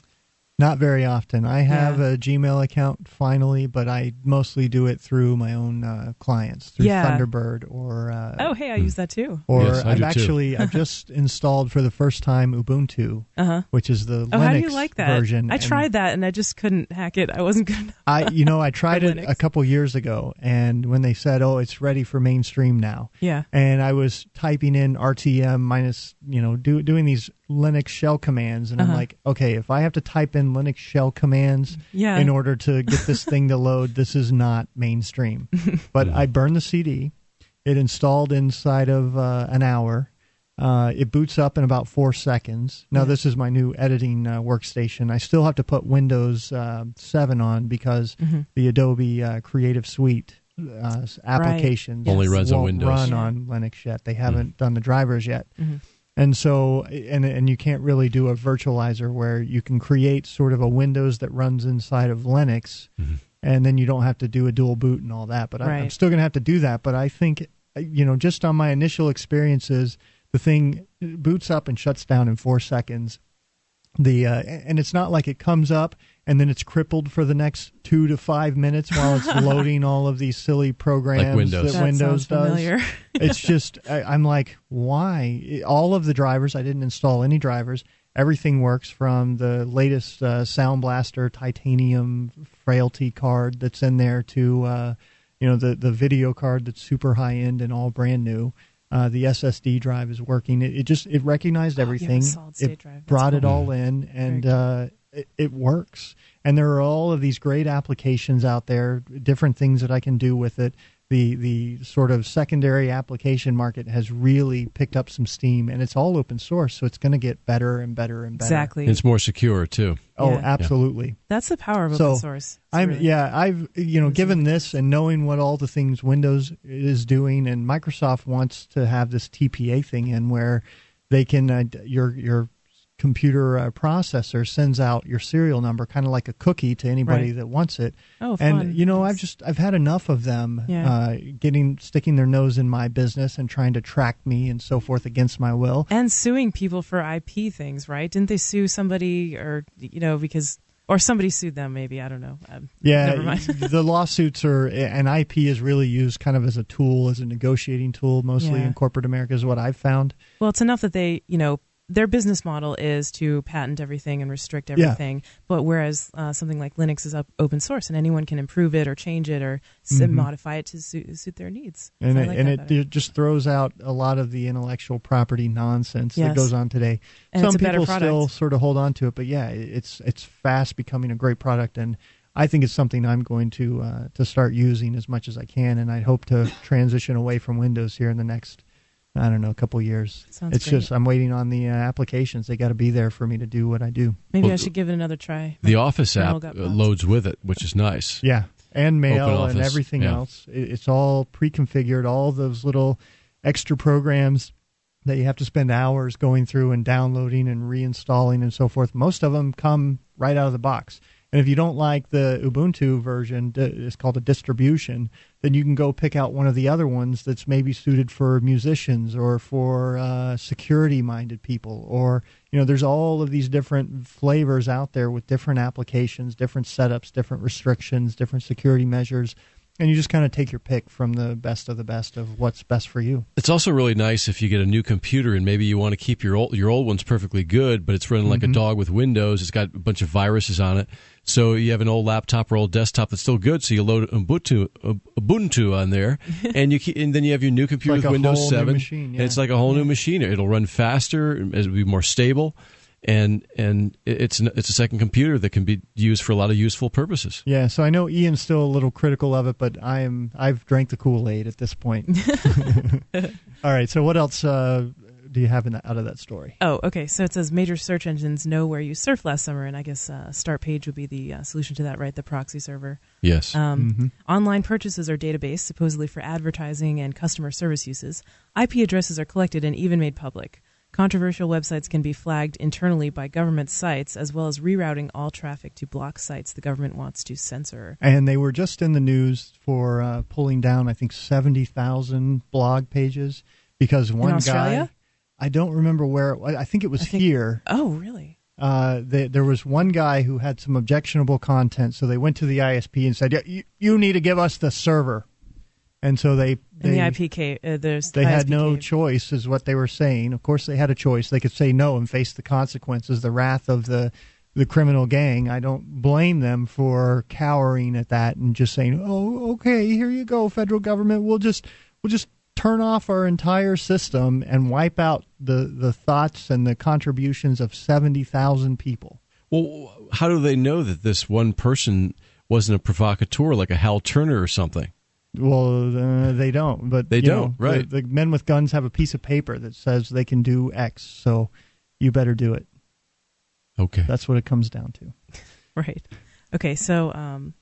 Not very often. I have Yeah. a Gmail account finally, but I mostly do it through my own uh, clients, through Yeah. Thunderbird or. Uh, Oh, hey, I use that too. Or Yes, I I've do too. actually I've just installed for the first time Ubuntu, Uh huh. which is the Oh, Linux how do you like that? version. I tried that and I just couldn't hack it. I wasn't good. enough. I you know I tried it Linux. a couple years ago, and when they said, "Oh, it's ready for mainstream now," Yeah. and I was typing in RTM minus, you know, do, doing these Linux shell commands, and I'm Uh-huh. like, okay, if I have to type in Linux shell commands Yeah. in order to get this thing to load, this is not mainstream. but I burned the CD. It installed inside of uh, an hour. Uh, it boots up in about four seconds. Now, Yeah. this is my new editing uh, workstation. I still have to put Windows uh, 7 on because Mhm. the Adobe uh, Creative Suite uh, applications Only runs on won't Windows. run on Linux yet. They haven't done the drivers yet. Mhm. And so, and and you can't really do a virtualizer where you can create sort of a Windows that runs inside of Linux, and then you don't have to do a dual boot and all that. But I, I'm still going to have to do that. But I think, uh, you know, just on my initial experiences, the thing boots up and shuts down in four seconds. The uh, and it's not like it comes up and then it's crippled for the next two to five minutes while it's loading all of these silly programs Windows. that That Windows does it's just I, I'm like, why? All of the drivers, I didn't install any drivers. Everything works from the latest uh, Sound Blaster titanium Fatal1ty card that's in there to uh, you know the the video card that's super high end and all brand new. Uh, the SSD drive is working. It, it just it recognized Oh, you have a everything. solid-state it drive. That's brought it all in, and uh, it, it works. And there are all of these great applications out there, different things that I can do with it. The the sort of secondary application market has really picked up some steam, and it's all open source, so it's going to get better and better and better. Exactly. It's more secure too. Oh, Yeah. absolutely. That's the power of So, open source. It's I'm really- yeah. I've you know given this and knowing what all the things Windows is doing, and Microsoft wants to have this TPA thing in where they can uh, your your computer uh, processor sends out your serial number, kind of like a cookie to anybody Right. that wants it. Oh, and you know. I've just I've had enough of them Yeah. uh, getting sticking their nose in my business and trying to track me and so forth against my will. and suing people for IP things, right? Didn't they sue somebody or you know because or somebody sued them? Maybe I don't know. Um, Yeah, never mind. the lawsuits are and IP is really used kind of as a tool, as a negotiating tool, mostly Yeah. in corporate America, is what I've found. Well, it's enough that they, you know, their business model is to patent everything and restrict Yeah. everything. But whereas uh, something like Linux is up, open source and anyone can improve it or change it or Mhm. modify it to suit, suit their needs. And So it, like and it, it just throws out a lot of the intellectual property nonsense that goes on today. And Some it's a better people still sort of hold on to it, but yeah, it's it's fast becoming a great product, and I think it's something I'm going to uh, to start using as much as I can, and I hope to transition away from Windows here in the next. I don't know, a couple years. Sounds it's great. just I'm waiting on the uh, applications. They got to be there for me to do what I do. Maybe Well, I should give it another try. The My- Office my app whole gut uh, box. loads with it, which is nice. Yeah, and mail and everything yeah. else. It- It's all pre-configured. All those little extra programs that you have to spend hours going through and downloading and reinstalling and so forth. Most of them come right out of the box. And if you don't like the Ubuntu version, it's called a distribution. Then you can go pick out one of the other ones that's maybe suited for musicians or for uh, security minded people or you know there's all of these different flavors out there with different applications different setups different restrictions different security measures and you just kind of take your pick from the best of the best of what's best for you. It's also really nice if you get a new computer and maybe you want to keep your old your old one's perfectly good, but it's running like Mm-hmm. a dog with Windows. It's got a bunch of viruses on it. So you have an old laptop or old desktop that's still good. So you load Ubuntu Ubuntu on there, and you keep, and then you have your new computer like with Windows Seven, machine, and it's like a whole new machine. It'll run faster, it'll be more stable. And and it's it's a second computer that can be used for a lot of useful purposes. Yeah, so I know Ian's still a little critical of it, but I am I've drank the Kool Aid at this point. All right, so what else uh, do you have in that, out of that story? Oh, okay. So it says major search engines know where you surfed last summer, and I guess uh, Start Page would be the uh, solution to that, right? The proxy server. Yes. Um, Online purchases are database, supposedly for advertising and customer service uses. IP addresses are collected and even made public. Controversial websites can be flagged internally by government sites, as well as rerouting all traffic to block sites the government wants to censor. And they were just in the news for uh, pulling down, I think, seventy thousand blog pages because one guy, I don't remember where. It. I think it was think- here. Oh, really? Uh, they, there was one guy who had some objectionable content, so they went to the ISP and said, "Yeah, you, you need to give us the server." And so they And they, the IPK, uh, there's they had no choice, is what they were saying. Of course, they had a choice. They could say no and face the consequences, the wrath of the the criminal gang. I don't blame them for cowering at that and just saying, "Oh, okay, here you go, federal government. We'll just we'll just turn off our entire system and wipe out the the thoughts and the contributions of seventy thousand people." Well, how do they know that this one person wasn't a provocateur like a Hal Turner or something? Well, uh, they don't. But They you don't, know, right. The, the men with guns have a piece of paper that says they can do X, so you better do it. Okay. That's what it comes down to. Right. Okay. So, um,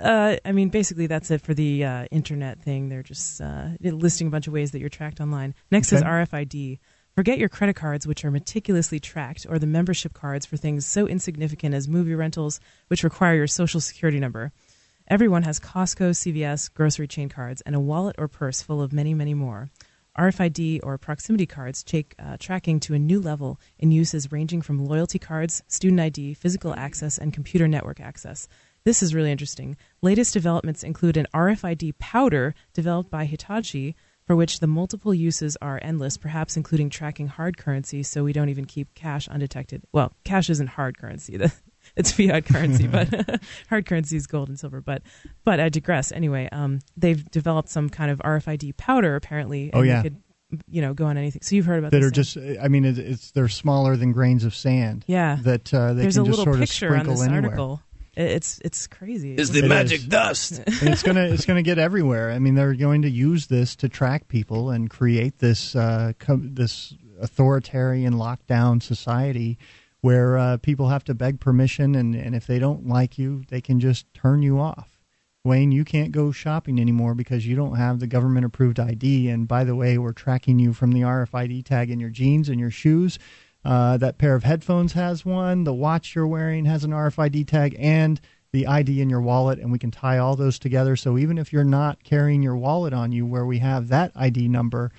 uh, I mean, basically, that's it for the uh, internet thing. They're just uh, listing a bunch of ways that you're tracked online. Next is RFID. Forget your credit cards, which are meticulously tracked, or the membership cards for things so insignificant as movie rentals, which require your social security number. Everyone has Costco, CVS, grocery chain cards, and a wallet or purse full of many, many more. RFID or proximity cards take uh, tracking to a new level in uses ranging from loyalty cards, student ID, physical access, and computer network access. This is really interesting. Latest developments include an RFID powder developed by Hitachi, for which the multiple uses are endless, perhaps including tracking hard currency so we don't even keep cash undetected. Well, cash isn't hard currency. It's fiat currency, but hard currency is gold and silver. But but I digress. Anyway, um, they've developed some kind of RFID powder apparently. Oh, and they yeah. could, you know, go on anything. So you've heard about that this are thing? just i mean it's, it's they're smaller than grains of sand Yeah. that uh, they There's can a just sort picture of on sprinkle this anywhere article. It's it's crazy. Is the It magic is. dust? and it's gonna it's gonna get everywhere i mean they're going to use this to track people and create this uh, com- this authoritarian lockdown society where uh, people have to beg permission and, and if they don't like you they can just turn you off Wayne, you can't go shopping anymore because you don't have the government approved ID. And by the way, we're tracking you from the RFID tag in your jeans and your shoes. Uh, that pair of headphones has one. The watch you're wearing has an RFID tag and the ID in your wallet. And we can tie all those together. So even if you're not carrying your wallet on you where we have that ID number,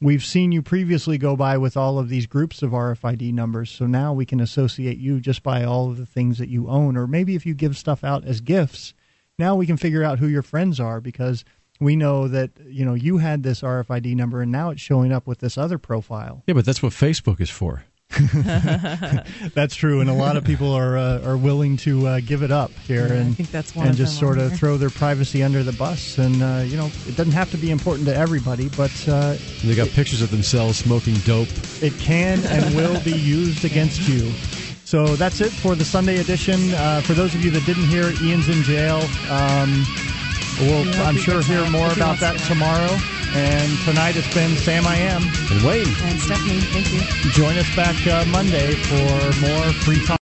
we've seen you previously go by with all of these groups of RFID numbers. So now we can associate you just by all of the things that you own. Or maybe if you give stuff out as gifts, now we can figure out who your friends are because we know that you know you had this RFID number and now it's showing up with this other profile. Yeah, but that's what Facebook is for. That's true, and a lot of people are uh, are willing to uh, give it up here Yeah, I and think that's one and of just them sort of here. throw their privacy under the bus. And uh, you know, it doesn't have to be important to everybody, but uh, they got pictures of themselves smoking dope. it can and will be used against you. So that's it for the Sunday edition. Uh, for those of you that didn't hear, Ian's in jail. Um, we'll, We I'm he sure, gets hear more about wants to that tomorrow. And tonight it's been Sam I Am. And Wayne. And Stephanie, thank you. Join us back uh, Monday for more free talk.